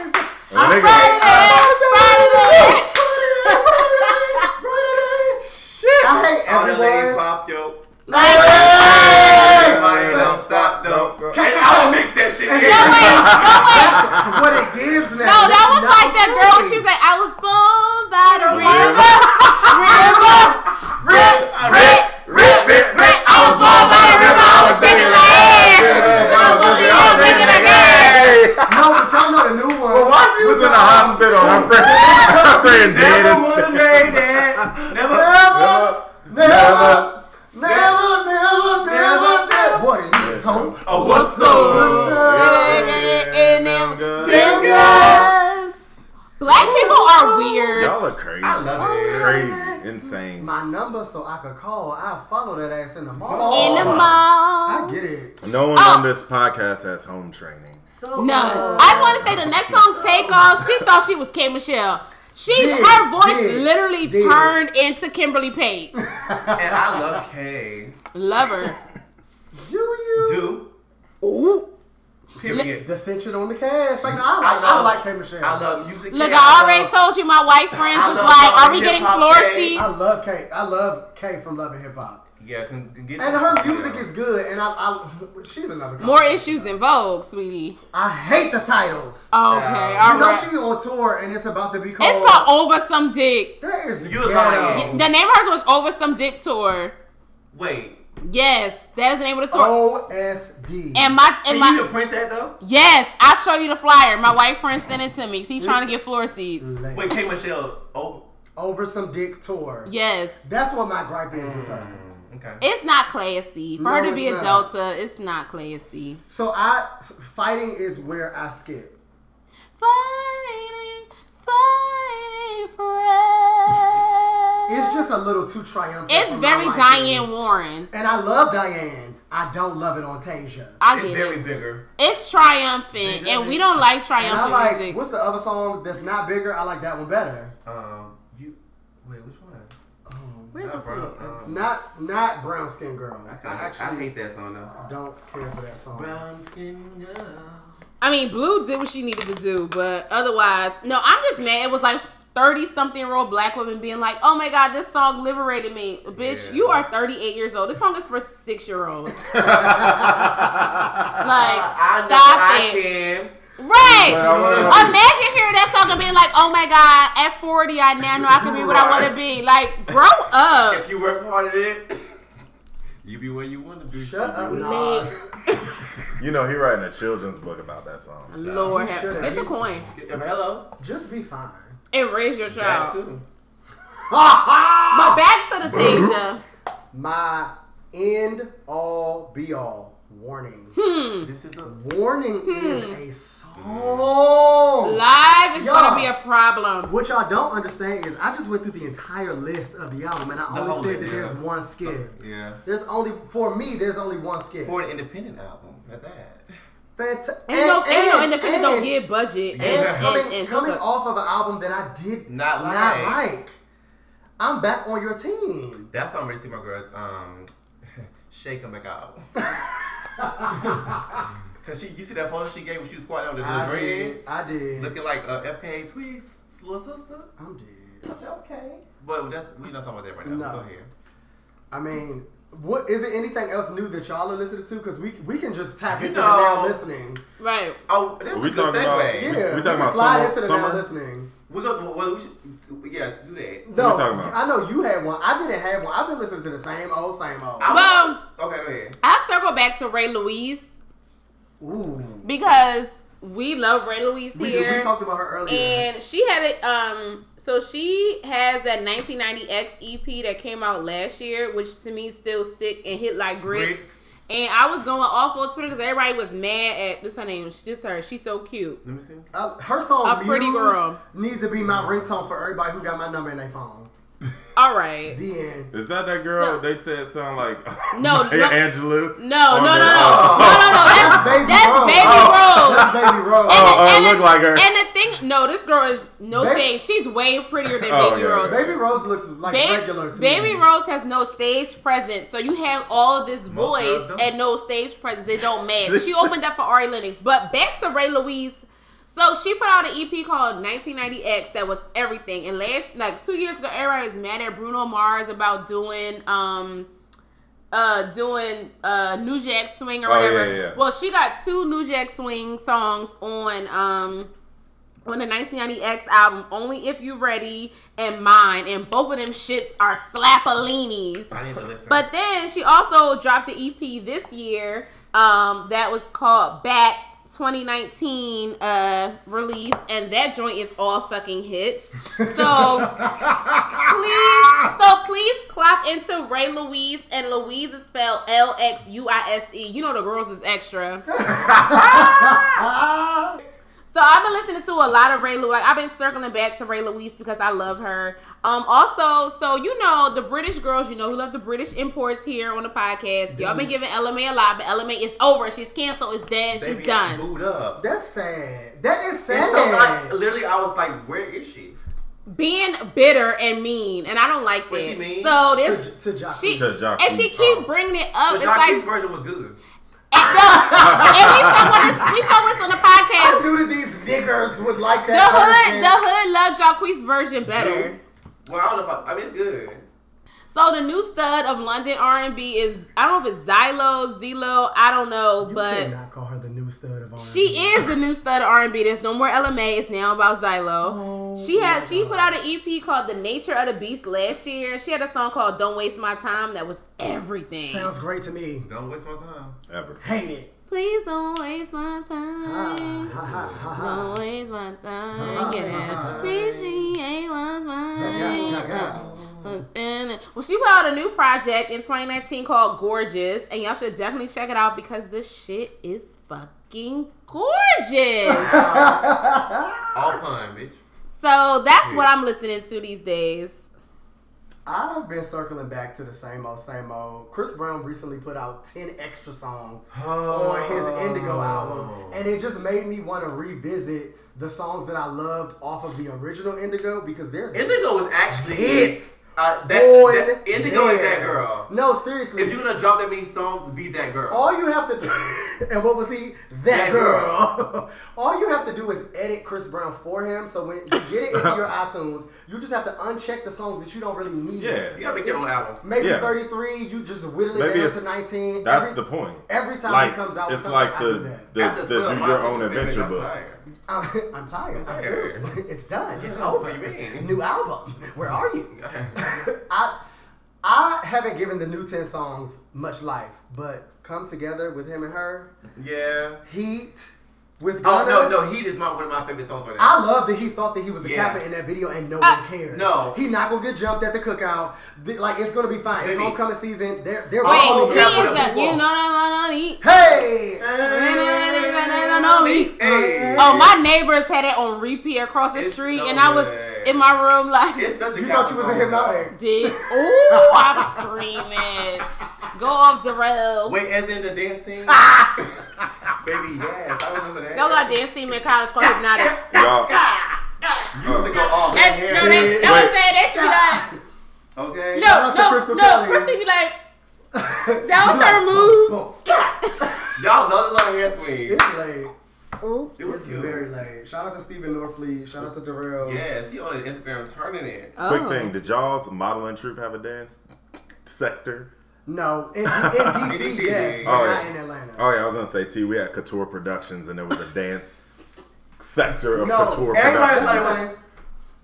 brighter day, brighter day. I hate All the ladies everyone. pop, yo. Like, Everybody don't stop, though. I don't mix that shit no wait, no wait. What it gives now. No, that was like that girl. okay. She was like, I was born by the river. river, river, rip, rip, rip, rip. I was born by the river. I was shaking my ass. I was looking up, thinking again. No, but y'all know the new one. Well, while she was in the hospital, her friend, her friend dead. Never and- would have made that. Never. Never, never, never, never, never, never. What it is, homie? Oh, what's What's up? up? And them Good. fingers. Black people are weird. Y'all are crazy. I love it. Crazy, insane. My number so I could call. I follow that ass in the mall. In the mall. I get it. No one Oh. on this podcast has home training. So No, uh, I just want to say the next song, "Take Off." She thought she was K Michelle. She, Did, her voice did, literally did. turned into Kimberly Pate. And I love Kay. Love her. Do you? Do. Ooh. Period. Dissension on the cast. Like, no, I like, I, love- like K Michelle. I love music. Look, Kay. I already love- told you my white friends I was like, "Are we getting Hip Hop floor Kay. seats?" I love K. I love K from Love and Hip Hop. Yeah, can, can get And her music is good. And I, I she's another. More issues than Vogue, sweetie. I hate the titles. Okay, Yeah. all you know right. she on tour and it's about to be called. It's called Over Some Dick. That is You're lying. The name of hers was Over Some Dick Tour. Wait. Yes, that is the name of the tour. OSD. And my Can and you my even print that though? yes, I'll show you the flyer. My white friend sent it to me. He's trying to get floor seats. Lame. Wait, K Michelle. Oh, Over some dick tour. Yes, That's what my gripe is with her. Okay. it's not classy for No, her to be a not. Delta. It's not classy. So I fighting is where I skip. Fighting, fighting forever. It's just a little too triumphant. It's for my very liking. Diane Warren. And I love Diane. I don't love it on Tasia. I It's get very it. bigger. It's triumphant, and we don't like triumphant. And I triumphant like music. what's the other song that's not bigger? I like that one better. Um, you. Wait, which one? Where's Not the brown. food? Um, not not brown skin girl. I, I I, actually hate that song though. don't care for that song. Brown skin girl. I mean, Blue did what she needed to do, but otherwise, no. I'm just mad. It was like thirty something year old black women being like, "Oh my god, this song liberated me, bitch. Yeah. You are 38 years old. This song is for six year olds. like, I know stop I it. can. Right. But I wanna- Imagine hearing that song and being like, "Oh my god, at 40, I now know I can be what I want to be." Like, grow up. If you work hard at it, you be where you want to be. Shut up, You Nas. You know, he writing a children's book about that song. Lord, You have, should've. get the coin Yeah, but Hello. Just be fine. and raise your That child. too. But back to the Tasia. My end all be all warning. Hmm. This is a. Warning is a song. Live is gonna be a problem. What y'all don't understand is I just went through the entire list of the album and I The only said that list, there's one skip. Yeah. There's only for me. There's only one skip. For an independent album, at that. Fanta- And, you know, and, you know, and- independents don't and- get budget and, And and, coming, and, coming off of an album that I did Not like. not, like. like, I'm back on your team. That's how I'm ready to see my girl um shake him back out. Cause she, you see that photo she gave when she was squatting on the I dreads, did. I did. looking like uh, FKA Twigs, little sister. I'm dead. Okay, but that's we not talking about that right now. No. Go ahead. I mean, what is it? Anything else new that y'all are listening to? Because we we can just tap You into know- the now listening. Right. Oh, that's We a good talking about- Yeah, we we, talking can about slide summer- into the summer? now listening. We're gonna well, we should yeah do that. No, we talking about? I know you had one. I didn't have one. I've been listening to the same old, same old. I'm- Well, Okay, go ahead. I circle back to Ray Louise Ooh, because we love Ray Louise we, here. we talked about her earlier. and she had it um so she has that 1990X EP that came out last year, which to me still stick and hit like grits. Grits. And I was going off on Twitter because everybody was mad at this her name. This her. She's so cute. Let me see. Uh, her song A Pretty Girl. needs to be my ringtone for everybody who got my number in their phone. All right. The end. Is that that girl No. they said sound like No, Maya no. Angelou? No, no, no, no, Oh. no, no, no. Oh. That's Baby that's Rose. Baby Oh, Rose. That's Baby Rose. And Oh, the- oh, oh look the- like her. And the thing, no, this girl is no Baby- shade. She's way prettier than Oh, Baby yeah. Rose. Baby Rose looks like Ba- regular to Baby me. Rose has no stage presence, so you have all this Most voice and no stage presence. It don't match. she opened up for Ari Lennox, but back to Ray Louise. So she put out an EP called 1990X that was everything. And last, like two years ago, everybody was mad at Bruno Mars about doing, um, uh, doing uh New Jack Swing or Oh, whatever. yeah, yeah. Well, she got two New Jack Swing songs on, um, on the 1990X album, Only If You Ready and Mine, and both of them shits are slapalinis. I need to listen. But then she also dropped an EP this year um, that was called Back 2019 uh, release, and that joint is all fucking hits. So please, so please clock into Ray Louise, and Louise is spelled L X U I S E. You know the girls is extra. So I've been listening to a lot of Ray Louise. Like I've been circling back to Ray Louise because I love her. Um, also, so you know the British girls, you know who love the British imports here on the podcast. Y'all been giving Ella Mai a lot, but Ella Mai is over. She's canceled. It's dead. Baby, She's done. Booed up. That's sad. That is sad. so I, literally, I was like, where is she? Being bitter and mean, and I don't like What that. she mean? So this. to, to Jacquees. She, To Jacquees. and she keep bringing it up. The It's Jacquees like version was good. And, no, and we talk about this. We talk about on the podcast. I knew that these niggers would like that. The hood, version. the hood loved Jacquees' version better. Well, I don't know if I, I mean, it's good. So the new stud of London R and B is I don't know if it's Xylo, Zelo, I don't know, You but cannot call her the new stud of R&B. she is the new stud of R and B. There's no more Ella Mai. It's now about Xylo. Oh, she had my she God. put out an EP called The Nature of the Beast last year. She had a song called Don't Waste My Time that was everything. Sounds great to me. Don't waste my time. Ever. Hate it. Please don't waste my Ha, time. ha, ha, ha, Don't waste my Ha, time. Yeah. ha. Appreciate what's mine. Yeah, yeah, yeah. Uh, and- Well, she put out a new project in 2019 called Gorgeous, and y'all should definitely check it out because this shit is fucking gorgeous. All pun, bitch. so that's what I'm listening to these days. I've been circling back to the same old, same old. Chris Brown recently put out 10 extra songs on his Indigo oh. album, and it just made me want to revisit the songs that I loved off of the original Indigo because there's Indigo was actually hits Uh, that, on that- Indigo is that girl. No, seriously. If you're gonna drop that many songs, be that girl. all you have to do, and what was he? That, That girl. all you have to do is edit Chris Brown for him. So when you get it into your iTunes, you just have to uncheck the songs that you don't really need. Yeah. you gotta make your own album. Maybe Yeah. 33, you just whittle it Maybe down to 19. That's every, the point. every time like, he comes out it's like I do the the, the do your own adventure I'm book. I'm, tired. I'm tired. I'm tired. It's done. It's What over. do you mean? New album. Where are you? I I haven't given the new 10 songs much life, but Come Together with him and her, Yeah. Heat with Oh Gunna. no, no, Heat is my one of my favorite songs right now. I love that he thought that he was the Yeah. captain in that video and no Ah, one cares. no. he not gonna get jumped at the cookout. The- Like it's gonna be fine. It's Baby. homecoming season. They're they're Wait, Oh, he yeah, is what the before? you know that I eat. Hey, Hey. Oh, my neighbors had it on repeat across the It's street, so and I was good. In my room like, It's such a you thought you was a hypnotic. did ooh, I'm screaming, go off the rail. Wait, as in the dancing? Baby, yes, I remember that. Y'all got dancing in college called hypnotic. Y'all, You used to go off. That, no, that, that was saying that to me like, Okay. Shout no, no, Crystal no, Kelly. Chrissy be like, that was her move. Oh, Y'all love the little hair swing. It's late. Oops. It was it's very late. Shout out to Stephen Norfleet. Shout out to Darrell. Yes, he on Instagram turning it. quick Oh. thing: Did y'all's modeling troupe have a dance sector? No, in, in DC, yes, yeah. Oh, not yeah. in Atlanta. Oh yeah, I was gonna say T. We had Couture Productions, and there was a dance sector of no, Couture Productions. thought it.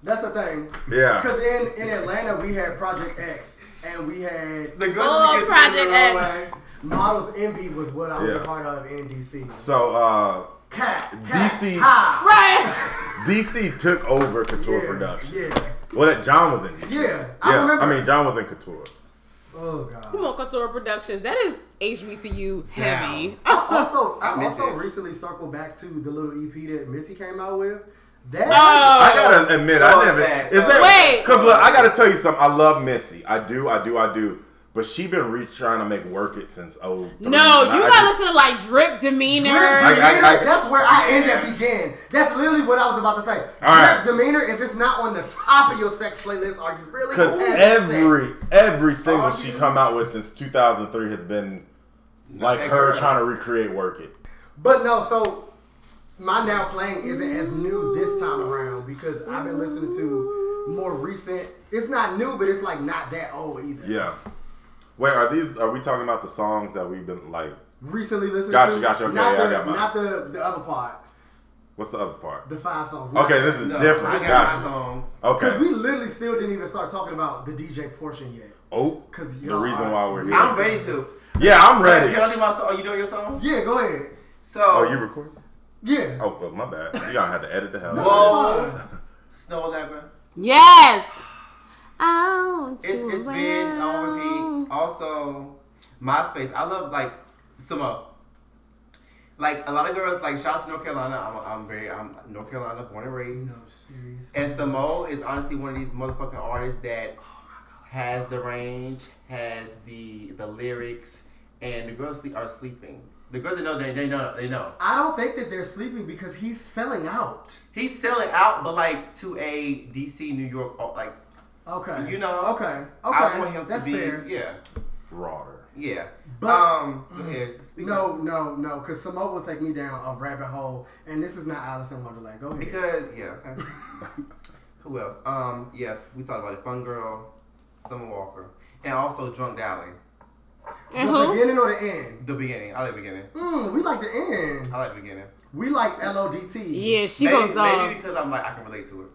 That's the thing. Yeah. Because in, in Atlanta, we had Project X, and we had The girls Oh, who Project the X. Models Envy was what I was Yeah. a part of in DC. So uh, Cat, cat, DC ha. Right. DC took over Couture Yeah, Productions. Yeah. Well, that John was in DC. Yeah, I Yeah, remember. I mean, John was in Couture. oh god. Come on, Couture Productions. That is HBCU heavy. also, I, I also it. recently circled back to the little EP that Missy came out with. That Oh. I gotta admit, I never. that- Is that Wait. Because look, I gotta tell you something. I love Missy. I do. I do. I do. But she been re- trying to make work it since oh. no, you I gotta just- listen to like Drip Demeanor. Drip I- demeanor, I- that's where I end up begin. That's literally what I was about to say. Drip right. demeanor, if it's not on the top of your sex playlist, are you really Because every sex? every single Are she come out with since 2003 has been like her trying to recreate work it. But no, so my now playing isn't as new this time around because I've been listening to more recent. It's not new, but it's like not that old either. Yeah. Wait, are these? Are we talking about the songs that we've been like? Recently listening Gotcha, to. gotcha, okay, not yeah, I the, got mine. not the the other part, What's the other part? the five songs. Okay, this is No, different. I got my Gotcha. songs. because we literally still didn't even start talking about the DJ portion yet. Oh, because the reason why we're here. I'm ready to. Yeah, I'm ready. Can I do my song? Are you doing your song? Yeah, go ahead. So. Oh, you recording? Yeah. Oh, well, my bad. You gotta have to edit the hell. Out of Whoa. Snoh Aalegra. Yes. I It's, it's been on around. repeat. Also, MySpace. I love like some uh, like a lot of girls like shout out to North Carolina. I'm, I'm very I'm North Carolina born and raised. No, seriously. And Samo is honestly one of these motherfucking artists that has the range, has the the lyrics, and the girls sleep, are sleeping. The girls that know they, they know they know. I don't think that they're sleeping because he's selling out. He's selling out, but like to a DC, New York, oh, like Okay. you know. Okay. Okay. I want him That's to be fair. yeah, Broader. yeah. But- um, go No, no, no, because Samo will take me down a rabbit hole, and this is not Alice in Wonderland. Go ahead. Because yeah. Okay. Who else? Um, yeah, we talked about it. Fun Girl, Summer Walker, and also Drunk Dialing. And the who? beginning or the end? The beginning. I like the beginning. Mm, we like the end. I like the beginning. We like LODT. Yeah, she maybe, goes off. maybe because I'm like I can relate to it.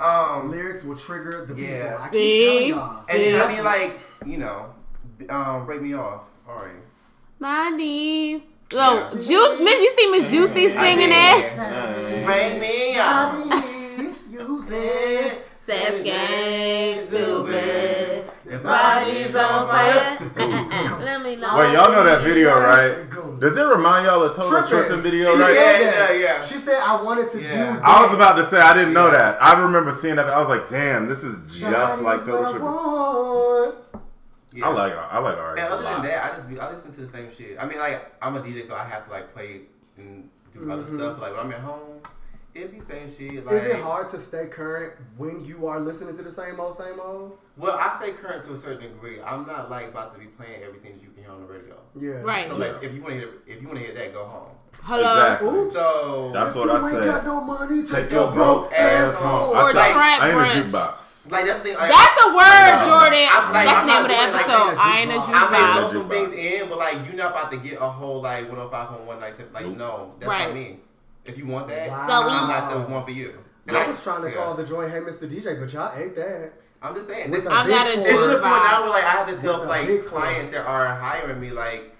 Um, Lyrics will trigger the Yeah. people. I keep See? telling y'all. and then I That's- mean like you know, um, break me off. All right. My knees. Oh, Yeah. Juice, Miss, you see Miss Juicy singing it? Break me I off. mean, you said Says gang stupid. The body's on fire. Let me know. Wait, y'all know that video, right? Does it remind y'all of Total Trippin'. Tripping video, She right? said Yeah, yeah, yeah. She said I wanted to Yeah. do. That. I was about to say I didn't know that. I remember seeing that. I was like, damn, this is just like Total Tripping. Tripping. Yeah. I like I like Ari. And other than that, I just be, I listen to the same shit. I mean, like I'm a DJ, so I have to like play and do other mm-hmm. stuff. Like when I'm at home, it be same shit. Like, Is it hard to stay current when you are listening to the same old, same old? Well, I say current to a certain degree. I'm not like about to be playing everything that you can hear on the radio. Yeah. Right. So like, if you want to hear, if you want to hear that, go home. Hello. Exactly. Oops. So That's If what you I ain't said. got no money, take, Take your your broke ass home. Or try- trap I ain't brunch. a jukebox. like that's the thing. Like, That's a word, No. Jordan. I'm like- That's the name of the episode. I ain't a jukebox. I may jukebox. throw some things in, but like you're not about to get a whole like 105.1 night tip. Like Nope. no, that's Right. not me. If you want that, Wow. So we- I'm not the one for you. And I was trying to yeah. call the joint, hey, Mr. DJ, but y'all ate that. I'm just saying. This, a I'm not a four. it's to the point Jukebox. now where like I have to tell like clients that are hiring me like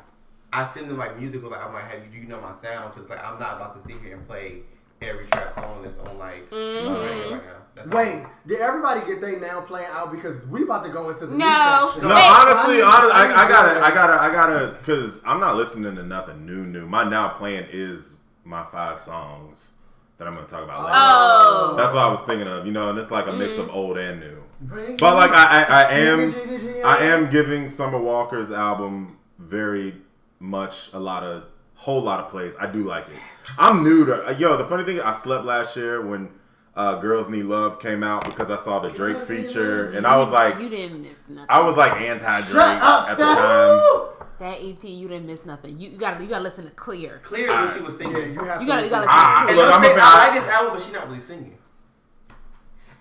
I send them like music with like I'm like have you do you know my sound because like I'm not about to sit here and play every trap song that's on like Mhm. my radio right now. That's Wait, me. did everybody get they now playing out because we about to go into the No. new section. No, Wait. honestly, honestly, I, I gotta, I I gotta, I gotta, because I'm not listening to nothing new, new. My now playing is my five songs that I'm gonna talk about later. Oh. That's what I was thinking of, you know, and it's like a mix of old and new. Bring But like, I, I, I am. I am giving Summer Walker's album very much a lot of, whole lot of plays. I do like it. I'm new to, yo. The funny thing, I slept last year when uh, Girls Need Love came out because I saw the Drake feature, and I was like, you didn't miss nothing. I was like anti Drake Shut up, at the Steph. time. That EP, you didn't miss nothing. You, you gotta, you gotta listen to Clear. Clear what she was Yeah, singing. you have You to gotta, you gotta listen. listen Ah, to And Clear. Look, no I'm a shade. I like this album, but she's not really singing.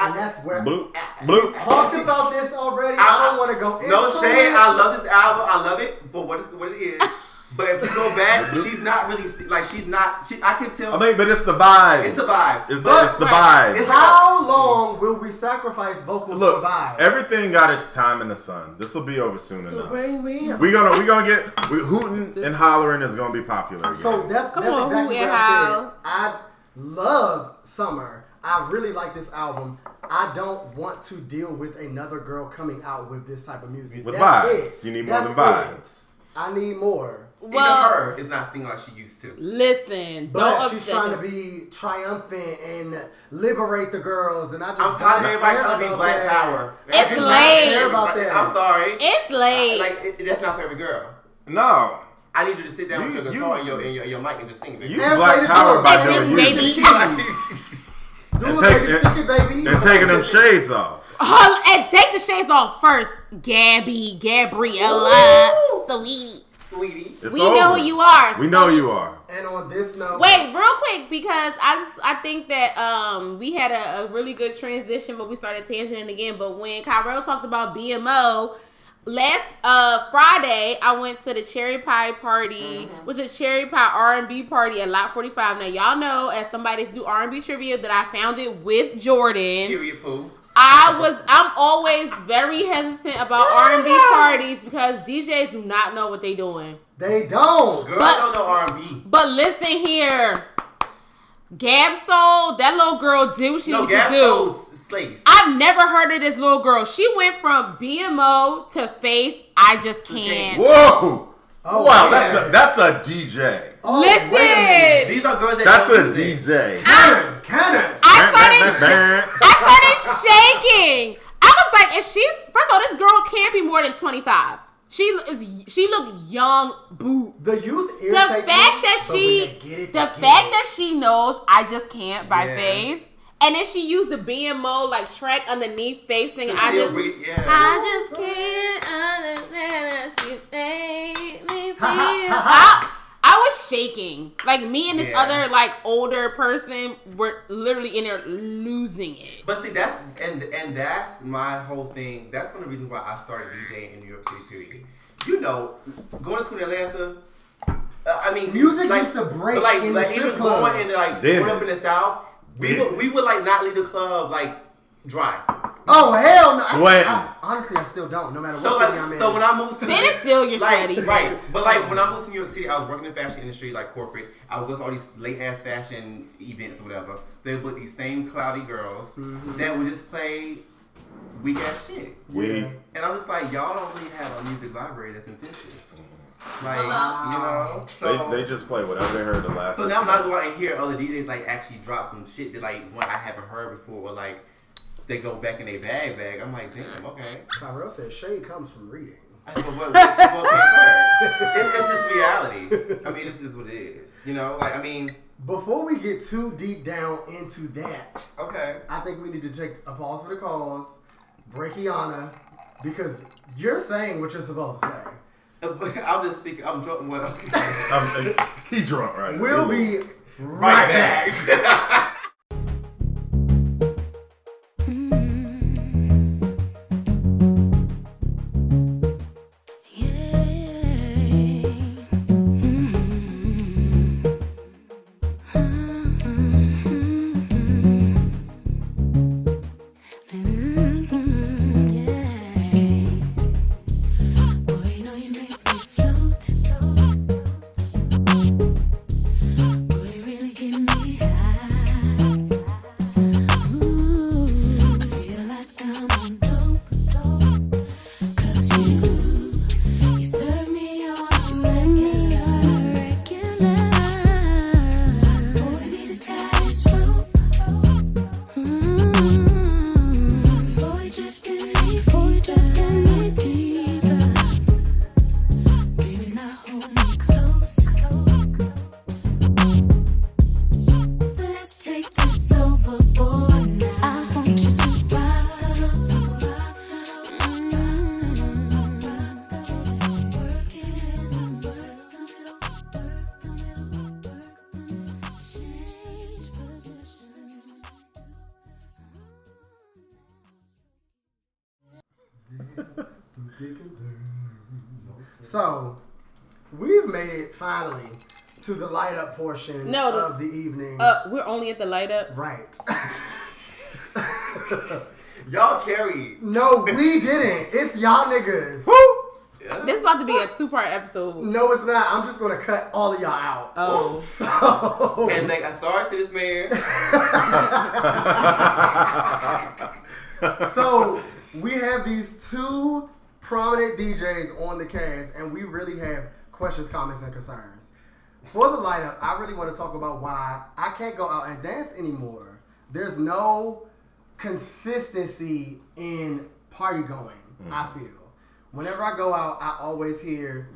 And that's where Blue, we blue. talked about this already. I, I- don't want to go into No shade, it. I love this album. I love it for what, it's, what it is. But if you go back, she's not really like she's not. She, I can tell. I mean, but it's the vibe. It's the vibe. It's, But- it's the right. vibe. It's How long will we sacrifice vocals Look, for vibes? everything got its time in the sun. This will be over soon So enough. bring me. We gonna we gonna get we, hooting and hollering is gonna be popular. Again. So that's, Come that's on, exactly Who what and I said. How. I love Summer. I really like this album. I don't want to deal with another girl coming out with this type of music. With That's vibes. it. You need more That's than it. Vibes. I need more. Even Well, her is not singing like she used to. listen, But don't she's upset trying to be triumphant and liberate the girls, and I just I'm tired of don't everybody trying to be about black that. power. It's Everybody lame. care about that. I'm sorry. It's late. Like it, that's not for every girl. no, I need you to sit down with You- your you- guitar and your, and your, your mic and just sing. baby. you And black power drums. by That's doing this, music baby. Do And it, take- baby, and- stick it, baby. and taking them shades off. Hold- and take the shades off first, Gabby, Gabriella, sweetie. Sweetie. It's We over. know who you are. We know sweetie. you are. And on this note, Wait, real quick, because I I think that um we had a, a really good transition, but we started tangenting again. But when Kyrell talked about BMO last uh Friday, I went to the cherry pie party, which is a cherry pie R and B party at Lot Forty Five. Now y'all know, as somebody who do R and B trivia, that I found it with Jordan. Period poo. I was I'm always very hesitant about R and B parties because DJs do not know what they doing. they don't. Girls But- don't know R&B. But listen here. Gab Soul, that little girl did what she No, needed to do. Soul's slays. I've never heard of this little girl. She went from BMO to Faith. I just can't. Whoa! Oh, wow, man. that's a that's a DJ. Oh, wait a minute. Listen, These are girls that That's know a. DJ. Cannon, cannon. I started, I started shaking. I was like, is she? First of all, this girl can't be more than twenty five. She is. She look young, boo. The youth The fact me, that she, get it, the they fact it. that she knows I just can't by Yeah. Faith, and then she used the BMO like track underneath Faith singing. I just, bring- yeah. I just can't understand that she made me feel. I, I was shaking. Like me and this Yeah. other like older person were literally in there losing it. But see, that's and and that's my whole thing. That's one of the reasons why I started DJing in New York City. Period. You know, going to school in Atlanta. Uh, I mean, Music used to break like, in the like strip even club. going into like Damn going up in the south. We would, we would like not leave the club like dry. Oh hell no! I- Sweating. I- honestly, I still don't. No matter what So city I'm in. so when I moved to Then it's still your like, sweaty. right? But like when I moved to New York City, I was working in the fashion industry, like corporate. I would go to all these late ass fashion events or whatever. They would these same cloudy girls Mm-hmm. that would just play weak ass shit. We And I'm just like, y'all don't really have a music library that's intensive. Like, you know, so they, they just play whatever they heard the last. so now I'm not going to hear other DJs like actually drop some shit that like one I haven't heard before, or like they go back in their bag bag. I'm like, damn, okay. Tyrell said shade comes from reading. I said, but what, what, what can't? It, it's just reality. I mean, this is what it is. You know, like I mean, Before we get too deep down into that, okay. I think we need to take a pause for the cause, Breakiana, because you're saying what you're supposed to say. I'm just speaking. I'm drunk. Well, okay. I'm, he drunk right. We'll be right right back. back. So, we've made it finally to the light up portion No, the- of the evening. Uh, we're only at the light up. right. Y'all carry. no, we didn't. It's y'all niggas. This is about to be a two part episode. No, it's not. I'm just gonna cut all of y'all out. Oh. So, And like, I sorry to this man. so we have these two prominent DJs on the cast, and we really have questions, comments, and concerns. For the light up, I really want to talk about why I can't go out and dance anymore. There's no consistency in party going, mm. I feel. Whenever I go out, I always hear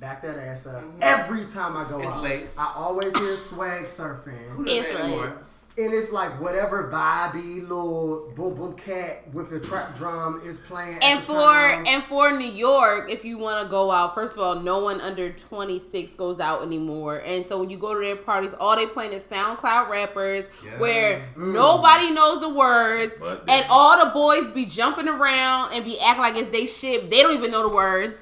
back that ass up. Mm-hmm. Every time I go. It's out, late. I always hear swag surfing. Who It's that like- anymore? And it's like whatever vibey little boom boom cat with the trap drum is playing. at And the for time. and for New York, if you want to go out, first of all, no one under 26 goes out anymore. And so when you go to their parties, all they playing is SoundCloud rappers, Yeah. where Mm. nobody knows the words, But and then- all the boys be jumping around and be acting like it's they shit. They don't even know the words.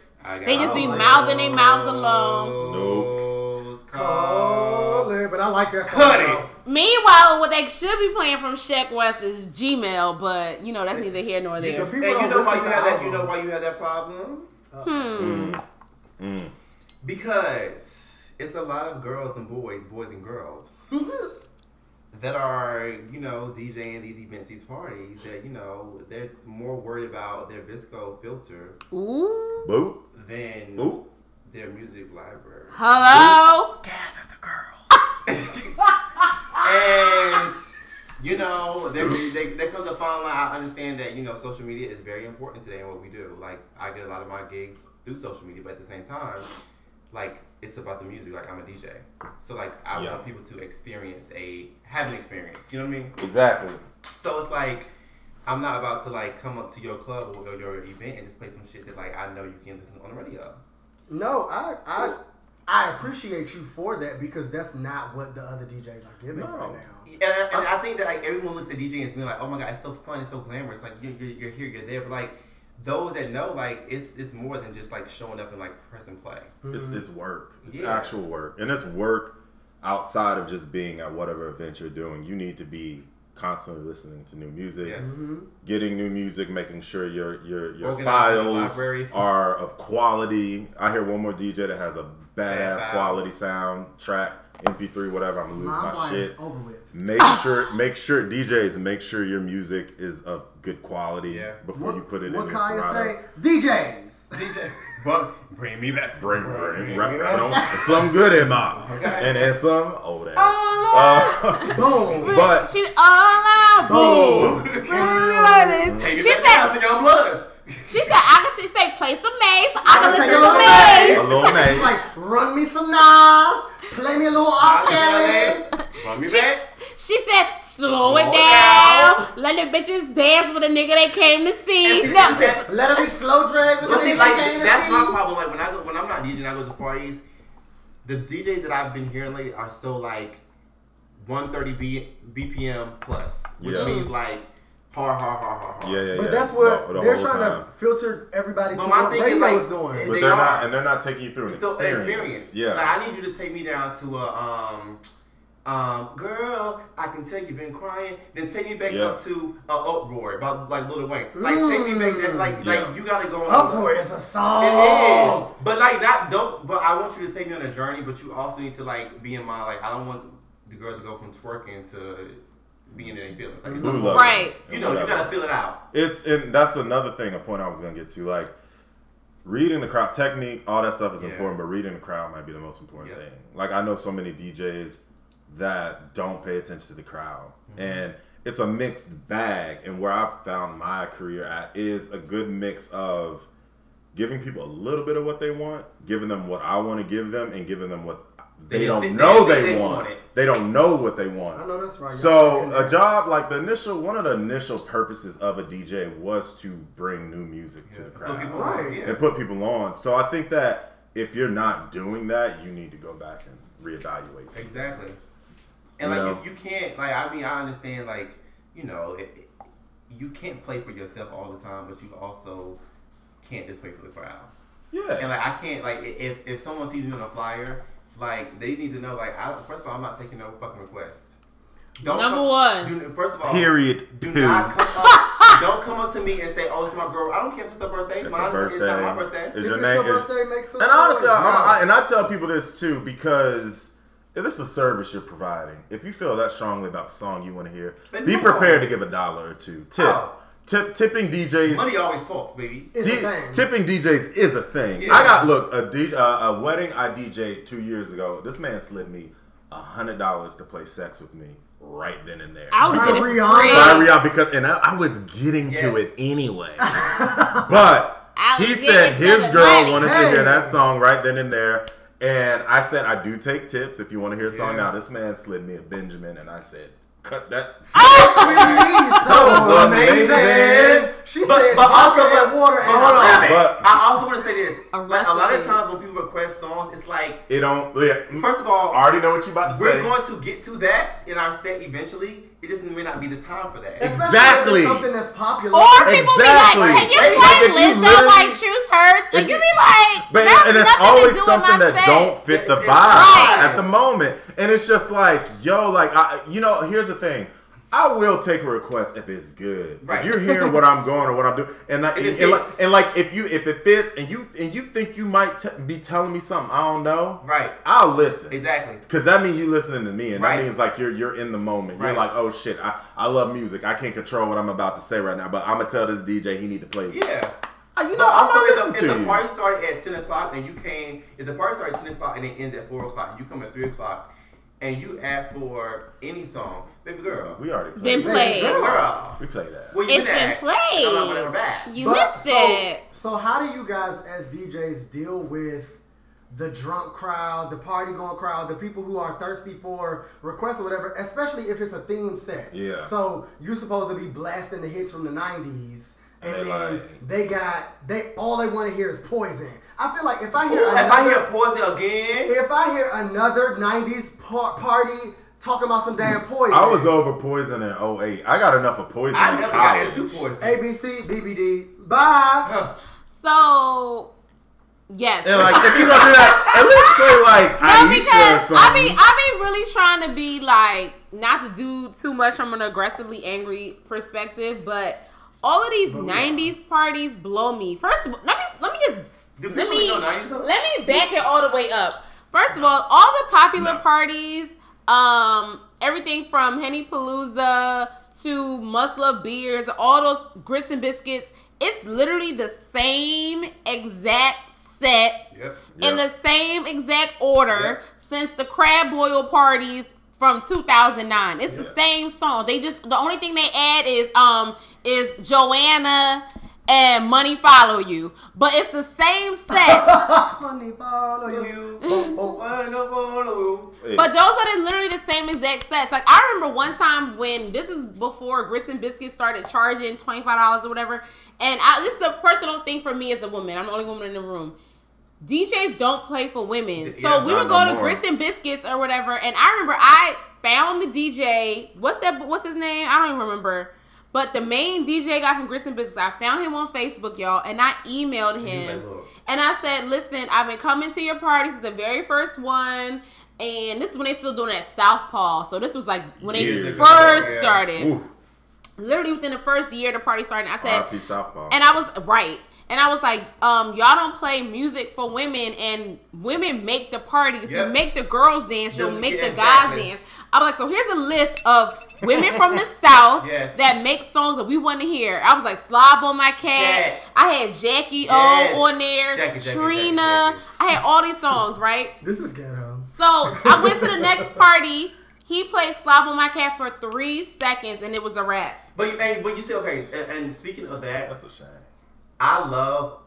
They just be got mouthing their mouths alone. Nope. Call but I like that song. Cut it. though. Meanwhile, what they should be playing from Sheck Wes is Gmail, but you know that's neither here nor The there. people And you know why you to have that? You know why you have that problem? Hmm. Mm. Because it's a lot of girls and boys, boys and girls, that are, you know, DJing these events, these parties, that, you know, they're more worried about their VSCO filter Ooh. Boo. than Boo. their music library. Hello. And you know, there, there, there comes a fine line. I understand that you know social media is very important today in what we do. Like I get a lot of my gigs through social media, but at the same time, like it's about the music. Like I'm a DJ, so like I Yeah. want people to experience a have an experience. You know what I mean? Exactly. So it's like I'm not about to like come up to your club or your event and just play some shit that like I know you can listen on the radio. No, I I I appreciate you for that because that's not what the other DJs are giving No. right now. And, and I think that like everyone looks at DJing as being like, oh my god, it's so fun, it's so glamorous. Like you're, you're, you're here, you're there, but like those that know, like it's it's more than just like showing up and like pressing play. It's mm-hmm. it's work. It's Yeah. actual work, and it's work outside of just being at whatever event you're doing. You need to be constantly listening to new music, Yes. Mm-hmm. getting new music, making sure your your your Organizing files are of quality. I hear one more DJ that has a badass Bad quality sound track, MP3, whatever. I'm gonna lose My my shit. over with. Make sure, make sure DJs make sure your music is of good quality Yeah. before you put it what in your Kanye Serato. say? DJs. DJ, but bring me back, Bring, bring, rap, me you back. some good in my, and then some old ass. Uh, Boom. but She's all out. boom, Take me She back said- House Young Bloods. She said I could t- say play some maze. I, I can can listen take a little maze. a little It's maze. like run me some Nas, play me a little R. Kelly. Run me She, back. she said slow it Slow down. Let the bitches dance with a nigga they came to see. And- No, and- Let her be slow drag with But the nigga like came to that's see. my problem. Like when I go when I'm not DJing, I go to parties. The DJs that I've been hearing lately are so like 130 B, BPM plus, which Yeah. means like hard, hard, hard, hard, hard. yeah, yeah, yeah. But that's what The- the they're trying time. to filter everybody But to my what thing is, like, doing. But They they are not, and they're not taking you through an The experience. experience. Yeah. Like I need you to take me down to a um um girl, I can tell you've been crying. Then take me back Yeah. up to uh, uproar about like Lil Wayne. Like take me back there. Like Yeah. like you gotta go on. Uproar is a song. is, but like not don't. But I want you to take me on a journey. But you also need to like be in mind. Like I don't want the girls to go from twerking to being in any feelings. Like, it's Who not- Right. you know, you gotta feel it out. It's and that's another thing, a point I was gonna get to. Like reading the crowd, technique, all that stuff is Yeah. important, but reading the crowd might be the most important Yeah. thing. Like I know so many DJs that don't pay attention to the crowd, Mm-hmm. and it's a mixed bag. And where I've found my career at is a good mix of giving people a little bit of what they want, giving them what I want to give them, and giving them what they, They- don't they- know they- they, they want. want it. They don't know what they want. I know that's right. So a job like the initial one of the initial purposes of a DJ was to bring new music to the crowd people Right. yeah. and put people on. So I think that if you're not doing that, you need to go back and reevaluate. some Exactly. things. And like know? you, you can't like I mean I understand like you know it, it- you can't play for yourself all the time, but you also can't just play for the crowd. Yeah. And like I can't like if if someone sees me on a flyer, like they need to know like I first of all I'm not taking no fucking requests. Number come- one. do- first of all, period. Do Poo. not come up. don't come up to me and say, "Oh, it's my girl." I don't care if it's her birthday. It's Mine her is- it's not my birthday. birthday. Is If your name? your is- birthday, make some and honestly. I, I, and I tell people this too because if this is a service you're providing, if you feel that strongly about the song you want to hear, Then be no. prepared to give a dollar or two. Tip, Oh. tip, tipping DJs. Money always talks, baby. It's a D- thing. tipping DJs is a thing. Yeah. I got look a, D, uh, a wedding I DJ two years ago. This man slid me a hundred dollars to play sex with me right then and there. I was By in it for Rihanna? free. By Rihanna, because and I, I was getting to it anyway. but he said his girl money. wanted to hear that song right then and there. And I said, I do take tips if you want to hear a song. Yeah. Now, this man slid me a Benjamin, and I said, cut that. Sweetie, so So amazing. amazing. She But- said, but also- vodka and water and But hold on. But- I also want to say this. A like a lot of times when people request songs, it's like It don't. Yeah. first of all, I already know what you about to say. we're going to get to that in our set eventually. It just may not be the time for that. Exactly. Something that's popular. Or people Exactly. be like, can you Right, play like, if you Lizzo like Truth Hurts? And you you- be like, But that's and it's nothing to always do something that set. don't fit the vibe right. at the moment, and it's just like, yo, like, I, you know, here's the thing. I will take a request if it's good. Right. If you're hearing what I'm going or what I'm doing, and like, If and, and like, and like, if you if it fits, and you and you think you might t- be telling me something I don't know, Right. I'll listen. Exactly. Cause that means you listening to me, and Right. that means like you're you're in the moment. You're like, oh shit, I, I love music. I can't control what I'm about to say right now, but I'm gonna tell this DJ he need to play. Yeah. I, you know, I'm not if the, to if the party started at ten o'clock and you came, if the party started at ten o'clock and it ends at four o'clock, you come at three o'clock, and you ask for any song, baby girl, We already played. Been played. played. baby girl, We play that. where you It's been been at? played. I'm not back. You But- missed so, it. So how do you guys as DJs deal with the drunk crowd, the party going crowd, the people who are thirsty for requests or whatever, especially if it's a theme set. Yeah. So you're supposed to be blasting the hits from the nineties. And They then like- they got they all they want to hear is poison. I feel like if I Ooh, hear if I hear poison again, if I hear another '90s par- party talking about some damn poison, I was over Poison in 08. I got enough of Poison I in never got college. into poison. ABC, BBD, bye. Huh. So, yes. And like, if you gonna do that, at least play like No, Aisha or because I something. be I be really trying to be like not to do too much from an aggressively angry perspective, but all of these '90s parties blow me. First of all, let me let me just Do let me know 90s let me back it all the way up. First of all, all the popular No. parties, um, everything from Henny Palooza to Muscle Beers, all those grits and biscuits, it's literally the same exact set Yep. in the same exact order since the crab boil parties from 2009. It's the same song. They just the only thing they add is um is Joanna and Money Follow You, but it's the same set. Money follow you. You Oh, oh. oh wanna follow. Hey, But those are the, literally the same exact sets. Like I remember one time when this is before Grits and Biscuits started charging twenty five dollars or whatever. And I, this is a personal thing for me as a woman. I'm the only woman in the room. DJs don't play for women, so Yeah, we would go no to more. Grits and Biscuits or whatever. And I remember I found the DJ. What's that? What's his name? I don't even remember. But the main DJ guy from Grits and Biscuits, I found him on Facebook, y'all, and I emailed him. like, And I said, listen, I've been coming to your parties. It's the very first one. And this is when they still doing it at Southpaw. So this was like when they Years ago, first yeah. started. Ooh, Literally within the first year the party started. I said, Southpaw. and I was right. And I was like, um, y'all don't play music for women, and women make the party. Yep. you make the girls dance, you'll Yeah, make yeah, the guys exactly. dance. I was like, so here's a list of women from the South Yes. that make songs that we want to hear. I was like, Slob on my cat. Yeah. I had Jackie Yes. O on there, Jackie, Jackie, Trina. Jackie, Jackie. I had all these songs, right? This is ghetto. So I went to the next party. He played Slob on my cat for three seconds, and it was a rap. But you, and, but you say okay. And, and speaking of that, That's a shame. I love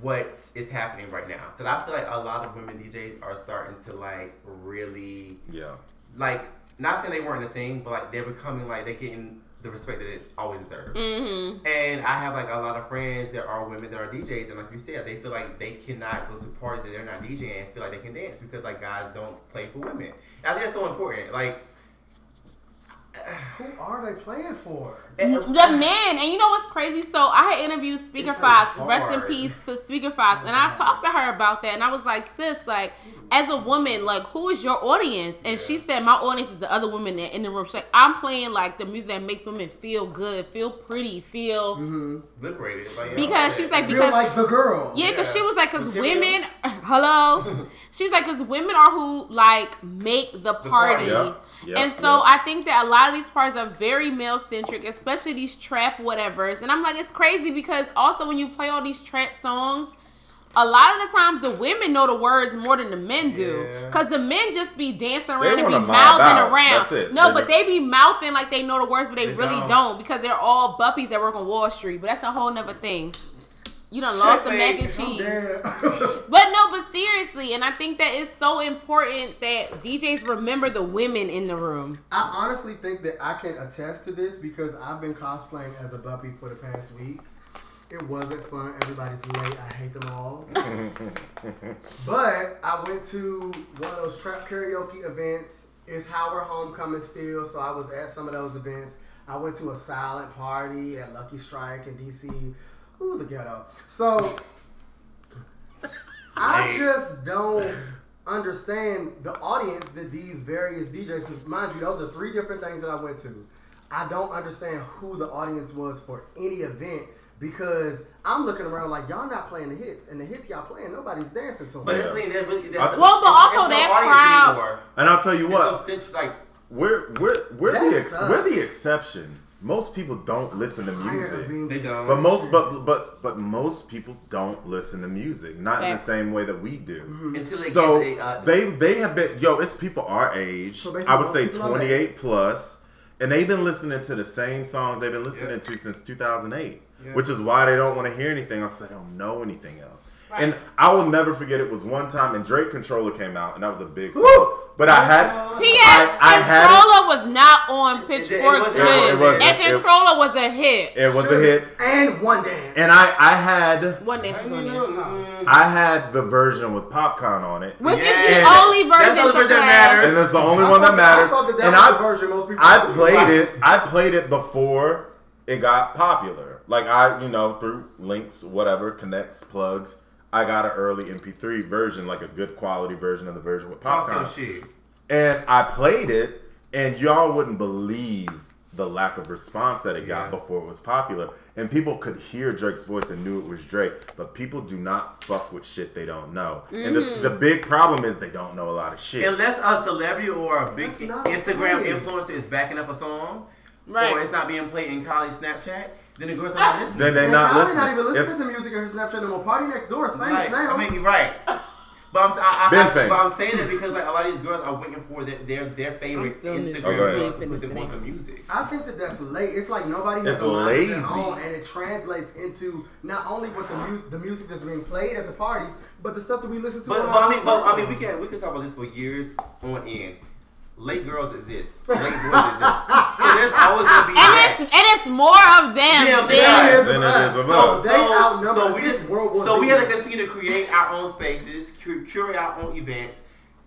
what is happening right now because I feel like a lot of women DJs are starting to like really Yeah. like not saying they weren't a thing, but like they're becoming like they're getting the respect that it always deserved. Mm-hmm. And I have like a lot of friends that are women that are DJs, and like you said, they feel like they cannot go to parties that they're not DJing and feel like they can dance because like guys don't play for women. And I think that's so important. Like Who are they playing for? The mm, men, and you know what's crazy? So I had interviewed Speaker It's like Fox. Rest in peace to Speakerfoxxx. And I oh talked to her about that, and I was like, sis, like, as a woman, like, who is your audience? And she said, my audience is the other women that in the room. She's like, I'm playing like the music that makes women feel good, feel pretty, feel. Mm-hmm. liberated. Like, Because yeah. she's like, Feel because like the girl. Yeah, because she was like, because women, hello, she's like, because women are who like make the party, party. Yep. Yep. and so Yep. I think that a lot of these parts are very male centric, especially these trap whatevers. And I'm like, it's crazy because also when you play all these trap songs. A lot of the times, the women know the words more than the men do, Yeah. cause the men just be dancing around and be mouthing out. around. No, They but just- they be mouthing like they know the words, but they, They really don't. don't. because they're all buppies that work on Wall Street. But that's a whole nother thing. You done lost the mac and cheese. But no, but seriously, and I think that it's so important that DJs remember the women in the room. I honestly think that I can attest to this because I've been cosplaying as a Buppy for the past week. It wasn't fun. Everybody's late. I hate them all. but I went to one of those trap karaoke events. It's Howard Homecoming still, so I was at some of those events. I went to a silent party at Lucky Strike in DC. Ooh, the ghetto. So I just don't understand the audience that these various DJs. Because mind you, those are three different things that I went to. I don't understand who the audience was for any event because I'm looking around like y'all not playing the hits, and the hits y'all playing, nobody's dancing to them. But it's like, that really, that's, Well, but it's- also it's no that audience crowd- anymore. And I'll tell you There's what, no sense, like we're we're we're That the ex- we're the exception most people don't listen to music. They don't. But most, but but but most people don't listen to music, not in the same way that we do. Until it So gets a, uh, they they have been yo. It's people our age. So I would say people our twenty eight plus, and they've been listening to the same songs they've been listening Yeah. to since two thousand eight. Yeah. Which is why they don't want to hear anything else. They don't know anything else. Right. And I will never forget. It was one time, and Drake Controlla came out, and that was a big song. Woo! But I had P.S. I- I had it- Controlla was not on Pitchfork's It- it wasn't- list. it wasn't. and It- Controlla was a hit. it was a hit, And one dance. and I I had One dance was on there. I had the version with Popcaan on it. Which Yeah. is the only That's version the only for version that matters. and that's the only I one that matters. I that that and I, the version most people I played it. I played it before it got popular. Like I, you know, through links, whatever, connects, plugs. I got an early MP3 version, like a good quality version of the version with talk Popcaan. your shit. And I played it, and y'all wouldn't believe the lack of response that it got Yeah. before it was popular. And people could hear Drake's voice and knew it was Drake, but people do not fuck with shit they don't know. And the, the big problem is they don't know a lot of shit. Unless a celebrity or a big Instagram influencer is backing up a song, Right. or it's not being played in college Snapchat, then the girls are not listening. then they're And not Kylie's listening. not even listening It's- to music on her Snapchat no more. Party next door is famous Right. now. I mean, you're right. But I'm, I, I, Been I, famous. but I'm saying that because like a lot of these girls are waiting for their their, their favorite I'm still missing Instagram go ahead. girls to put them fitness on some music. I think that that's late. It's like nobody has It's a mind of their own, and it translates into not only what the, mu- the music that's being played at the parties, but the stuff that we listen to. But, but I mean, but, I mean, we can we can talk about this for years on end. Late girls exist. Late boys exist. So there's always gonna be And that. it's and it's more of them Yeah, than because- Then it is of So, us. They so, outnumber so we just World so we Z. have to continue to create our own spaces, curate our own events,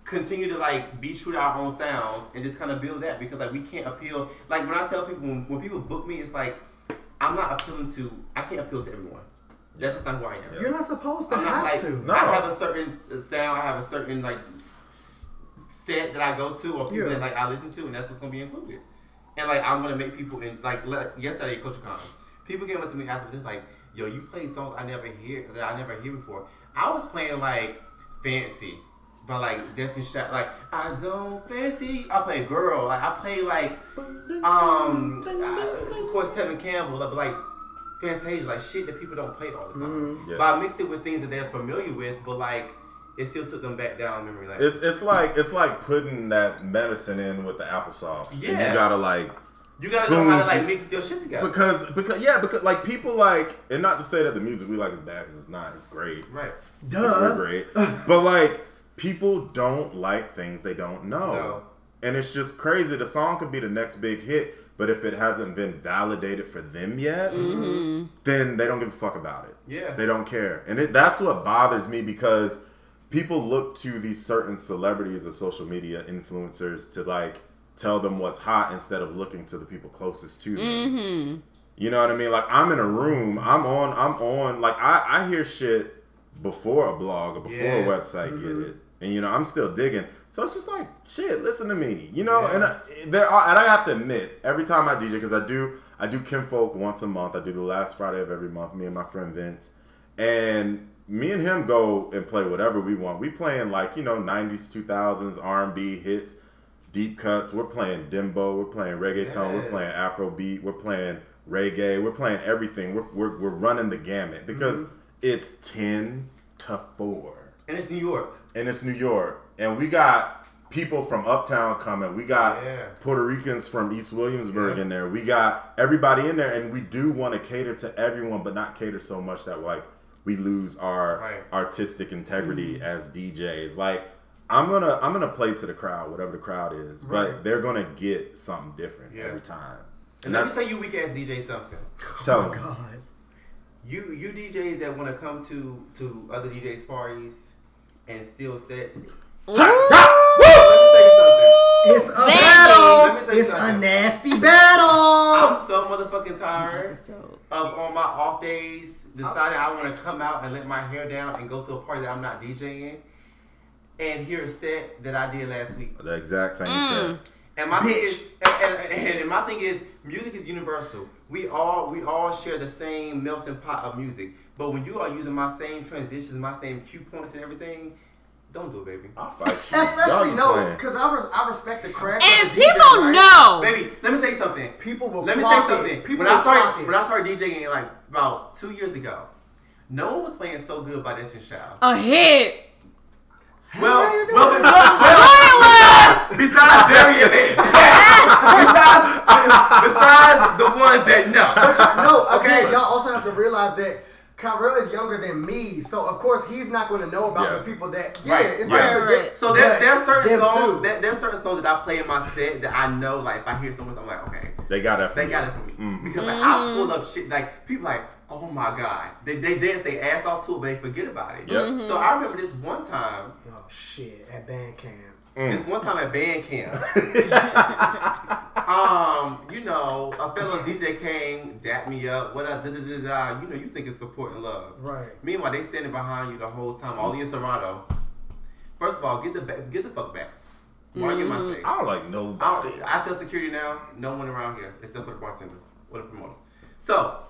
continue to like be true to our own sounds, and just kind of build that because like we can't appeal. Like when I tell people when, when people book me, it's like I'm not appealing to. I can't appeal to everyone. That's just not who I am. You're not supposed to I'm not have like to. No. I have a certain uh, sound. I have a certain like set that I go to or people Yeah. that like I listen to, and that's what's gonna be included. And like I'm gonna make people in like le- yesterday at Coach Con, people came up to me after this like, "Yo, you play songs I never hear that I never hear before." I was playing like fancy. But like Destiny Shot, like I don't fancy. I play girl, like I play like um, uh, of course Tevin Campbell, but like Fantasia, like shit that people don't play all the time. Yeah. But I mixed it with things that they're familiar with, but like it still took them back down memory lane. It's it's like it's like putting that medicine in with the applesauce. And Yeah. you gotta like you gotta know how to like mix your shit together. because because yeah because like people like and not to say that the music we like is bad because it's not it's great right. we're great but like people don't like things they don't know No. and it's just crazy the song could be the next big hit but if it hasn't been validated for them yet mm-hmm. then they don't give a fuck about it Yeah. they don't care and it, that's what bothers me because people look to these certain celebrities or social media influencers to like tell them what's hot instead of looking to the people closest to them mm-hmm. you know what I mean? Like I'm in a room, I'm on, I'm on. Like I, I hear shit before a blog or before Yes. a website get it, mm-hmm. and you know I'm still digging. So it's just like shit. Listen to me, you know. Yeah. And I, there are, and I have to admit, every time I DJ, because I do, I do Kinfolk once a month. I do the last Friday of every month. Me and my friend Vince, and me and him go and play whatever we want. We playing like you know '90s, 2000s R&B hits, deep cuts. We're playing dembow. We're playing reggaeton. We're Yes. playing Afrobeat. We're playing reggae. We're playing everything. We're, we're, we're running the gamut because Mm-hmm. it's 10 to 4. And it's New York. And it's New York. And we got people from uptown coming. We got Yeah. Puerto Ricans from East Williamsburg Yeah. in there. We got everybody in there. And we do want to cater to everyone, but not cater so much that like we lose our Right. artistic integrity mm-hmm. as DJs. Like I'm gonna I'm gonna play to the crowd, whatever the crowd is, but they're gonna get something different Yeah. every time. And let me say you weak ass DJ something. Tell Oh them. God. You you DJs that want to come to to other DJs parties and steal sets. Let me tell you something. It's a Let battle. tell you It's a nasty battle. I'm so motherfucking tired of on my off days deciding I want to come out and let my hair down and go to a party that I'm not DJing and hear a set that I did last week. The exact same Mm. set. And my thing is, and, and, and my thing is, music is universal. We all we all share the same melting pot of music. But when you are using my same transitions, my same cue points and everything, Don't do it, baby. I'll fight you. Especially just no, because I, res- I respect the craft. And of the DJ, people right? know. Baby, let me say something. People will Let me say clock something. it. People when I will clock started it. when I started DJing like about two years ago, no one was playing so good by Destiny's Child. A hit. Well, well, well, besides Darian, besides, besides the ones that know. no, okay, Okay. y'all also have to realize that Kyrell is younger than me, so of course he's not going to know about Yeah. the people that. Yeah, Right, it's right. like a Right. So there, but there are certain songs. too. There, there are certain songs that I play in my set that I know, like if I hear someone, I'm like, okay, They got that. they from got it from me Mhm. because like I pull up shit like people like, oh my god, they they dance their ass off to it, but they forget about it. Yep. So I remember this one time. Oh shit! At band camp. This one time at band camp, um, you know, a fellow DJ came, dapped me up, what up, da da da da. You know, you think it's support and love. Right. Meanwhile, they standing behind you the whole time, all in Serato. First of all, get the back, get the fuck back. Why get my face? I don't like I, nobody. don't, I tell security now, no one around here except for the bartender or the promoter. So,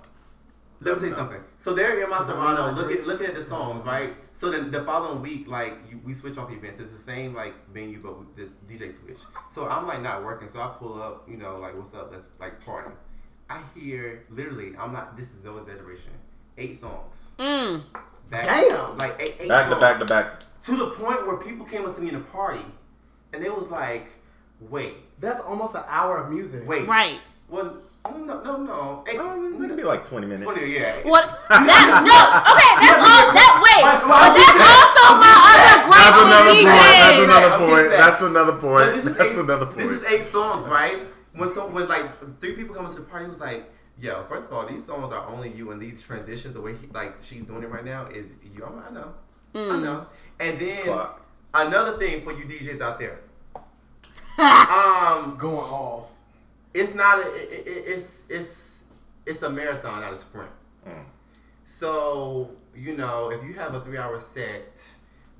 let me say something. So they're in my Serato looking looking at the songs, right? So then the following week, like you, we switch off events. It's the same like venue, but with this DJ switch. So I'm like not working. So I pull up, you know, like what's up? Let's like party. I hear literally, I'm not. This is no exaggeration. Eight songs. Mm. Back, Damn. Like eight, eight Back to back to back. to the point where people came up to me in a party, and it was like, wait, That's almost an hour of music. wait, Right. Well, no, no, no. Hey, Well, it could be like 20 minutes. 20, yeah. What? That no. Okay, that's all. That wait, but that's also my other That's another point. That's DJs. another I'm point. That's another point. this is That's eight, another This is eight songs, right? When so when like three people come to the party, it was like, yo, first of all, these songs are only you, and these transitions, the way he, like she's doing it right now, is you. I'm, I know, I know. And then Clock. another thing for you DJs out there, um, Going off. It's not a, it, it, it's it's it's a marathon, not a sprint. Mm. So you know, if you have a three-hour set,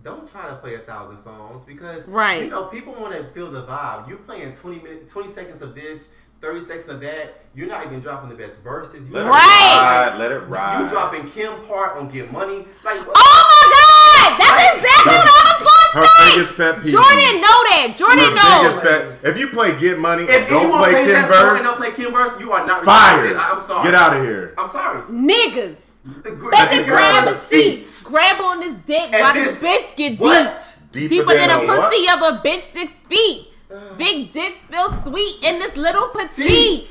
don't try to play a thousand songs because Right. you know people want to feel the vibe. You're playing twenty minutes, twenty seconds of this, thirty seconds of that. You're not even dropping the best verses. You Let it Right. ride. Let it ride. You dropping Kim part on Get Money, like? Oh my God! That's exactly what I was Her going biggest pet peeve. Jordan know that. Jordan Her knows. pet. If you play Get Money If and don't anyone play plays Kim that song and Verse, don't play Kim Verse, you are not fired. I'm sorry. Get out of here. I'm sorry. Niggas. Gra- Better grab the the seats. Grab on this dick And while this- the bitch get what? deep. Deeper Deeper than a than a what? pussy of a bitch six feet. Big dicks feel sweet in this little petite.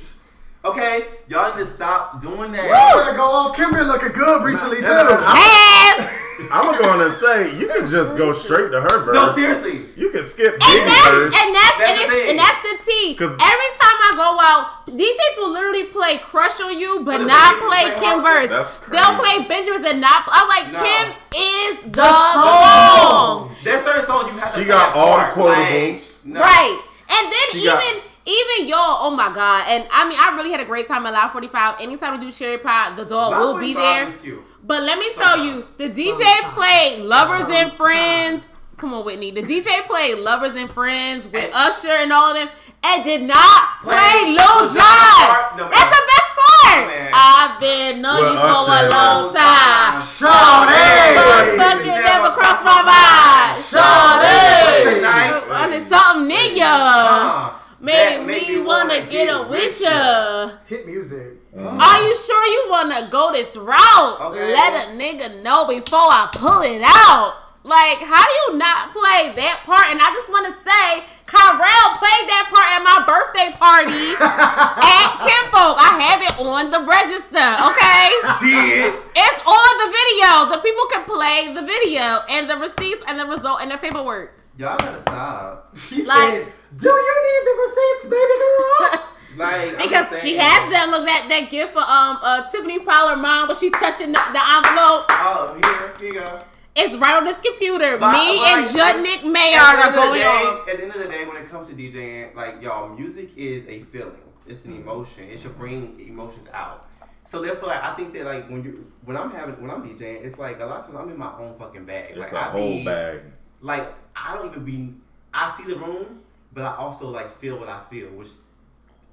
Okay, y'all need to stop doing that. You better go off. Kimberly looking good recently too. Ass. I'm going to say you can just go straight to her verse. No, seriously. You can skip And Biggie that's, verse. and that's, That's and, the it's, thing. and that's the T. 'Cause- Every time I go out, DJs will literally play Crush on You, but But not they- play they Kim Verse. That's They'll play Benjamin's and not. I'm like, No. Kim is the, song. song. There's certain songs you have to She play got all the quotables. Like, no. Right. And then She even got- even y'all, oh my god. And I mean I really had a great time at Live 45. Anytime we do Cherry Pie, the dog Live will be 45 there. Is cute. But let me tell you, the DJ Sometimes. played Lovers and Sometimes. Friends. Come on, Whitney. The DJ played Lovers and Friends with And- Usher and all of them, and did not play Play Lil Lil Jon. Jon? No, That's the best part. man. I've been knowing Well, you for a Usher- long time. Shawty. Motherfucker never crossed my mind. Shawty. Tonight. Was it something in ya? Uh, Made that me wanna get a with ya. Hit music. Mm. Are you sure you wanna go this route? Okay. Let a nigga know before I pull it out. Like, how do you not play that part? And I just wanna say, Kyrell played that part at my birthday party at Kinfolk. I have it on the register, okay? Did. It's on the video. The people can play the video and the receipts and the result and the paperwork. Y'all gotta stop. She Like- said, "Do you need the receipts, baby girl?" Like, Because she saying. has them. Look at that gift for um uh, Tiffany Prowler mom, but she touching the, the envelope. Oh, here, here you go. It's right on this computer. But- Me but- and Judnick At Maynard are end of the going day- on. At the end of the day, when it comes to DJing, like y'all, music is a feeling. It's an emotion. It should bring emotions out. So therefore, like, I think that like when you when I'm having when I'm DJing, it's like a lot of times I'm in my own fucking bag. It's like, a I whole be- bag. Like I don't even be. I see the room, but I also like feel what I feel, which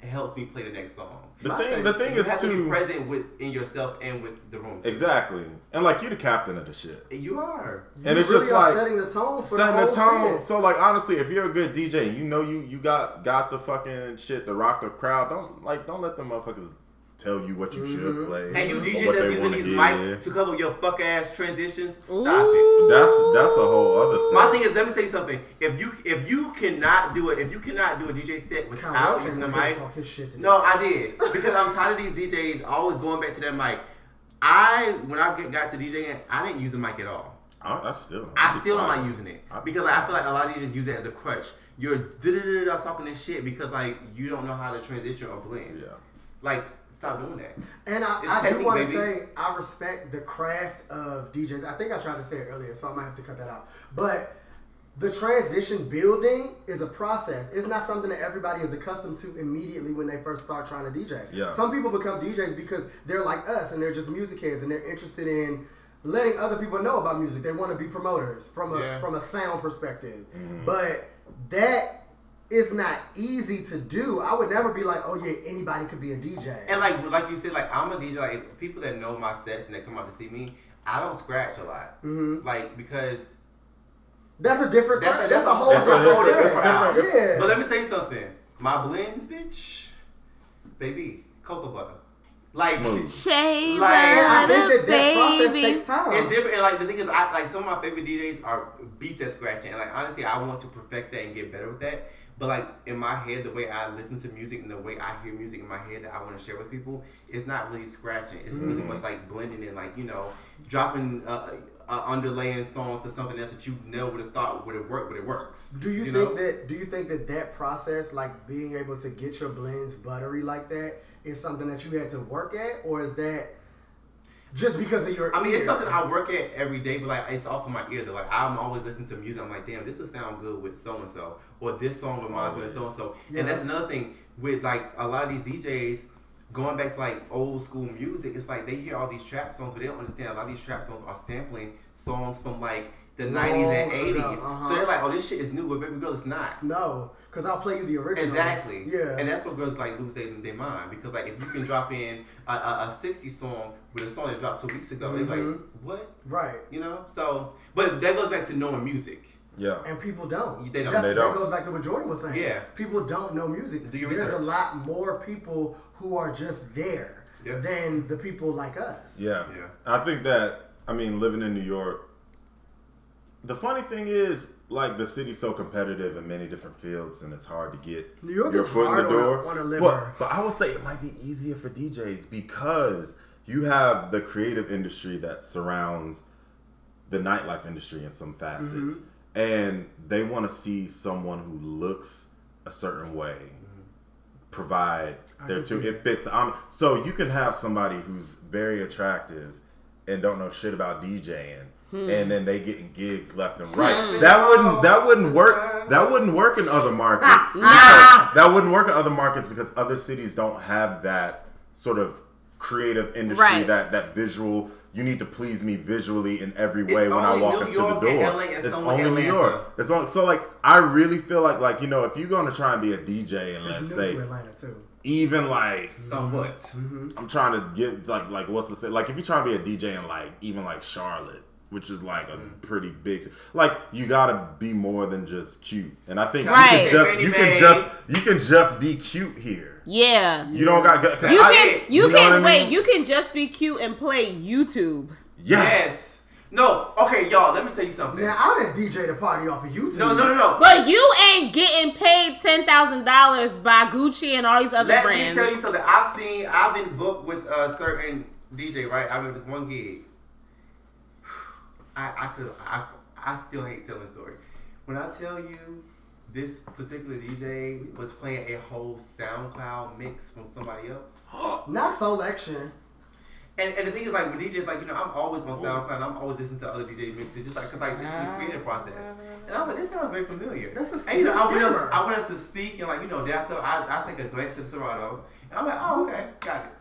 helps me play the next song. The My thing, thing- the thing you is have to be present with in yourself and with the room. exactly, and like you're the captain of the shit. You are. And You it's really just are like setting the tone for setting the, the tone. thing. So like honestly, if you're a good DJ, you know you you got got the fucking shit to rock the crowd. Don't like don't let them motherfuckers tell you what you Mm-hmm. should play. And you DJ DJs that's using these hear. mics to cover your fuck ass transitions. Stop it. That's that's a whole other thing. My thing is, let me tell you something. If you if you cannot do it, if you cannot do a DJ set without Kyle using the mic, to shit no, I did because I'm tired of these DJs always going back to that mic. I when I got to DJing, I didn't use the mic at all. I, I still I still don't using it because like, I feel like a lot of DJs use it as a crutch. You're talking this shit because like you don't know how to transition or blend. Yeah. Like stop doing that. And I, It's I do want to say I respect the craft of DJs. I think I tried to say it earlier, so I might have to cut that out. But the transition building is a process. It's not something that everybody is accustomed to immediately when they first start trying to DJ. Yeah. Some people become DJs because they're like us and they're just music heads and they're interested in letting other people know about music. They want to be promoters from a Yeah. from a sound perspective. Mm-hmm. But that is not easy to do. I would never be like, oh yeah, anybody could be a DJ. And like like you said, like I'm a DJ. Like people that know my sets and that come out to see me, I don't scratch a lot. Mhm. Like because That's a different. That's That's, a- that's a whole that's a different. whole different style. style. Yeah. But let me tell you something. My blends, bitch, baby, cocoa butter. Like Smooth. Shea Like, I think butter, that that process takes time. it's different. And like the thing is, I like some of my favorite DJs are beats at scratching. And like honestly, I want to perfect that and get better with that. But like in my head, the way I listen to music and the way I hear music in my head that I want to share with people, it's not really scratching. It's really Mm-hmm. much like blending and like you know dropping uh, uh, underlaying songs to something else that you never would have thought would have worked, but it works. do you, know? think that? Do you think that that process, like being able to get your blends buttery like that, is something that you had to work at, or is that just because of your? I mean, ear? it's something I work at every day, but like it's also my ear. That like I'm always listening to music. I'm like, damn, this will sound good with so and so, or this song reminds me of so and so. And that's another thing with like a lot of these DJs going back to like old school music. It's like they hear all these trap songs, but they don't understand a lot of these trap songs are sampling songs from like the 90s and 80s. uh-huh. So they're like, oh, this shit is new, but baby girl, it's not. No, because I'll play you the original. Exactly. Yeah. And that's what girls like lose their, their mind because like if you can drop in a, a, a 60 song with a song that dropped two weeks ago, they're like, mm-hmm. what? right. You know? So, but that goes back to knowing music. Yeah. And people don't. They don't. That's, They don't. That goes back to what Jordan was saying. Yeah. People don't know music. Do your There's a lot more people who are just there Yeah. than the people like us. Yeah. Yeah. I think that I mean living in New York. The funny thing is, like the city's so competitive in many different fields, and it's hard to get New York your foot in the on a- door. on a but, but I would say it might be easier for DJs because you have the creative industry that surrounds the nightlife industry in some facets, Mm-hmm. and they want to see someone who looks a certain way provide I their two. It fits. Um, so you can have somebody who's very attractive and don't know shit about DJing, and then they getting gigs left and right. That wouldn't. That wouldn't work. That wouldn't work in other markets. that wouldn't work in other markets because other cities don't have that sort of creative industry. Right. That that visual. You need to please me visually in every way when I walk New into York the and door. LA and it's some only New York. It's only, so like I really feel like like you know if you're gonna try and be a DJ and let's new say to Atlanta too. even like Somewhat. Mm-hmm. I'm trying to get like like what's the say like if you're trying to be a DJ in like even like Charlotte, which is like a pretty big like you gotta be more than just cute. And I think Right. you can just you can just you can just be cute here. Yeah. You don't got cause You I- can you, know can what I wait, mean? you can just be cute and play YouTube. yeah. Yes. No. Okay, y'all. Let me tell you something. Now I didn't DJ the party off of YouTube. no, no, no, no. But you ain't getting paid ten thousand dollars by Gucci and all these other Let brands. me tell you something. I've seen. I've been booked with a certain DJ. Right. I remember this one gig. I I could I I still hate telling the story. When I tell you this particular DJ was playing a whole SoundCloud mix from somebody else. Not selection. And, and the thing is, like with DJs, like you know, I'm always on SoundCloud. I'm always listening to other DJ mixes, just like cause like this is the creative process. And I was like, this sounds very familiar. That's a and you know, I went, up, I went up to speak and like you know, after I, I take a glance at Serato, and I'm like, oh okay, got it,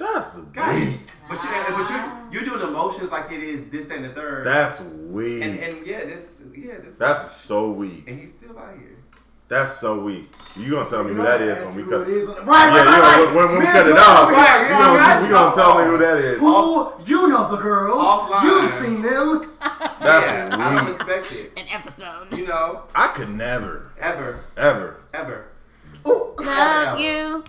That's got it. But you but you you doing emotions like it is this and the third. that's weak. and and yeah, this yeah this. that's so weak. and he's still out here. That's so weak. You gonna tell me who that is when we cut? Who it is. Right, Yeah, right, you right, when, when we cut it off, right, you gonna, right. you gonna tell me who that is. Who you know the girls? Offline. You've seen them. That's yeah, I don't expect it. An episode. You know, I could never, ever, ever. ever. Ooh. Love you.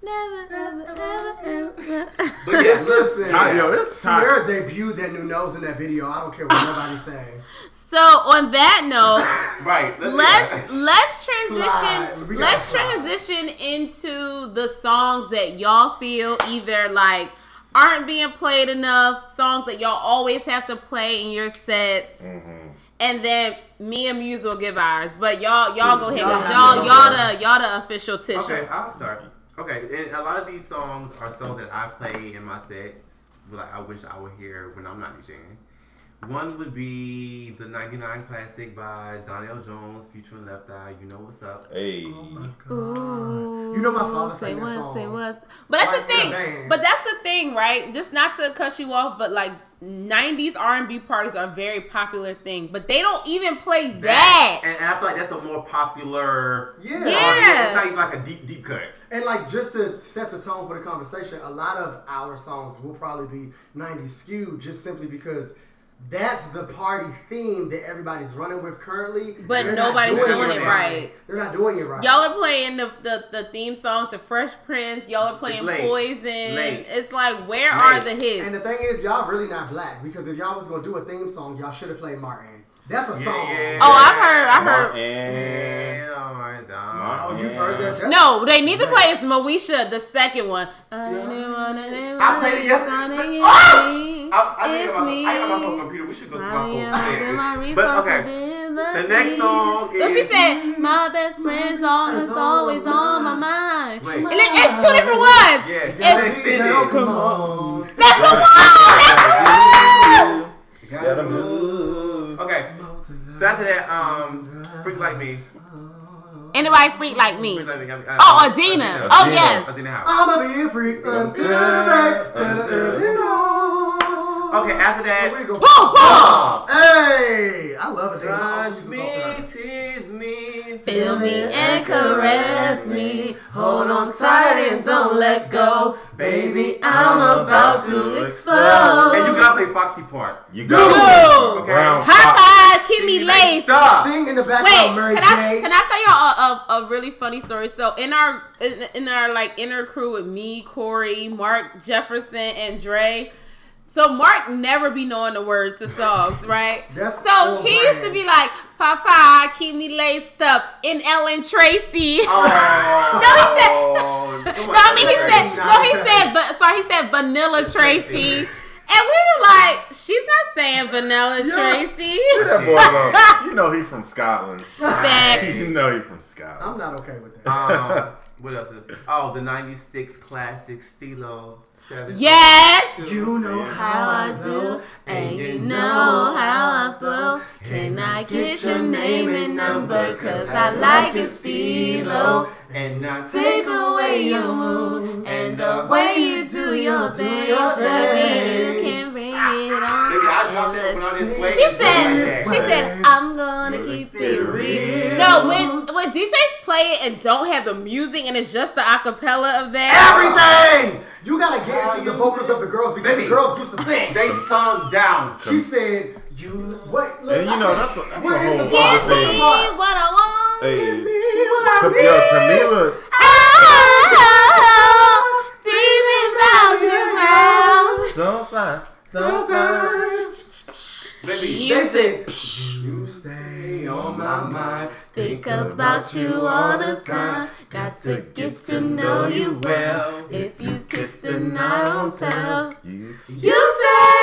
Never, ever, ever, ever. But yeah, Listen, Ty- yo, this time. Ciara debuted that new nose in that video. I don't care what nobody's saying. So on that note, right. Let's, let's let's transition let's slide. transition into the songs that y'all feel either like aren't being played enough songs that y'all always have to play in your sets Mm-hmm. and then me and Muse will give ours but y'all y'all go ahead, Y'all y'all have y'all the y'all the official tishers Okay, I'll start. Okay, and a lot of these songs are songs that I play in my sets. Like I wish I were here when I'm not DJing. One would be the '99 classic by Donell Jones, featuring Left Eye. You know what's up? Hey, oh Ooh, You know my father say sang that song. say what. But that's Like the thing. band. But that's the thing, right? Just not to cut you off, but like '90s R&B parties are a very popular thing. But they don't even play that. And, and I feel like that's a more popular. Yeah. Uh, yeah. It's not even like a deep, deep cut. And like just to set the tone for the conversation, a lot of our songs will probably be 90s skewed just simply because that's the party theme that everybody's running with currently. But They're nobody's doing it right. They're not doing it right. Y'all are playing the, the, the theme song to Fresh Prince. Y'all are playing It's. Poison. Late. It's like, where Late. are the hits? and the thing is, y'all really not black because if y'all was gonna do a theme song, y'all should have played Martin. That's a Yeah, song. yeah. oh, I've heard. I heard. And Oh, you've heard that? That's- No, they need to play it's Moesha, the second one. I I played it yesterday. Oh! Yesterday. I, I It's about, me. I think about my computer. We should go through my whole set. But But okay, the next song So she said, "My best friend's always always on my mind." Wait. And it, it's two different ones. Yeah, It's, yeah, extended. Come on. that's the one. That's Gotta. Okay, so after that, um, Freak Like Me. Anybody freak like me? Freak Like Me. uh, Oh, Adina. Oh, yes. Adina Howard. I'ma be a freak until the day. You know. Okay, after that. We go. Boom, boom. Hey, I love it. Touch Touch me, tease me, Feel me and caress me. Hold on tight and don't let go. Baby, I'm about to explode. And you gotta play Foxy part. You Dude. got brown High fox. five, keep me laced. Stop. Sing in the Wait, background, Mary can I J. can I tell y'all a, a, a really funny story? So in our in, in our like inner crew with me, Corey, Mark Jefferson, and Dre. So Mark never be knowing the words to songs, right? That's so on he used to be like, "Papa, keep me laced up in Ellen Tracy." Oh, No, he said- come no, I mean he said no. He said, but sorry, he said Vanilla Tracy, and we were like, "She's not saying Vanilla Tracy." That boy, though, you know he from Scotland. Back. You know he from Scotland. I'm not okay with that. Um, what else? Is, oh, the '96 classic Steelo Seven. Yes. You know how I do, and you know how I flow. Can I get your name and number? Cause I like it stilo. And not Take away your mood and the way you do your thing. Baby, you can bring it on. Baby, I dropped that when I didn't sway. She said, she said, I'm gonna keep it real. No, when when DJs play it and don't have the music and it's just the acapella of that. Everything! You gotta get into the vocals of the girls because Baby. the girls used to sing. They sung down. She said, "You what?" look, And you know that's a that's a Where is whole the other Give me thing. what I want. Hey, what I Cam- yo, Camila, oh, oh, oh, oh, dreaming about you now. so fine, so fine. Baby, You They said, "You stay on my mind." think about you all the time. Got to get to know you well. If you kiss, then I don't tell. You, You say,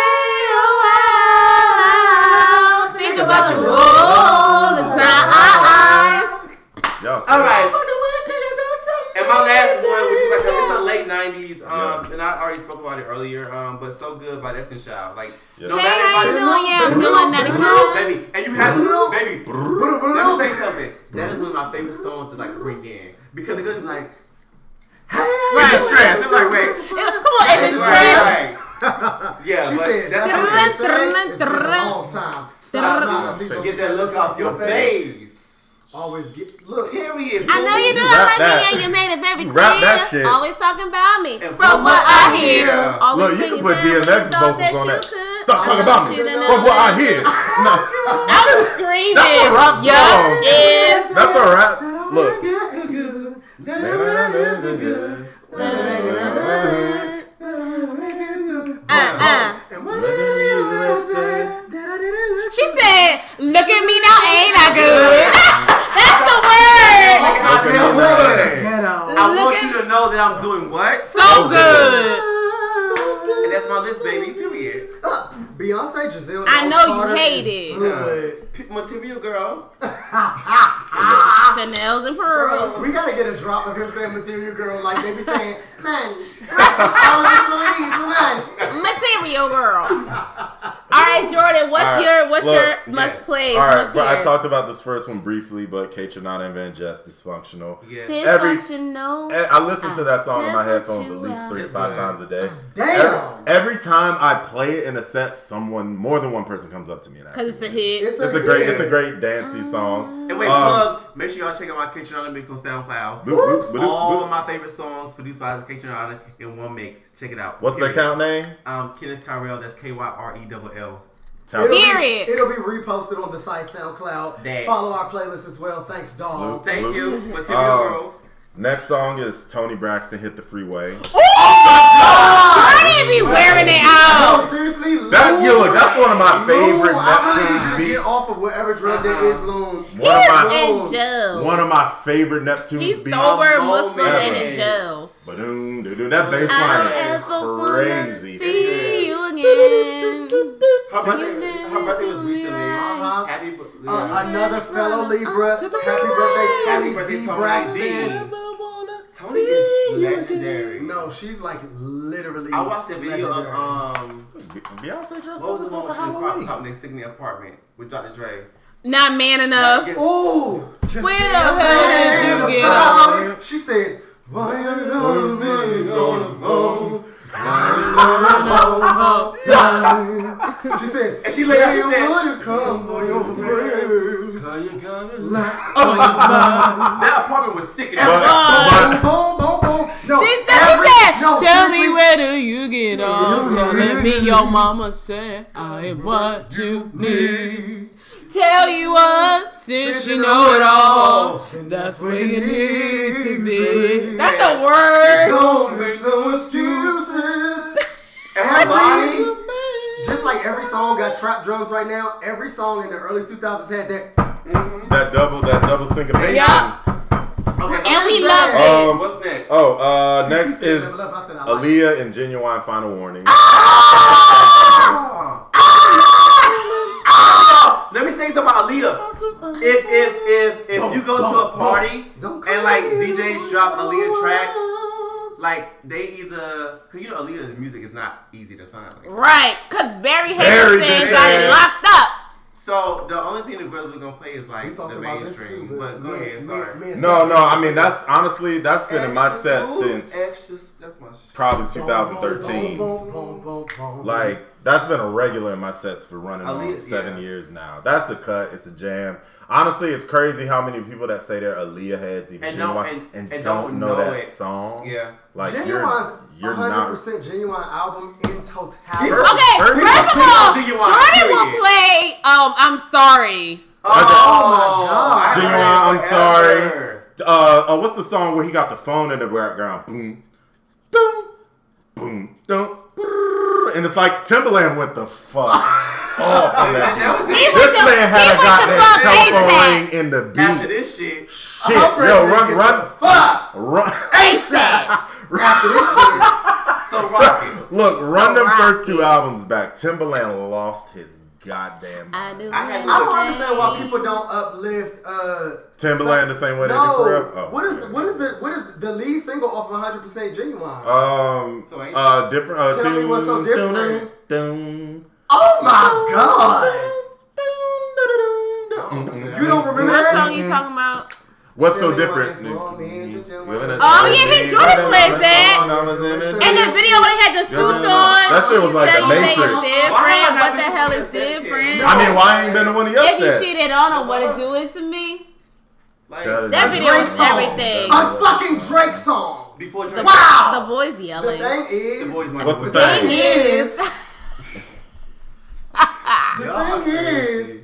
oh wow. Think about you all the time. y'all. All right. And my last one, which is like a, it's a late '90s, um, and I already spoke about it earlier, um, but so good by Destiny Child. Like, Yeah. no Hey, matter how you doing? Yeah, I'm doing that. baby, and you have baby. Let me say something. That is one of my favorite songs to like bring in because it goes like, hey, right. it's stress. It's like, wait, Come on, and it's stress. Yeah, She but said, that's "That's what what it they say. It's been a long time. Stop smiling, please is. don't Get that look off your face. Always get look. Period. I know you You do rap like that. me and you made it very You clear. that shit. Always talking about me. And From what I hear. Yeah. Always Look, you bringing can put down when you DMX vocals on you that. could. Stop talking about me. From what I hear. that. No, I was screaming. That's a rap song. Yes. that's a rap. Look. Uh-uh. She said, look at me now, ain't I good? That's the word. I feel good. Ghetto. I Look want at- you to know that I'm doing what? So good. And that's my list, baby. Period. Uh, Beyonce, Giselle. I know you Carter hate it. Good. P- Material girl. Chanel's and pearls. We gotta get a drop of him saying material girl, like they be saying, man, all this money, man. Material girl. All right, Jordan, what's All right, your what's look, your must yes. play? All right, must but I talked about this first one briefly, but Kaytranada and VanJess dysfunctional. Yeah. every- Dysfunctional. Eh, I listen to that song in my headphones at least three to five good. times a day. Damn. Every, every time I play it in a set, someone more than one person comes up to me and asks. Cause it's a hit. It's It's a great, hit. it's a great dancey song. And wait, Um, plug. Make sure y'all check out my Kaytranada mix on SoundCloud. Boop, boop, boop, All boop. of my favorite songs produced by the Kaytranada in one mix. Check it out. What's the Period. account name? Um, Kenneth Kyrell. That's K Y R E double L. It'll me. be- Period. it'll be reposted on the site SoundCloud. Dang. Follow our playlist as well. Thanks, dog. Thank Luke. you. Material Um, girls. Next song is Toni Braxton "Hit the Freeway." Jordan be wearing it No, out. seriously, That- yo, look, that's one of my favorite Loon, I really Neptune's need you to beats. Get off of whatever drug that is, Loon. One of my in jail. one of my favorite Neptune's He's beats. sober, so Muslim, and mad. in jail. Ba-doom, doo-doo. That bass line don't ever wanna is crazy. see you again. Her birthday, You never her birthday was recently. right. Uh-huh. Happy b- Uh, another fellow Libra. Happy birthday, Happy Toni birthday, B. Toni Braxton. Toni is legendary. No, she's like literally. I watched the video of legendary. um. Beyonce dressed What up was as the one over with she in the crop Halloween. top next to the apartment with Dr. Dre? Not man enough. Ooh, just Where the hell did you get about it. She said, "Why you love me on the phone?" Why you love me on the phone? She said, And she laid out, she "Say said- you would've come for your friend." That apartment was sick. But, Boom, boom, boom, boom. No, She said, every- she said, no, tell me where do you get off? Telling me your mama said I am what you need. Tell you what, since you know it all, and that's where you need to be. That's a word. Don't make no excuses. Every, just like every song got trap drums right now, every song in the early 2000s had that. that double, that double syncopation. Yeah. Okay, And we love it. Um, what's next? Oh, uh, next is said, "Level up." I said, I like it. Aaliyah and Ginuwine Final Warning. Let me tell you something about Aaliyah. If if if if you go to a party and like DJs drop Aaliyah tracks, like they either cause you know Aaliyah's music is not easy to find. Like, Right, because Barry Barry Hankerson got it locked up. so the only thing the girls are gonna play is We like the talking about this mainstream. too, but go me- ahead, sorry. me and No, no, I mean that's honestly that's been in my set smooth, since extra, that's my shit. probably Boom, 2013. boom, boom, boom, boom. Like that's been a regular in my sets for running on seven yeah. years now. That's a cut. It's a jam. Honestly, it's crazy how many people that say they're Aaliyah heads even And don't- genuine and- and, and don't, don't know, know that it. song. Yeah. like Ginuwine's you're you're 100% not. Ginuwine album in totality. First- Okay, first- first of all, Ginuwine, Jordan will play um I'm sorry. Oh, my God. Ginuwine, I I'm heard sorry. Uh, uh, what's the song where he got the phone in the background? Boom, boom, boom, boom, and it's like Timbaland went the fuck oh, off on That, that that. was He it. was This the- man had a was the goddamn telephone ring in the After beat. this shit, Shit, yo, to run, run, fuck run. ASAP. after this shit. so rocket. Look, run them rocky. first two albums back. Timbaland lost his goddamn I mind. do. I had to I look- don't understand why people don't uplift. Uh, Timbaland the same way they did no. Forever. Oh, what is okay. what is the what is the lead single off 100% Ginuwine? Um, So ain't- uh, different. Uh, Tell me what's so dun, dun, different. dun, oh my god! dun, dun, dun. You don't remember What that? song you talking about? What's so different? why you want me to just Oh, yeah, he Jordan plays that. In the video when they had the suits on, That shit was like tell the Matrix. Why different. What the hell is that set yet? different? I mean, why ain't been to one of your sets? If you sets? cheated on him, what it do it to me? Like That video Drake was everything. A fucking Drake song. before The, Drake. Wow. the boys yelling. The thing is, The boys might What's the be- thing? is, the thing is.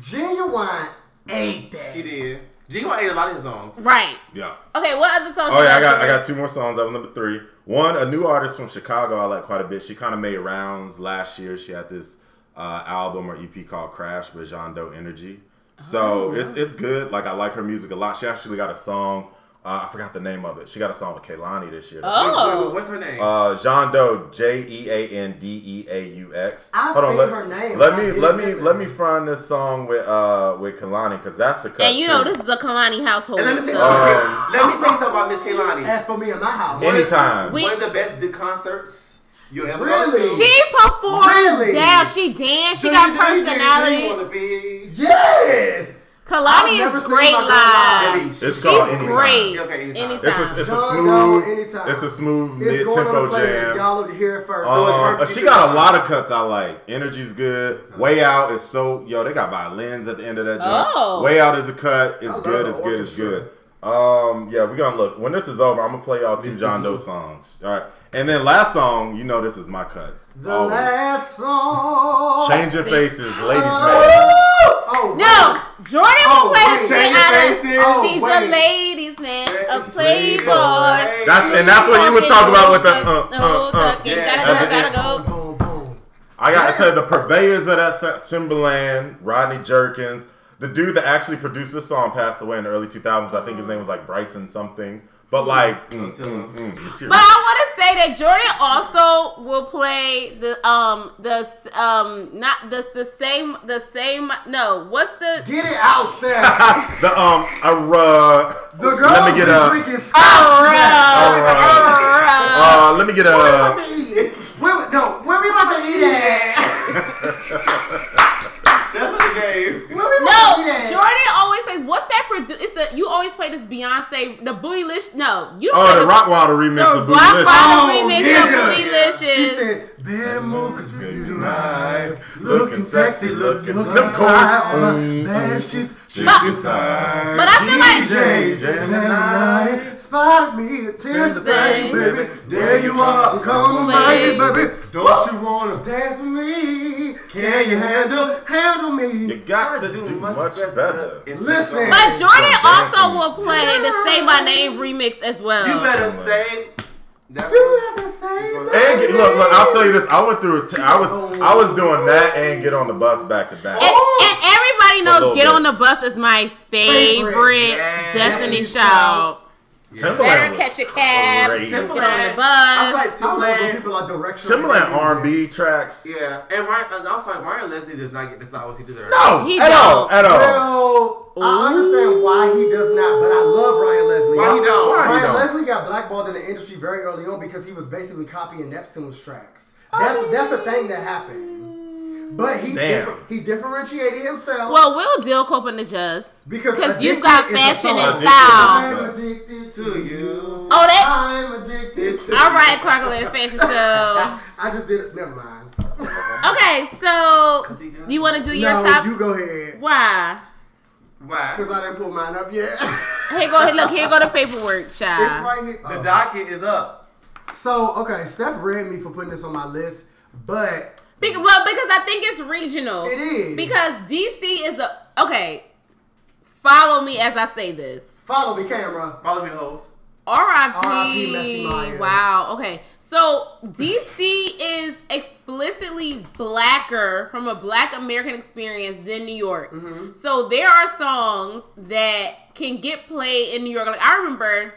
Ginuwine ate that. He did. G1 ate a lot of his songs. right. Yeah. Okay, what other songs? Oh yeah, I got I got two more songs. That was number three. One, a new artist from Chicago I like quite a bit. She kind of made rounds last year. She had this uh, album or EP called Crash with Jean Deaux Energy. So it's it's good. Like I like her music a lot. She actually got a song. Uh, I forgot the name of it. She got a song with Kehlani this year. Oh. Wait, wait, wait, what's her name? Uh, Jean Deaux, J E A N D E A U X. I've Hold on, seen let, her name, Let me let me listen. let me find this song with uh with Kehlani because that's the cut. And you know too. this is a Kehlani household. and let me say, so- Um, let me tell you something about Miss Kehlani. As for me in my house, anytime. We- One of the best di- concerts you ever Really? to. she performed Really? down. She danced. She Do got you- you- personality. wanna be- yes. I've Kehlani is great live. Really? It's She's called anytime. great. Okay, anytime. Anytime. It's a, it's a smooth, anytime. it's a smooth It's mid tempo jam. Y'all need to hear it first. Uh, so it's uh, her- she got a lot of cuts I like. Energy's good. Way out is so yo. They got violins at the end of that joint. Oh. Way out is a cut. It's I good. It's good. It's good. Um, yeah, we gonna look. When this is over, I'm gonna play y'all two John Doe songs. All right, and then last song, you know, this is my cut. The Always. last song. Changing faces, ladies man. Oh, oh No, Jordan Oh, will play the shit out of. Oh, She's wait. a ladies man, a Playboy. playboy. That's and that's what you was talking about with the uh, uh, uh. Yeah. Gotta go, That's gotta go. I gotta tell you, the purveyors of that set, Timbaland, Rodney Jerkins, the dude that actually produced this song passed away in the early 2000s. I think his name was like Bryson something. But like, mm, mm, mm. But I want to say that Jordan also will play the um the um not the the same the same no what's the Get it out, Steph. the um, uh, The girls let me get be a, drinking scotch Oh, today. uh, let me get Where a. about to eat? Where, no, where we about to eat at? That's what the game. Where we No, about to eat at? Jordan always says, "What's that?" Produ- it's a you always play this Beyonce, the Bootylicious. No, you don't Oh, play the Rockwilder remix the of Rock Bootylicious. Wilder Oh, remix nigga. of She Bootylicious. said, better move cause we tonight. Looking Looking sexy, sexy, looking, looking looking cool. fly. All the baddest chicks, But- inside. but I feel like- DJ Gemini spotted me a ten thing, baby. There you are, come on, Baby. baby, baby. Don't you wanna dance with me? Can you handle, handle me? You got to do much better. Listen. But Jordan Some also will play the Say My Name remix as well. You better say. That You have to say And get, look, look. I'll tell you this. I went through. A t- I was, I was doing that and get on the bus back to back. And, oh! and everybody knows Get bit. on the Bus is my favorite, Favorite. Yeah. Destiny Destiny's Child. Timbaland Better catch a cab, crazy. get on the I bus. like I love when Timbaland. people are directional. Timbaland R&B tracks. Yeah, and Ryan, I'm sorry, Ryan Leslie does not get the flowers he deserves. No, He at all, don't. at all. Well, I understand why he does not, but I love Ryan Leslie. Why he don't? Why he Ryan don't? Leslie got blackballed in the industry very early on because he was basically copying Neptune's tracks. That's that's the thing that happened. But he Damn. differ- he differentiated himself Well, we'll Dill coping adjust. because 'cause you've got is a fashion song. and style. I'm addicted to you. Oh, that. I'm addicted to All you. right, Crocodile Fashion Show. I just did it. Never mind. Okay, so you want to do your no, top? you go ahead. Why? Why? Because I didn't pull mine up yet. Here go. Ahead. Look, here go the paperwork, it's right here. The Oh. docket is up. So okay, Steph read me for putting this on my list, but Because, well, because I think it's regional. It is. because DC is a okay. Follow me as I say this. follow me, camera. Follow me, host. R.I.P. Messy R.I.P. Wow. Okay. So DC is explicitly blacker from a Black American experience than New York. Mm-hmm. So there are songs that can get played in New York. Like I remember,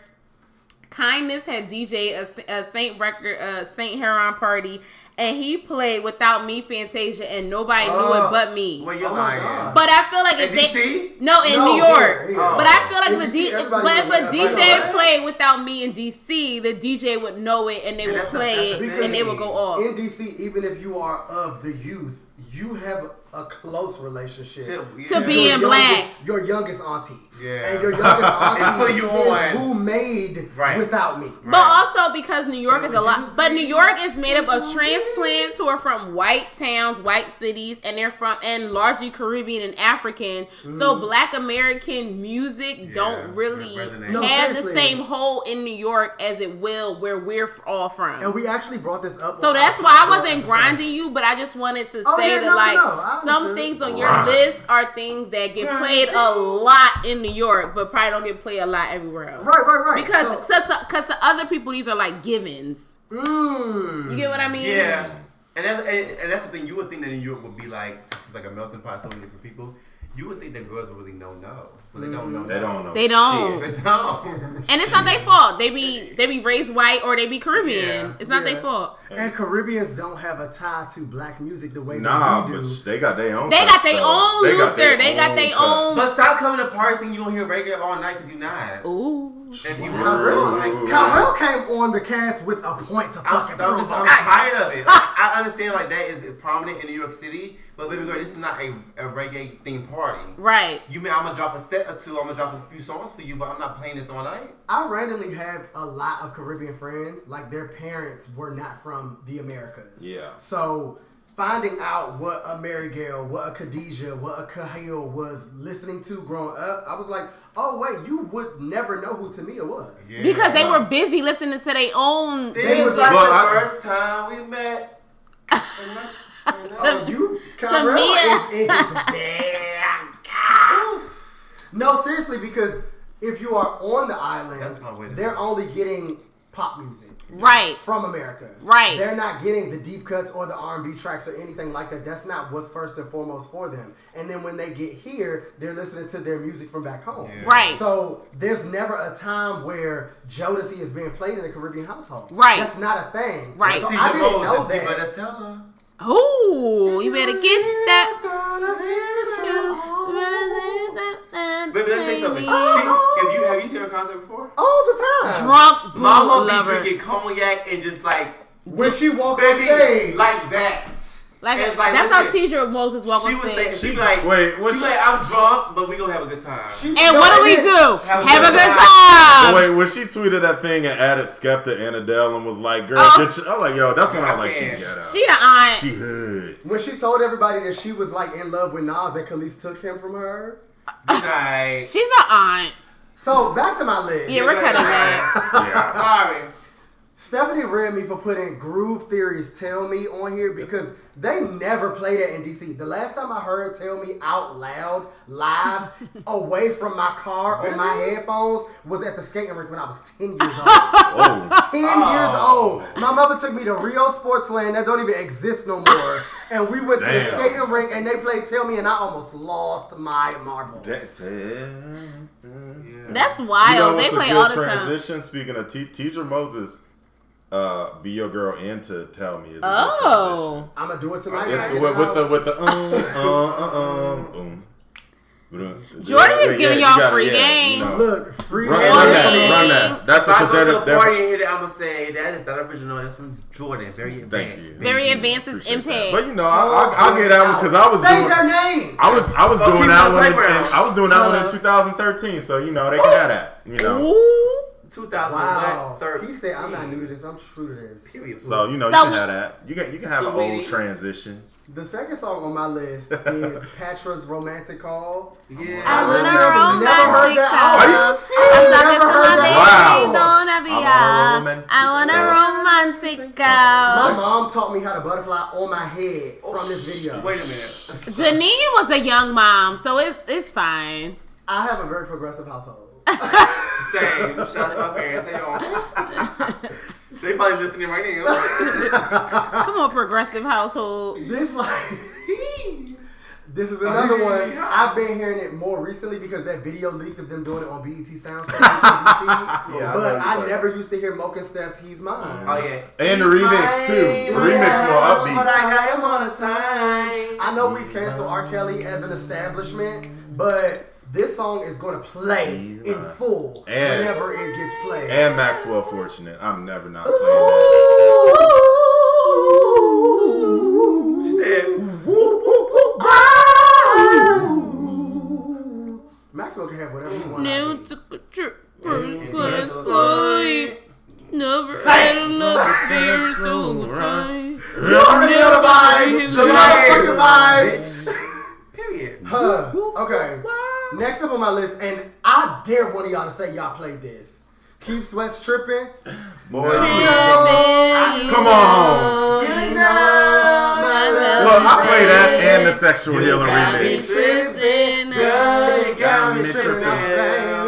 Kindness had DJ a, a Saint record, a Saint Heron party, and he played "Without Me" Fantasia, and nobody knew it but me. Well, you're Oh lying. But I feel like if In they DC? no in No, New York, here, here. but I feel like In if a, DC, D, but if a. DJ played without me in DC, the DJ would know it and they And would play that's it and they would go off. In DC, even if you are of the youth, you have a a close relationship To- To being your black. youngest- your youngest auntie. Yeah. And your youngest auntie you is on. who made Right. without me. But also because New York is a lot, but New York is made up of transplants who are from white towns, white cities, and they're from and largely Caribbean and African. So mm. Black American music don't really. No, have the same hole in New York as it will where we're all from. And we actually brought this up. So that's why I wasn't grinding you, but I just wanted to Oh, say yeah, that no, no, like no, I some understood. things on your list are things that get played a lot in New York, but probably don't get played a lot everywhere else. Right, right, right. Because So- cause, cause to other people these are like givens. Mm. You get what I mean? Yeah. And that's and, and that's the thing. You would think that New York would be like since it's like a melting pot, of so many different people. You would think that girls would really know no, but they don't know. They don't know. They don't. They don't. And it's not their fault. They be they be raised white or they be Caribbean. Yeah. It's not Yeah. their fault. And Caribbeans don't have a tie to black music the way Nah, that we but do. they got their own. They got their own They got Luther. They got their own- But stop coming to parties and you don't hear reggae all night because you're not. Ooh. If you Kyrell, like, Kyrell came on the cast with a point to I'm, fucking I'm prove. just I'm tired of it. Like, I understand like that is prominent in New York City, but baby girl, this is not a, a reggae themed party. Right. You mean I'm gonna drop a set or two? I'm gonna drop a few songs for you, but I'm not playing this all night. I randomly have a lot of Caribbean friends. Like their parents were not from the Americas. Yeah. So finding out what a Mary Gail, what a Khadijah, what a Kahil was listening to growing up, I was like, oh wait, you would never know who Tamia was. yeah. Because they were busy listening to their own This They is was like Well, the I- first time we met. Oh, you Tamia. Kyrell is in. No, seriously, because if you are on the islands, That's my way to they're only getting pop music. Right. from America. Right. They're not getting the deep cuts or the R&B tracks or anything like that. That's not what's first and foremost for them. And then when they get here, they're listening to their music from back home. Right. So there's never a time where Jodeci is being played in a Caribbean household. Right. That's not a thing. Right. So I didn't know Moses, you that. Better tell her. Ooh, you better get that. Baby, let's say something. Oh. She, if you have you seen her concert before? All the time. Drunk boo Mama be drinking cognac and just like When she walked on baby stage. like that. Like, like, that's how listen, Teacher Moses walk She on was saying stage. she be like Wait, she what's- be like I'm drunk, but we gonna have a good time. She- And no, what do we do? Have a Have a good good time. time. Wait, when she tweeted that thing and added Skepta and Adele and was like, "Girl, Oh. get your," I'm like, "Yo, that's when I I like she can't. get out. She the aunt. She hood. When she told everybody that she was like in love with Nas and Kelis took him from her. Good night. She's an aunt. So back to my list. Yeah, we're cutting that. Yeah. Sorry. Stephanie read me for putting Groove Theory's Tell Me on here because they never play that in DC. The last time I heard Tell Me out loud, live, away from my car on my headphones was at the skating rink when I was 10 years old. Oh, 10 years oh. old. My mother took me to Rio Sportsland that don't even exist no more. And we went to the skating rink and they played Tell Me and I almost lost my marbles. that- That's You know wild. they play good all the time. transition? Speaking of T- Teacher Moses, uh, be your girl and into tell me is Oh. I'm going to do it tonight. transition. when It's get with, with the with the um uh uh um boom. Jordan is giving you y'all gotta- free yeah, game. you know. Look, free Run, Jordan. run that, run that. That's If I because go to they're, a they're, party and hit it, I'm gonna say that is not original. That's from Jordan. Very advanced. Thank you. Very Thank you. advanced is Appreciate that. impact. But you know, I, I, I'll get that one because I was Say doing. their name. I was I was Oh, doing that one. In, in- I was doing that one in Uh. 2013, so you know they can have that. You know, Ooh. 2000 Wow. what? He said, I'm not new to this. I'm true to this. Period. so you know you So can we- have that. You can you can have an Sweetie. old transition. The second song on my list is Patra's Romantic Call. yeah. I want a never- never heard romantic that. call. Are you I'm talking Never to heard my that. baby, Wow. don't I be I want a out? romantic I want a call. My mom taught me how to butterfly on my head oh, from this video. Wait a minute. Janine was a young mom, so it's it's fine. I have a very progressive household. Same. Shout out to my parents. Hey, y'all. So they probably listening right now. Come on, progressive household. This like This is another one. I've been hearing it more recently because that video leaked of them doing it on BET Sounds. Yeah, but what you're I never used to hear Mokenstef's He's Mine. Oh yeah. And the remix too. The remix more upbeat. But upbeat. I got him on the time. I know we've canceled R. Kelly as an establishment, but this song is going to play in full and, whenever it gets played. And Maxwell Fortunate. I'm never not playing that. She said, woo, woo, woo, Maxwell can have whatever he wants. Never took a trip, first class flight. Never had another beer so right. Never knew the vibes, the vibes. Period. Huh. Okay. Next up on my list, and I dare one of y'all to say y'all played this. Keith Sweat's tripping. Boy, Tripping, Come on. you know my love Look, I is play that bad. and the sexual healing Got me remix. tripping, Girl, you got me me tripping, uh,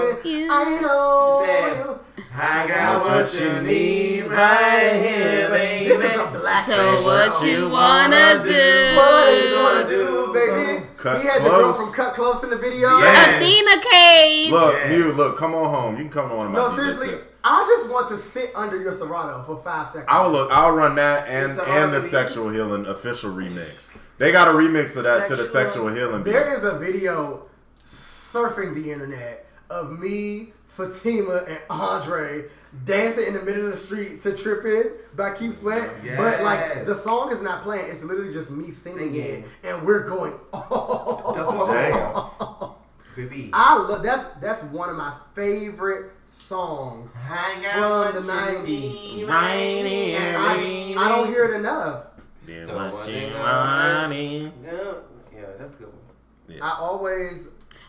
tripping. baby. I know. I got what you need right here, baby. This is a black So what you wanna do? What you gonna do, baby? Cut he had the girl from Kut Klose in the video. Yeah. Athena Cage. Look, Yeah. you look. Come on home. You can come on my No, seriously, sets. I just want to sit under your Serato for five seconds. I'll look. I'll run that and It's and the harmony. sexual healing official remix. They got a remix of that to the sexual healing. beat. There is a video surfing the internet of me, Fatima, and Andre dancing in the middle of the street to "Trippin" by Keith Sweat. But like the song is not playing; it's literally just me singing, Singing. it, and we're going. Oh, That's what Damn. Baby. I love that's that's one of my favorite songs Hang from the '90s. And I, I don't hear it enough. Then So what what you they wanting? Yeah, that's a good one. I always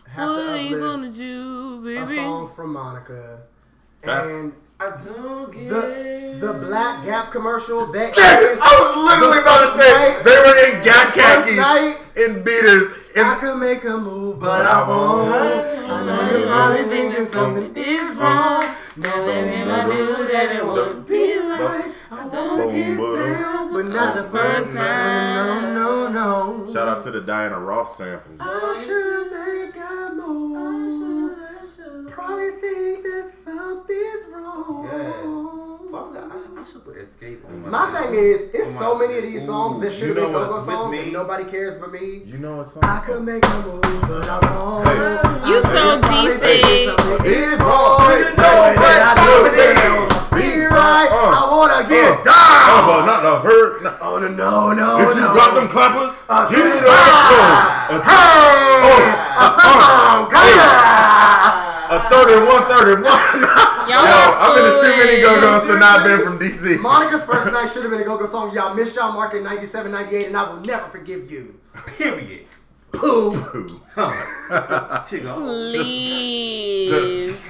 have What to are you uplift gonna do, a baby? song from Monica. That's- and I don't get the the Black Gap commercial that Yes, is I was literally about to say night- they were in gap the khakis, night, in beaters, I could make a move, but I won't. I know you're probably thinking something is wrong. Knowing I knew that it would be right. I wanna Boom, get boom. down, but not the first time. No, no, no. Shout out to the Diana Ross sample. I should make a move. Probably think that something's wrong. Why would I, I, I should put escape on My my thing is, it's my so many of these goodness. songs that should you know what, go-go with songs me- and nobody cares but me. You know what I could make a move, but I'm wrong. You I so deep, think babe. Hey, wrong. You know what hey, time it. Be right. uh, I wanna get Oh, down. but not the hurt. No. Oh no, no, no, If you no. got them clappers, Uh, give me to the the oh, Oh, God. A 31, 31. Yo, Y'all I've been to too many fooling. go-go's to not been from DC. Monica's first night should have been a go-go song. Y'all missed y'all mark in 97, 98, and I will never forgive you. period. Pooh. Ooh. Chico. Please. just-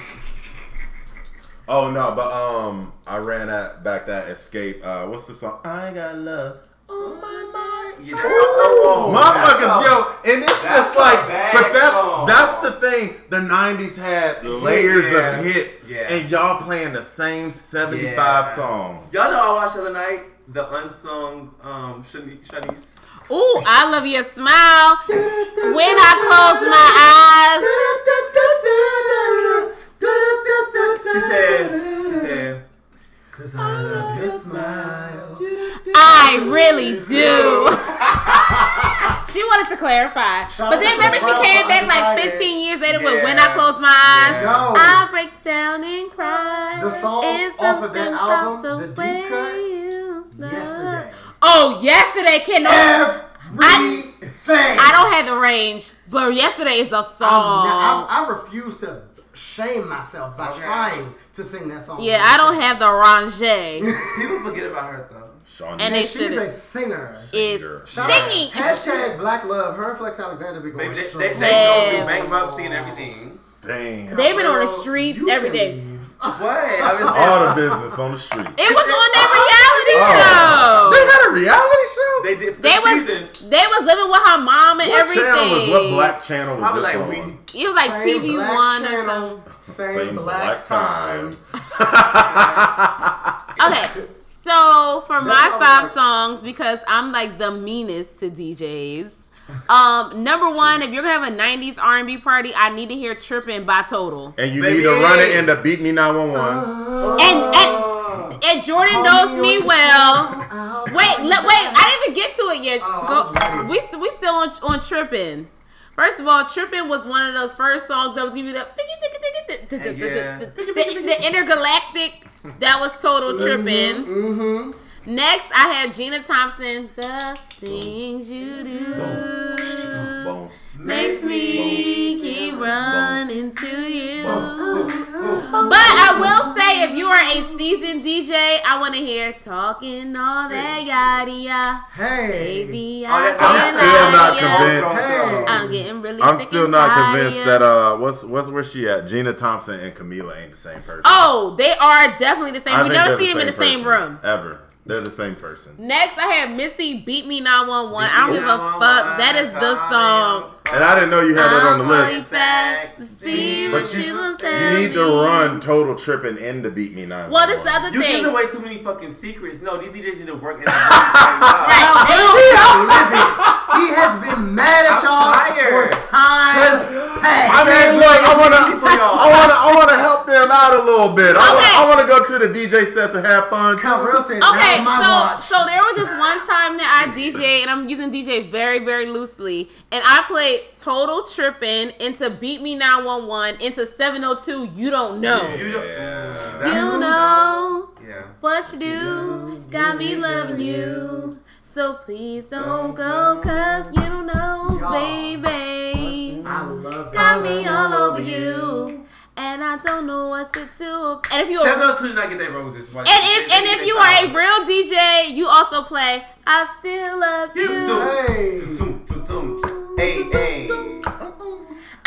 Oh no, but um, I ran that back that escape. Uh, what's the song? I got love on my mind. You know, oh, Motherfuckers, yo, and it's that's just like, a but that's song. that's the thing. The '90s had layers Yeah. of hits, Yeah. and y'all playing the same 75 Yeah. songs. Y'all know I watched the other night the unsung um Shani- Shanice. Ooh, I love your smile. When I close my eyes. she said, Cause I love your smile. I really do. she wanted to clarify. Shout but then remember she came back like 15 years later with When I Yeah. Close My Eyes. Yeah. No. I break down and cry. The song off of that album, about the deep way cut, you love- Yesterday. Oh, yesterday cannot. Everything. I don't have the range, but yesterday is a song. I, I refuse to shame myself by Okay. trying to sing that song. yeah, I don't have the range. People forget about her though. Sean And And she's should've- a singer. Is Singer. Shout singing. Hashtag Black Love. Her and Flex Alexander be going Baby, they, straight. they, they go Hell. through bankruptcy and everything. Damn. They've been on the Girl, streets, you can leave. What? I was All the business on the street. It was on their oh. reality Oh. They show. got a reality show. They did They three was seasons. they was living with her mom and What everything. channel was what black channel was Probably this like on? we. It was like TV black One or something. Same, Same black, black time. Okay, so for my five like- songs, because I'm like the meanest to DJs. Um, number one, if you're gonna have a '90s R&B party, I need to hear "Trippin'" by Total. And you Baby. need to run it into Beat Me 911. And and, and Jordan knows me well. Wait, le- wait, I didn't even get to it yet. Oh, Go, we we still on on tripping. First of all, tripping was one of those first songs that was giving you the intergalactic. That was total tripping. Mm-hmm. Next, I have Gina Thompson. The things you do makes me keep running to you. Oh. But I will say, if you are a seasoned DJ, I want to hear talking all that yada yada. Hey, baby, oh, I am still not convinced. I'm getting really. I'm still not convinced that uh, what's what's where she at? Gina Thompson and Camila ain't the same person. Oh, they are definitely the same. I we never see them in the person. same room ever. They're the same person. Next, I have Missy Beat Me 911. I don't give a fuck. That is the song. And I didn't know you had that on the I'll call you list. back see But you, you gonna you tell need to run total tripping in to beat me now. Well, this the other You thing. giving away too many fucking secrets. No, these DJs need to work in a Right. Livid. He has been mad at I'm y'all tired. for time past. I mean, look, I wanna. I wanna, I wanna help them out a little bit. I, Okay. wanna, I wanna go to the DJ sets and have fun too. Real said, Okay, my so watch. so there was this one time that I DJ, and I'm using DJ very very loosely, and I played Total Trippin' into Beat Me 911 into 702. You don't know. You don't. Yeah. You know Yeah. what you do, got me loving you. So please don't go, cause you don't know, Y'all. baby. I love Got me all over you, and I don't know what to do. And if you are did not get that roses. And if and if you are a real DJ, you also play I Still Love You. Hey. Hey, hey.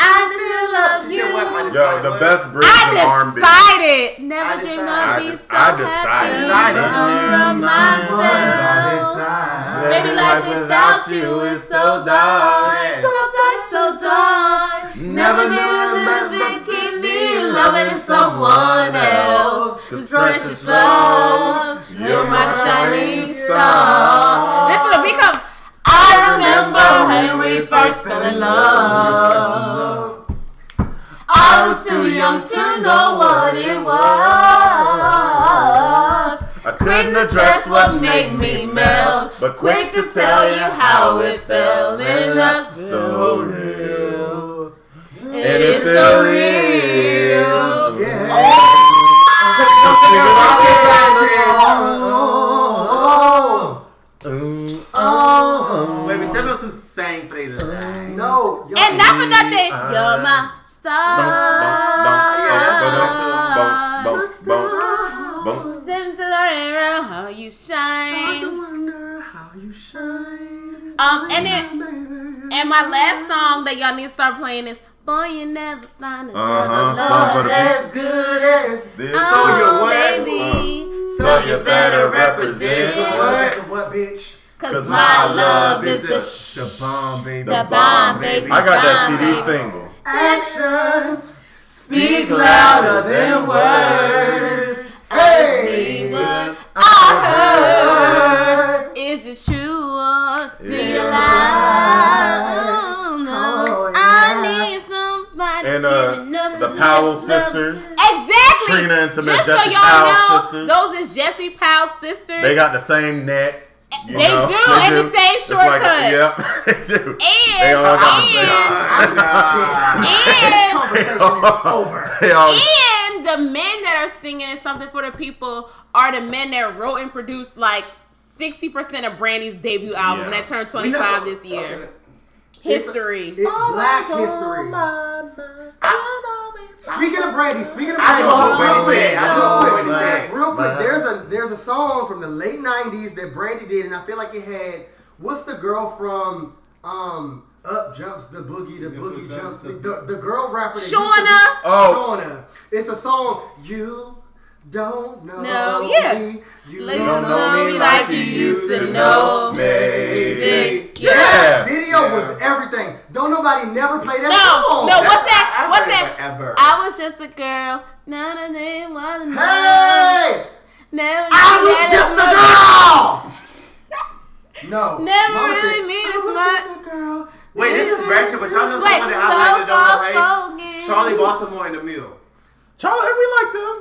I still love She said what? I you. Yo, the best bridge I in R&B. decided, never I dreamed decided. of be so de- I decided. happy. Decided. Sure of myself. Baby, life without you is so dark, so dark, so dark. Never knew living keep me loving someone else. This precious love, you're my shining star. Listen to me come. I remember when we first fell in love. I was too young to know what it was. I couldn't address what made me melt, but quick to tell you how it felt, and that's so real. It is so real. Wait, we 702 sang play the line. No. And not for nothing, you're my star. Since the era, how you shine. wonder how you shine. Um, and then, and my last song that y'all need to start playing is "Boy, You Never Find Another Uh-huh, Love song for the That's As good as This Oh, you're baby, Uh, so you better represent. what? What, bitch? Cause my love is the The bomb, baby. the bomb, baby. I got that CD baby. single. Actions Speak louder than words. Hey. See what I heard. Is it true or do you lie? Oh, no. Oh, I yeah. need somebody And uh, the Powell sisters. Exactly. Trina and Tamir, Just Jesse so y'all Powell know, sisters. those is Jesse Powell's sisters. They got the same neck. you They know? do, and the same It's like- shortcut. Yep, they do. And- they all got the and- same. This conversation is over. they all, And the men that are singing something for the people are the men that wrote and produced like 60% of Brandy's debut album Yeah. that turned 25 this year. History. It's Black History. Speaking of Brandy, speaking of I know what real Brandy said. I know what quick, Brandy real quick, there's a there's a song from the late '90s that Brandy did, and I feel like it had what's the girl from um Up Jumps the Boogie, the Boogie Jumps, the, the girl rapper. that used Shauna. Oh. Shauna. It's a song. You don't know No, yeah. me. You Like, don't know me like you used to know Maybe. Yeah. Yeah. Video Yeah. was everything. Don't nobody never play that No, song. no, what's that? I- I What's that? forever. I was just a girl. None of them was enough. Hey! Never I was just a was- girl. no. Never Mama really mean I as was much. just a girl. Wait, this is ratchet, but y'all know Wait, someone that highlighted so it on right? far Charli Baltimore and the mill. Charlie, we like them.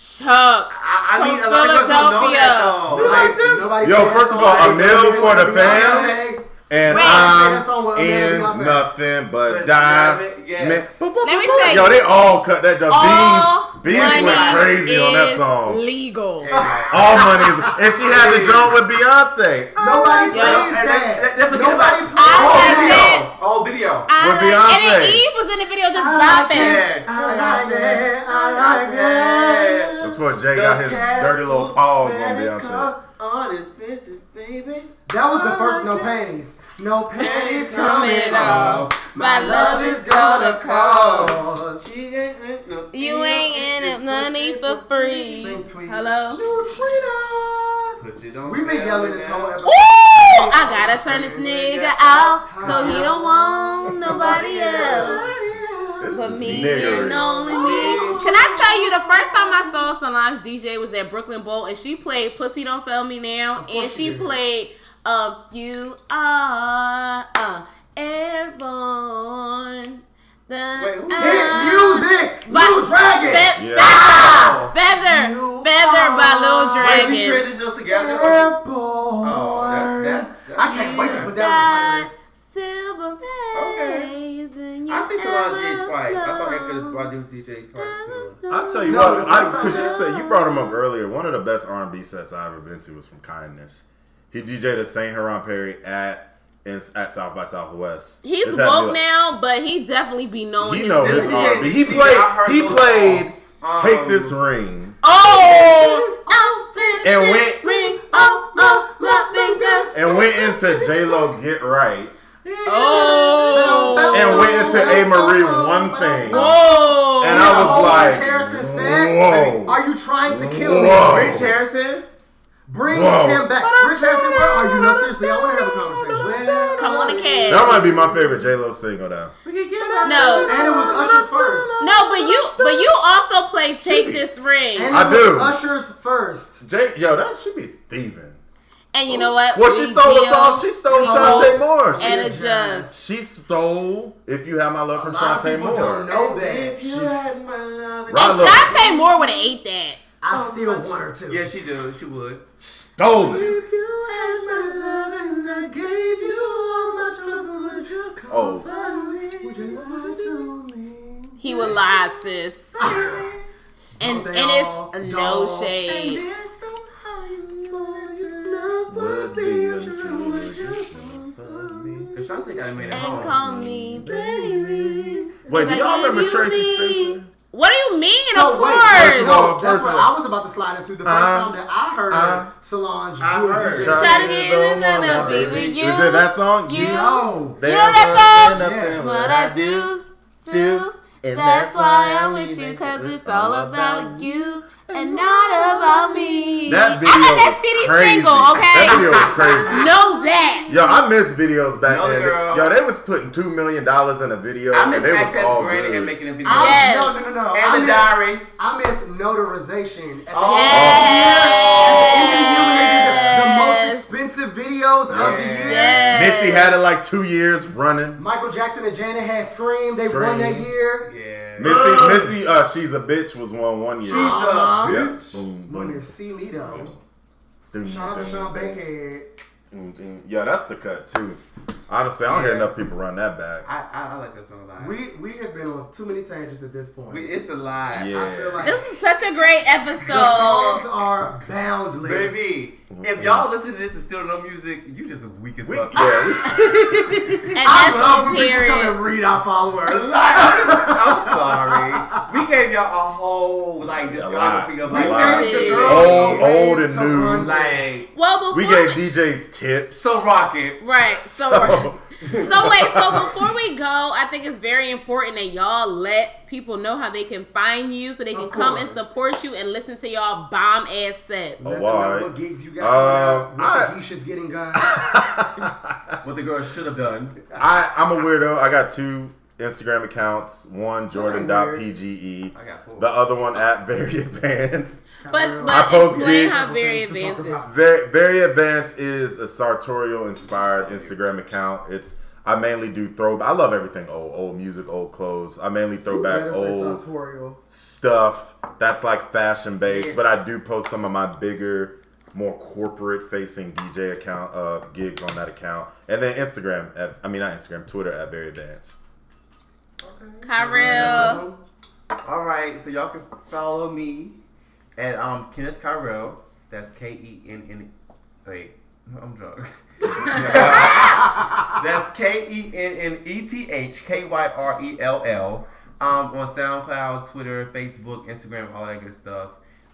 Chuck. I, I From mean, a lot of girls don't know Philadelphia. that though. We like. Nobody Yo, first of all, a meal for the fam. Beyonce. And Wait. I'm That song with in nothing but But diamond. yes. Boop, boop, Let me boop, boop. tell Yo, you. they all cut that job. All Beans, Beans went money crazy on that is song. Legal. All money is, and she had the joint with Beyonce. Nobody plays that. that- that- that- Nobody that- I Oh, video. it. Video. I With like- And then Eve was in the video just I like bopping. I like it. I like it. That's before Jay got his dirty little paws on Beyonce. On his business, baby. That was the first no panties. No panties Coming coming off. off. My love is gonna cause. She ain't ain't no You ain't in it money for free. Sing tweet. Hello. Neutrino. Pussy We've been yelling this whole episode. Ooh, I gotta turn this nigga out so he don't want nobody else. But me and only me. Can I tell you the first time I saw Solange DJ was at Brooklyn Bowl and she played Pussy Don't Fail Me Now and she she did. played um You Are uh, Airborne. The, Wait, who- uh, Hit music. But- Blue Dragon. Fe- Yeah. Feather, Feather, You Feather by Lil are- Wait, she Dragon. transitioned those together. Airborne. Oh, that- that's- I can't wait to put that on the playlist. Silver Okay. rays in I see your Solange DJ twice. I saw everglow. Erykah Badu DJ twice too. I'll tell you No, what, I, because you said you brought him up earlier. One of the best R and B sets I've ever been to was from Kindness. He DJ'd at Saint Heron Perry at in, at South by Southwest. He's Is woke deal- now, but he definitely be knowing He his know his business. R and B. He played. He played. songs. Take Um, this ring Oh, oh, And went- ring off of my finger. and went into J Lo Get Right Oh, and went into Amerie One Thing. Whoa. And I was like, Rich Harrison said? whoa. Are you trying to kill Whoa. me? Rich Harrison. Bring Whoa. him back. Rich Harrison, where are you? No, seriously, I want to have a conversation. Come on the cast. That might be my favorite J Lo single now. No, And it was Usher's first. no, but you, but you also play "Take This Ring," And I it was do. Usher's first. J Yo, that should be Steven. and you know what? Well, she We stole the song. She stole with Chanté Moore. She, and adjust. she stole "If You Have My Love" from lot of Shantae people Moore. don't know that. She's- And Right, look, Chanté Moore would have ate that. I still want her to. Yeah, she do. She would. stole it. If you had my love and I gave you all my trust, would you oh. come Oh. back? Would you lie to me? He would lie, sis. And They and all it's no dog. shade. Would be untrue, would you Cause Chanté got made at And home. call me baby. Wait, do y'all remember you Tracie Spencer? What do you mean? So of wait, course. first of all- no, that's what of I was about to slide into. The first Uh, time that I heard uh, Solange I do a heard. DJ. Try to get in and I'll be with you. Is it that song? You- No. You know that song? Yes. What I do, do. And That's why I'm with you, cause it's all about you and not about me. That video I got that was CD crazy. single, okay? That video was crazy. Know that. Yo, I miss videos back No, then. girl. Yo, they was putting two million dollars in a video, I and miss they was Access all Granny good. and making a video. I, Yes. No, no, no, no. And I the miss, diary. I miss notarization. At the Oh. the most Yes. Expensive videos of the year. Yes. Missy had it like two years running. Michael Jackson and Janet had Scream. They won that year. Yeah. Missy, Missy, uh, she's a bitch was one one year. She's a Uh-huh. Yep. bitch. Boom, When boom, it's C. Lito. boom, Shout out to Sean Bankhead. boom, boom. Yeah, that's the cut too. Honestly, I don't hear enough people run that back. I, I, I like that song a lot. We we have been on too many tangents at this point. we, it's a lie. Yeah. I feel like This is such a great episode. the songs are boundless. Baby, if y'all listen to this and still no music, you just weak as We, fuck. yeah, we, And I love on when people come period. and read our followers. I'm sorry. We gave y'all a whole like lot. discography of like the Yeah. Old, old and new. like Well, we gave DJs tips. so rocket. Right. So, so wait. So before we go, I think it's very important that y'all let people know how they can find you, so they can come and support you and listen to y'all bomb ass sets. Oh, Let why? what gigs you got. Uh, what I- the getting guys. What the girl should have done. I, I'm a weirdo. I got two Instagram accounts. One Jordan.pge. I got. The other one at Very Advanced. But I post explain gigs. how very advanced is. Very Very Advanced is a sartorial inspired Instagram account. It's I mainly do throw. I love everything old, old music, old clothes. I mainly throw back old sartorial. stuff that's like fashion based, Yes. but I do post some of my bigger, more corporate facing DJ account uh, gigs on that account, and then Instagram. At, I mean, not Instagram, Twitter at Very Advanced. Kyrell. All right, so y'all can follow me at um Kenneth Kyrell. That's K E N N. Wait, I'm drunk. That's K E N N E T H K Y R E L L. Um, on SoundCloud, Twitter, Facebook, Instagram, all that good stuff.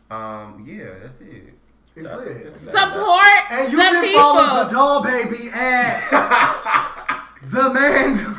Um, yeah, that's it. It's lit. Support And you the can people. follow the doll baby at the man.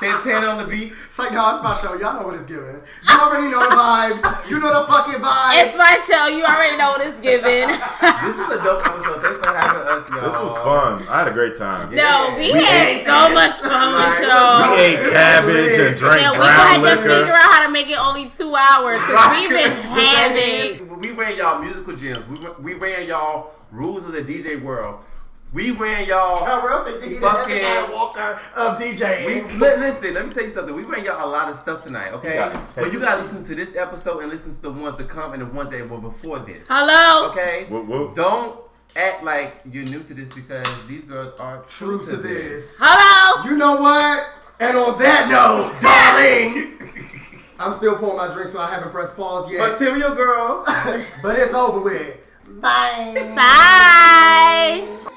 Santana on the beat. It's like, no, it's my show. Y'all know what it's giving. You already know the vibes. You know the fucking vibes. It's my show. You already know what it's giving. This is a dope episode. Thanks for having us, y'all. This was fun. I had a great time. no, we, We had ate- so much fun with Right. y'all. We ate cabbage and drank Yeah, we brown had to figure out how to make it only two hours because we've been having. We ran y'all musical gems. We, we ran y'all rules of the DJ world. We ran y'all. I real think he Fucking- the Adam Walker of We, listen, let me tell you something. We ran y'all a lot of stuff tonight, okay? You gotta But you gotta listen to this episode and listen to the ones that come and the ones that were before this. Hello. Okay? Whoop, whoop. Don't act like you're new to this because these girls are true, True to this. Hello. You know what? And on that note, darling, I'm still pouring my drink, so I haven't pressed pause yet. Material girl. but it's over with. Bye. Bye.